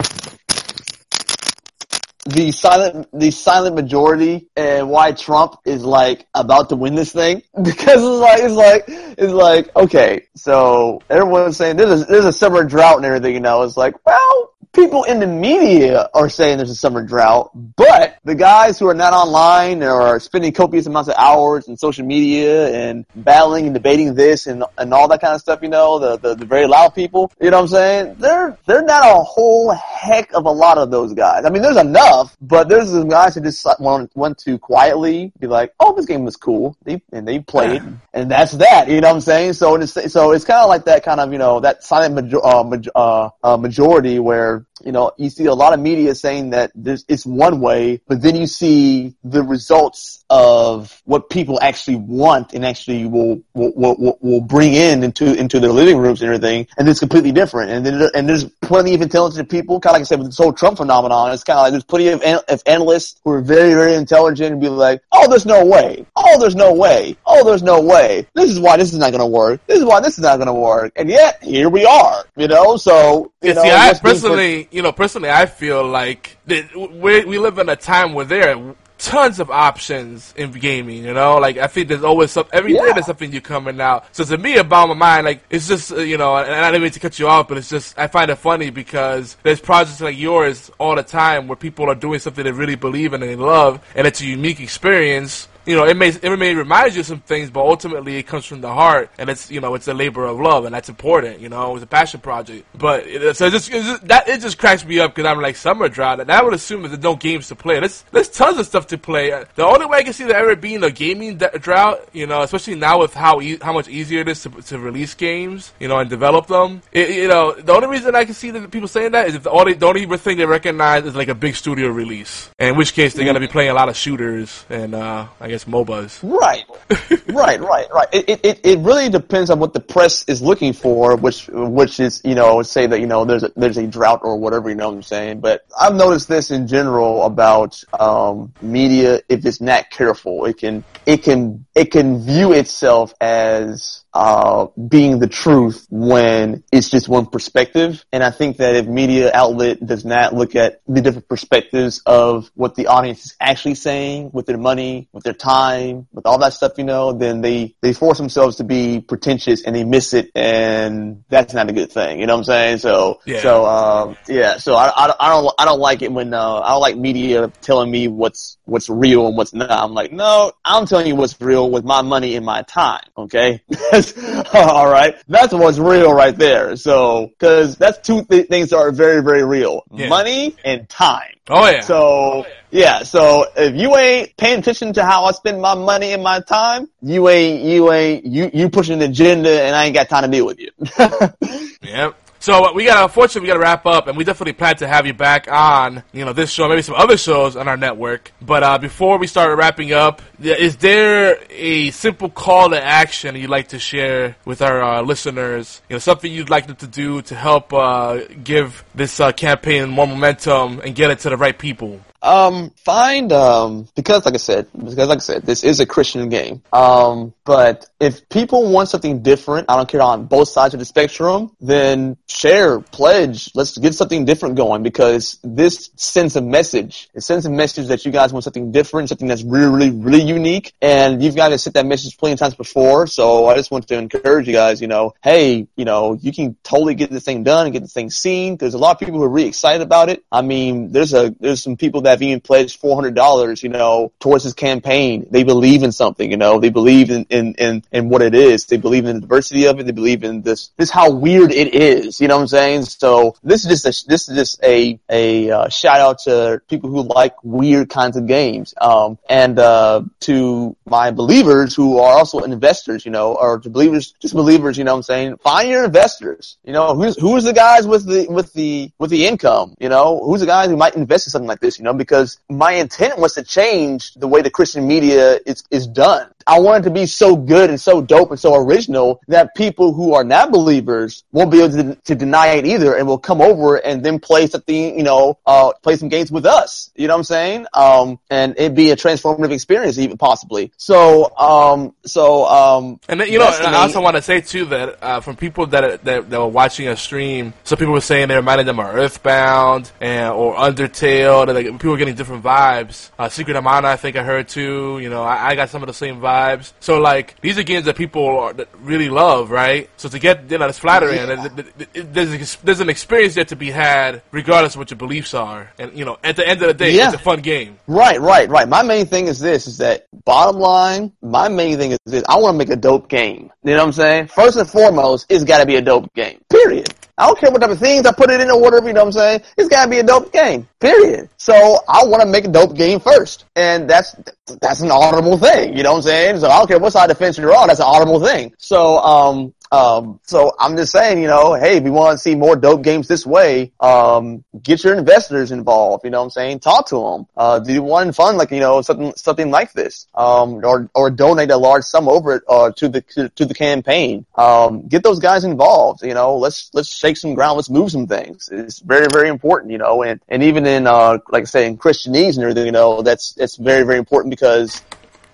the silent the silent majority and why Trump is like about to win this thing? Because it's like it's like it's like okay so everyone's saying there's a, there's a summer drought and everything you know? It's like well people in the media are saying there's a summer drought but the guys who are not online or are spending copious amounts of hours in social media and battling and debating this and and all that kind of stuff you know the the, the very loud people you know what I'm saying? They're they're not a whole heck of a lot of those guys. I mean there's enough but there's some guys who just want want to quietly be like oh this game was cool. They and they played. And that's that you know what I'm saying? So it's so it's kind of like that kind of you know that silent major, uh, maj- uh, uh, majority where you know, you see a lot of media saying that it's one way, but then you see the results of what people actually want and actually will, will, will, will bring in into, into their living rooms and everything, and it's completely different. And then, and there's plenty of intelligent people, kind of like I said with this whole Trump phenomenon, it's kind of like there's plenty of, an, of analysts who are very, very intelligent and be like, oh, there's no way. Oh, there's no way. Oh, there's no way. This is why this is not going to work. This is why this is not going to work. And yet, here we are, you know, so, you Yeah, know, see, I what's being put- personally, you know, personally, I feel like we we live in a time where there tons of options in gaming. You know, like I think there's always some every day Yeah. there's something new coming out. So to me, about my mind, like it's just uh, you know, and I didn't mean to cut you off, but it's just I find it funny because there's projects like yours all the time where people are doing something they really believe in and they love, and it's a unique experience. You know, it may it may remind you of some things, but ultimately it comes from the heart, and it's you know it's a labor of love, and that's important. You know, it was a passion project. But it, so it just, it just that it just cracks me up because I'm like summer drought, and I would assume that there's no games to play. There's there's tons of stuff to play. The only way I can see there ever being a gaming drought, you know, especially now with how e- how much easier it is to, to release games, you know, and develop them. It, you know, the only reason I can see that people saying that is if the only the only thing they recognize is like a big studio release, in which case they're gonna be playing a lot of shooters and uh, I guess MOBAs. Right, right, right, right. It, it- it it really depends on what the press is looking for, which which is you know say that you know there's a, there's a drought or whatever you know what I'm saying. But I've noticed this in general about um, media. If it's not careful, it can it can it can view itself as uh, being the truth when it's just one perspective. And I think that if media outlet does not look at the different perspectives of what the audience is actually saying with their money, with their time, with all that stuff, you know, then they, they force themselves to be pretentious and they miss it and that's not a good thing. You know what I'm saying? So, Yeah. so, um, yeah, so I, I, I don't, I don't like it when, uh, I don't like media telling me what's, what's real and what's not. I'm like, no, I'm telling you what's real with my money and my time. Okay. all right. That's what's real right there. So, cause that's two th- things that are very, very real. Yeah. Money and time. Oh yeah. So yeah, so if you ain't paying attention to how I spend my money and my time, you ain't you ain't you you pushing an agenda, and I ain't got time to deal with you. Yep. So uh, we got unfortunately we got to wrap up, and we definitely plan to have you back on you know this show, maybe some other shows on our network. But uh, before we start wrapping up, is there a simple call to action you'd like to share with our uh, listeners? You know, something you'd like them to do to help uh, give this uh, campaign more momentum and get it to the right people. Um, find um because like I said, because like I said, this is a Christian game. Um, but if people want something different, I don't care on both sides of the spectrum, then share, pledge. Let's get something different going because this sends a message. It sends a message that you guys want something different, something that's really, really, really unique, and you've got to sent that message plenty of times before. So I just want to encourage you guys. You know, hey, you know, you can totally get this thing done and get this thing seen. There's a lot of people who are really excited about it. I mean, there's a there's some people that have even pledged four hundred dollars, you know, towards his campaign. They believe in something, you know, they believe in in, in in what it is. They believe in the diversity of it. They believe in this this how weird it is. You know what I'm saying? So this is just a this is just a a uh, shout out to people who like weird kinds of games, um, and uh, to my believers who are also investors, you know, or to believers, just believers, you know what I'm saying? Find your investors. You know, who's who's the guys with the with the with the income, you know? Who's the guys who might invest in something like this, you know? Because my intent was to change the way the Christian media is is done. I want it to be so good and so dope and so original that people who are not believers won't be able to, to deny it either and will come over and then play something, you know, uh, play some games with us. You know what I'm saying? Um, and it'd be a transformative experience even possibly. So, um, so, um, And then, you know, and I also want to say too that uh, from people that, that that were watching a stream, some people were saying they reminded them of Earthbound and or Undertale. That like, people were getting different vibes. Uh, Secret of Mana, I think I heard too. You know, I, I got some of the same vibes. So like these are games that people are, that really love, right? So to get you know, that's flattering. And it- it- it- there's there's an experience there to be had, regardless of what your beliefs are. And you know, at the end of the day, Yeah. it's a fun game. Right, right, right. My main thing is this, is that bottom line, my main thing is this, I want to make a dope game. You know what I'm saying? First and foremost, it's gotta be a dope game. Period. I don't care what type of things I put it in or whatever, you know what I'm saying? It's gotta be a dope game. Period. So I want to make a dope game first. And that's, that's an honorable thing. You know what I'm saying? So I don't care what side of the fence you're on, that's an honorable thing. So, um, um, so I'm just saying, you know, hey, you want to see more dope games this way, um, get your investors involved. You know what I'm saying? Talk to them. Uh, do one fund like, you know, something, something like this. Um, or, or donate a large sum over it, uh, to the, to, to the campaign. Um, get those guys involved. You know, let's, let's shake some ground. Let's move some things. It's very, very important, you know, and, and even in, uh, like I say, in Christianese and everything, you know, that's, it's very, very important because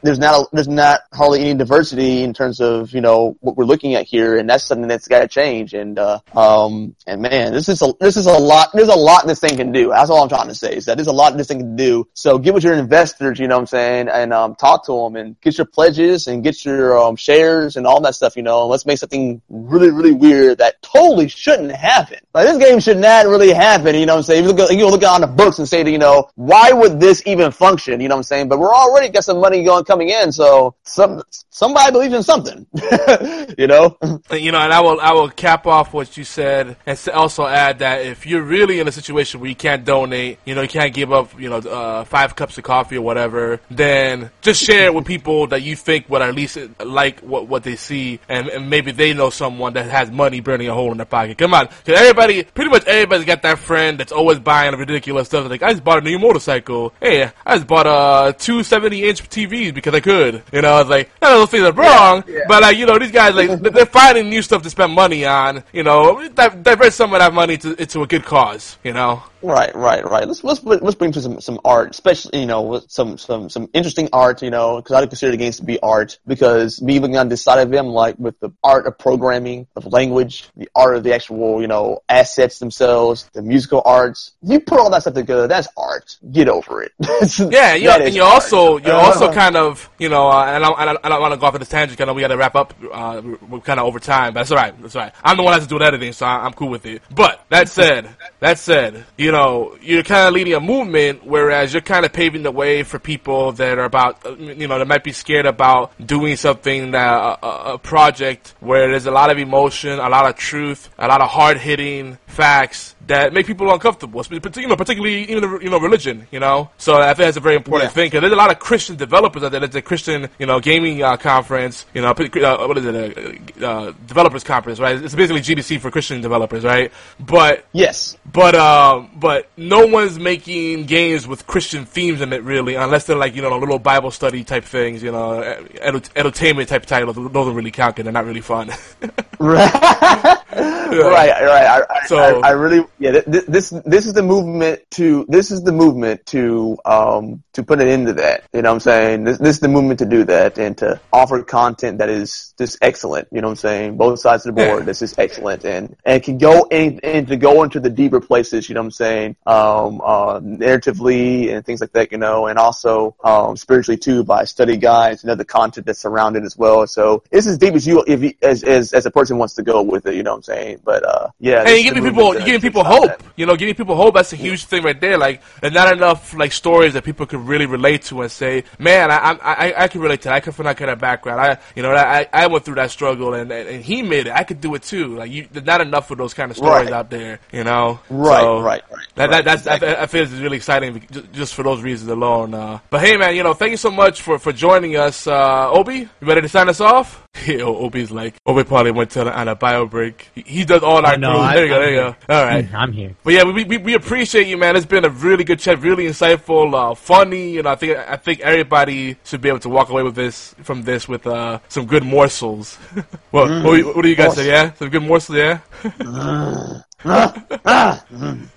there's not a, there's not hardly any diversity in terms of you know what we're looking at here, and that's something that's got to change. And uh, um, and man, this is a this is a lot. There's a lot this thing can do. That's all I'm trying to say is that there's a lot this thing can do. So get with your investors, you know what I'm saying, and um, talk to them and get your pledges and get your um, shares and all that stuff. You know, and let's make something really really weird that totally shouldn't happen. Like this game should not really happen. You know what I'm saying? You look, you look on the books and say, that, you know, why would this even function? You know what I'm saying? But we're already got some money going coming in, so some somebody believes in something. you know? You know, and I will I will cap off what you said, and also add that if you're really in a situation where you can't donate, you know, you can't give up, you know, uh, five cups of coffee or whatever, then just share it with people that you think would at least like what what they see, and, and maybe they know someone that has money burning a hole in their pocket. Come on, 'cause everybody, pretty much everybody's got that friend that's always buying ridiculous stuff. Like I just bought a new motorcycle. Hey, I just bought a two 70 inch TVs because I could. You know, I was like none of those things are wrong, but like you know, these guys like they're finding new stuff to spend money on. You know, di- divert some of that money to into a good cause. You know. Right, right, right. Let's let's bring- let's bring to some some art, especially you know with some some some interesting art. You know, because I consider the games to be art. Because me looking on this side of them, like with the art of programming, of language, the art of the actual you know assets themselves, the musical arts. You put all that stuff together, that's art. Get over it. Yeah, you That and you're art. also you're Uh, also kind of you know, uh, and I don't, I don't, I don't want to go off on this tangent. 'cause I know we got to wrap up. Uh, we're- we're kind of over time, but that's all right. That's all right. I'm the one that has to do the editing, so I- I'm cool with it. But that said, that said, you know, you're kind of leading a movement, whereas you're kind of paving the way for people that are about, uh, you know, that might be scared about doing something that a, a, a project where there's a lot of emotion, a lot of truth, a lot of hard hitting facts that make people uncomfortable. You know, particularly even you know religion. You know, so I think that's a very important Yeah. thing because there's a lot of Christian developers out there. There's a Christian you know gaming uh, conference. You know, uh, what is it? Uh, uh, developers conference, right? It's basically GDC for Christian developers, right? But yes, but um, but no one's making games with Christian themes in it really, unless they're like you know little Bible study type things, you know, entertainment type titles. Those don't really count because they're not really fun. right, right. I, I, So- I, I really, yeah. th- th- This this is the movement to this is the movement to um to put an end to that. You know what I'm saying? This this is the movement to do that and to offer content that is just excellent. You know what I'm saying? Both sides of the board. This is excellent and and can go in and to go into the deeper places. You know what I'm saying? Um, uh, narratively and things like that. You know, and also um spiritually too by study guides and other content that's surrounded as well. So it's as deep as you if you, as as as a person wants to go with it. You know what I'm saying? But uh, yeah. and you're is giving people, you're giving people hope. that. You know, giving people hope. That's a huge thing right there. Like, there's not enough like stories that people could really relate to and say, "Man, I I I, I can relate to that. I come from that kind of background. I you know I I went through that struggle and and, and he made it. I could do it too. Like, you, there's not enough of those kind of stories Right. out there. You know, Right, So, right, right, That, right, that that's exactly. I, I feel it's really exciting just for those reasons alone. Uh, but hey, man, you know, thank you so much for for joining us, uh, Obi. You ready to sign us off? Yeah, Obi's like Obi probably went to on a bio break. He, he does all our no, crews. I- There you go. I'm There you go. All right. I'm here. But yeah, we, we we appreciate you, man. It's been a really good chat, really insightful, uh, funny, and I think I think everybody should be able to walk away with this from this with uh, some good morsels. well, mm. what, do you- what do you guys say? Yeah, some good morsels. Yeah. Mm. Ah, ah, ah, mm.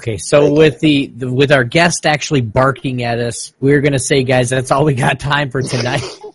Okay, so with the, the with our guest actually barking at us, we're gonna say, guys, that's all we got time for tonight.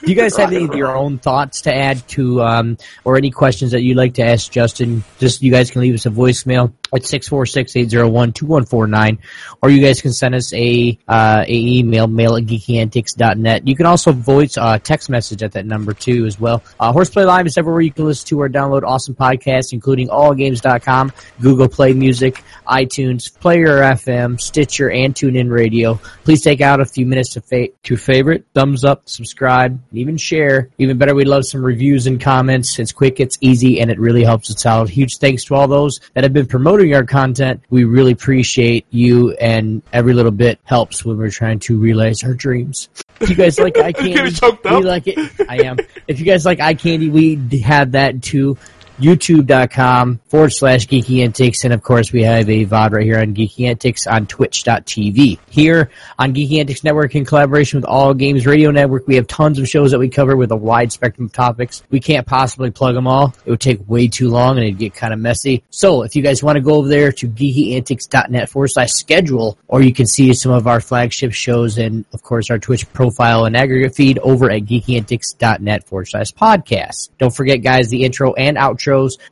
Do you guys have any of your own thoughts to add to, um, or any questions that you'd like to ask Justin? Just you guys can leave us a voicemail at 646-801-2149, or you guys can send us a uh, a email, mail at geekyantics.net. You can also voice uh, text message at that number too as well. Uh, Horseplay Live is everywhere you can listen to or download awesome podcasts, including allgames.com, Google Play Music, iTunes, Player FM, Stitcher, and TuneIn Radio. Please take out a few minutes to fa- to favorite, thumbs up, subscribe, and even share. Even better, we'd love some reviews and comments. It's quick, it's easy, and it really helps us out. Huge thanks to all those that have been our content. We really appreciate you, and every little bit helps when we're trying to realize our dreams. If you guys like eye candy, we up. like it. I am. If you guys like eye candy, we have that too. youtube.com forward slash geeky antics. And of course, we have a VOD right here on geeky antics on twitch.tv. Here on Geeky Antics Network in collaboration with All Games Radio Network, we have tons of shows that we cover with a wide spectrum of topics. We can't possibly plug them all. It would take way too long and it'd get kind of messy. So if you guys want to go over there to geekyantics.net forward slash schedule, or you can see some of our flagship shows and of course our Twitch profile and aggregate feed over at geekyantics.net forward slash podcast. Don't forget guys, the intro and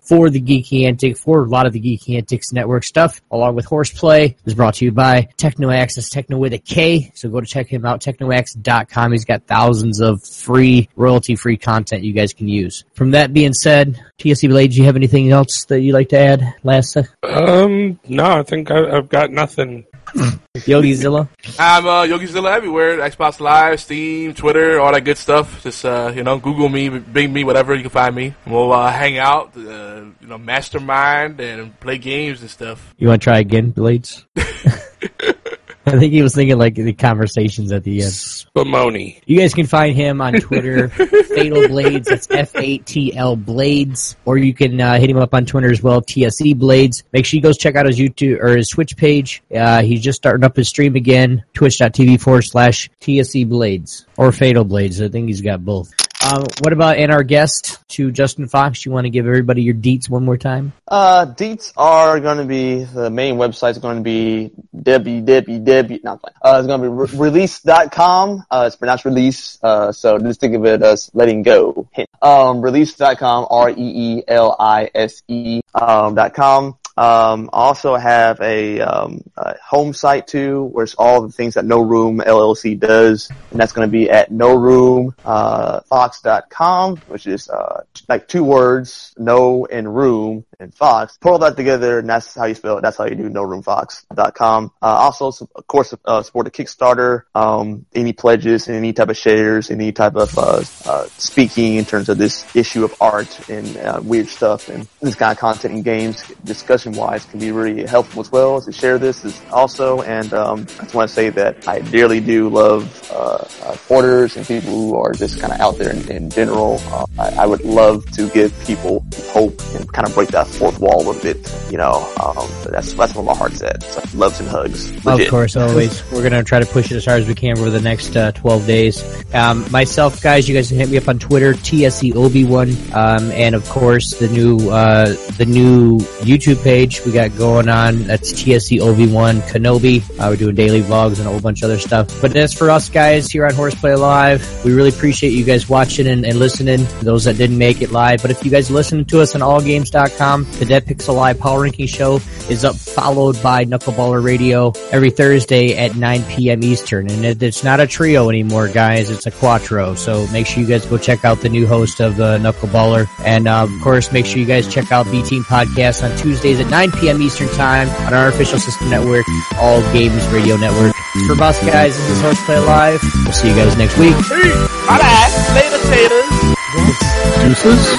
for the Geeky Antic, for a lot of the Geeky Antics network stuff, along with Horseplay, is brought to you by TeknoAXE, Techno with a K. So go to check him out, teknoaxe.com. He's got thousands of free, royalty free content you guys can use. From that being said, TSE Blade, do you have anything else that you'd like to add last? Um, no, I think I, I've got nothing. Yogi Zilla? I'm uh, YogiZilla everywhere. Xbox Live, Steam, Twitter, all that good stuff. Just uh, you know, Google me, Bing me, whatever you can find me. We'll uh, hang out, uh, you know, mastermind and play games and stuff. You want to try again, Blades? I think he was thinking like the conversations at the end. Spumoni. You guys can find him on Twitter, Fatal Blades. That's F A T L Blades, or you can uh, hit him up on Twitter as well, TSE Blades. Make sure you go check out his YouTube or his Twitch page. Uh, he's just starting up his stream again, twitch.tv forward slash TSE Blades or Fatal Blades. I think he's got both. Um, what about and our guest to Justin Fox? You want to give everybody your deets one more time? Uh, deets are going to be, the main website is going to be www, not. Uh, it's going to be re- reelise.com. Uh, it's pronounced release. Uh, so just think of it as letting go. Um, reelise.com, R-E-E-L-I-S-E, um, dot com. Um, also have a, um, a home site too, where it's all the things that No Room LLC does, and that's going to be at no room uh, which is uh, t- like two words, no and room and fox. Put all that together, and that's how you spell it. That's how you do no room fox.com. Uh, also, of course, uh, support the Kickstarter. Um, any pledges, any type of shares, any type of uh, uh, speaking in terms of this issue of art and uh, weird stuff and this kind of content and games, discussion wise, can be really helpful as well to share this is also. And um, I just want to say that I dearly do love uh, uh, porters and people who are just kind of out there in, in general. Uh, I, I would love to give people hope and kind of break that fourth wall a bit. You know, um, but that's that's where my heart's at. So loves and hugs. Legit. Of course, always. We're going to try to push it as hard as we can over the next uh, 12 days. Um, myself, guys, you guys can hit me up on Twitter, TSE Obi1, um, and of course the new uh, the new YouTube page we got going on. That's TSE Obi1 Kenobi. Uh, we're doing daily vlogs and a whole bunch of other stuff. But as for us guys here on Horseplay Live, we really appreciate you guys watching and, and listening. Those that didn't make it live, but if you guys listen to us on allgames.com, the Dead Pixel Live Power Ranking Show is up, followed by Knuckleballer Radio every Thursday at 9 p.m. Eastern. And it, it's not a trio anymore, guys. It's a quattro. So make sure you guys go check out the new host of the Knuckleballer. And uh, of course, make sure you guys check out B Team Podcast on Tuesdays at 9 p.m. Eastern Time on our official system network, All Games Radio Network. For us, guys, this is Horseplay Live. We'll see you guys next week. Bye, later, taters. Deuces.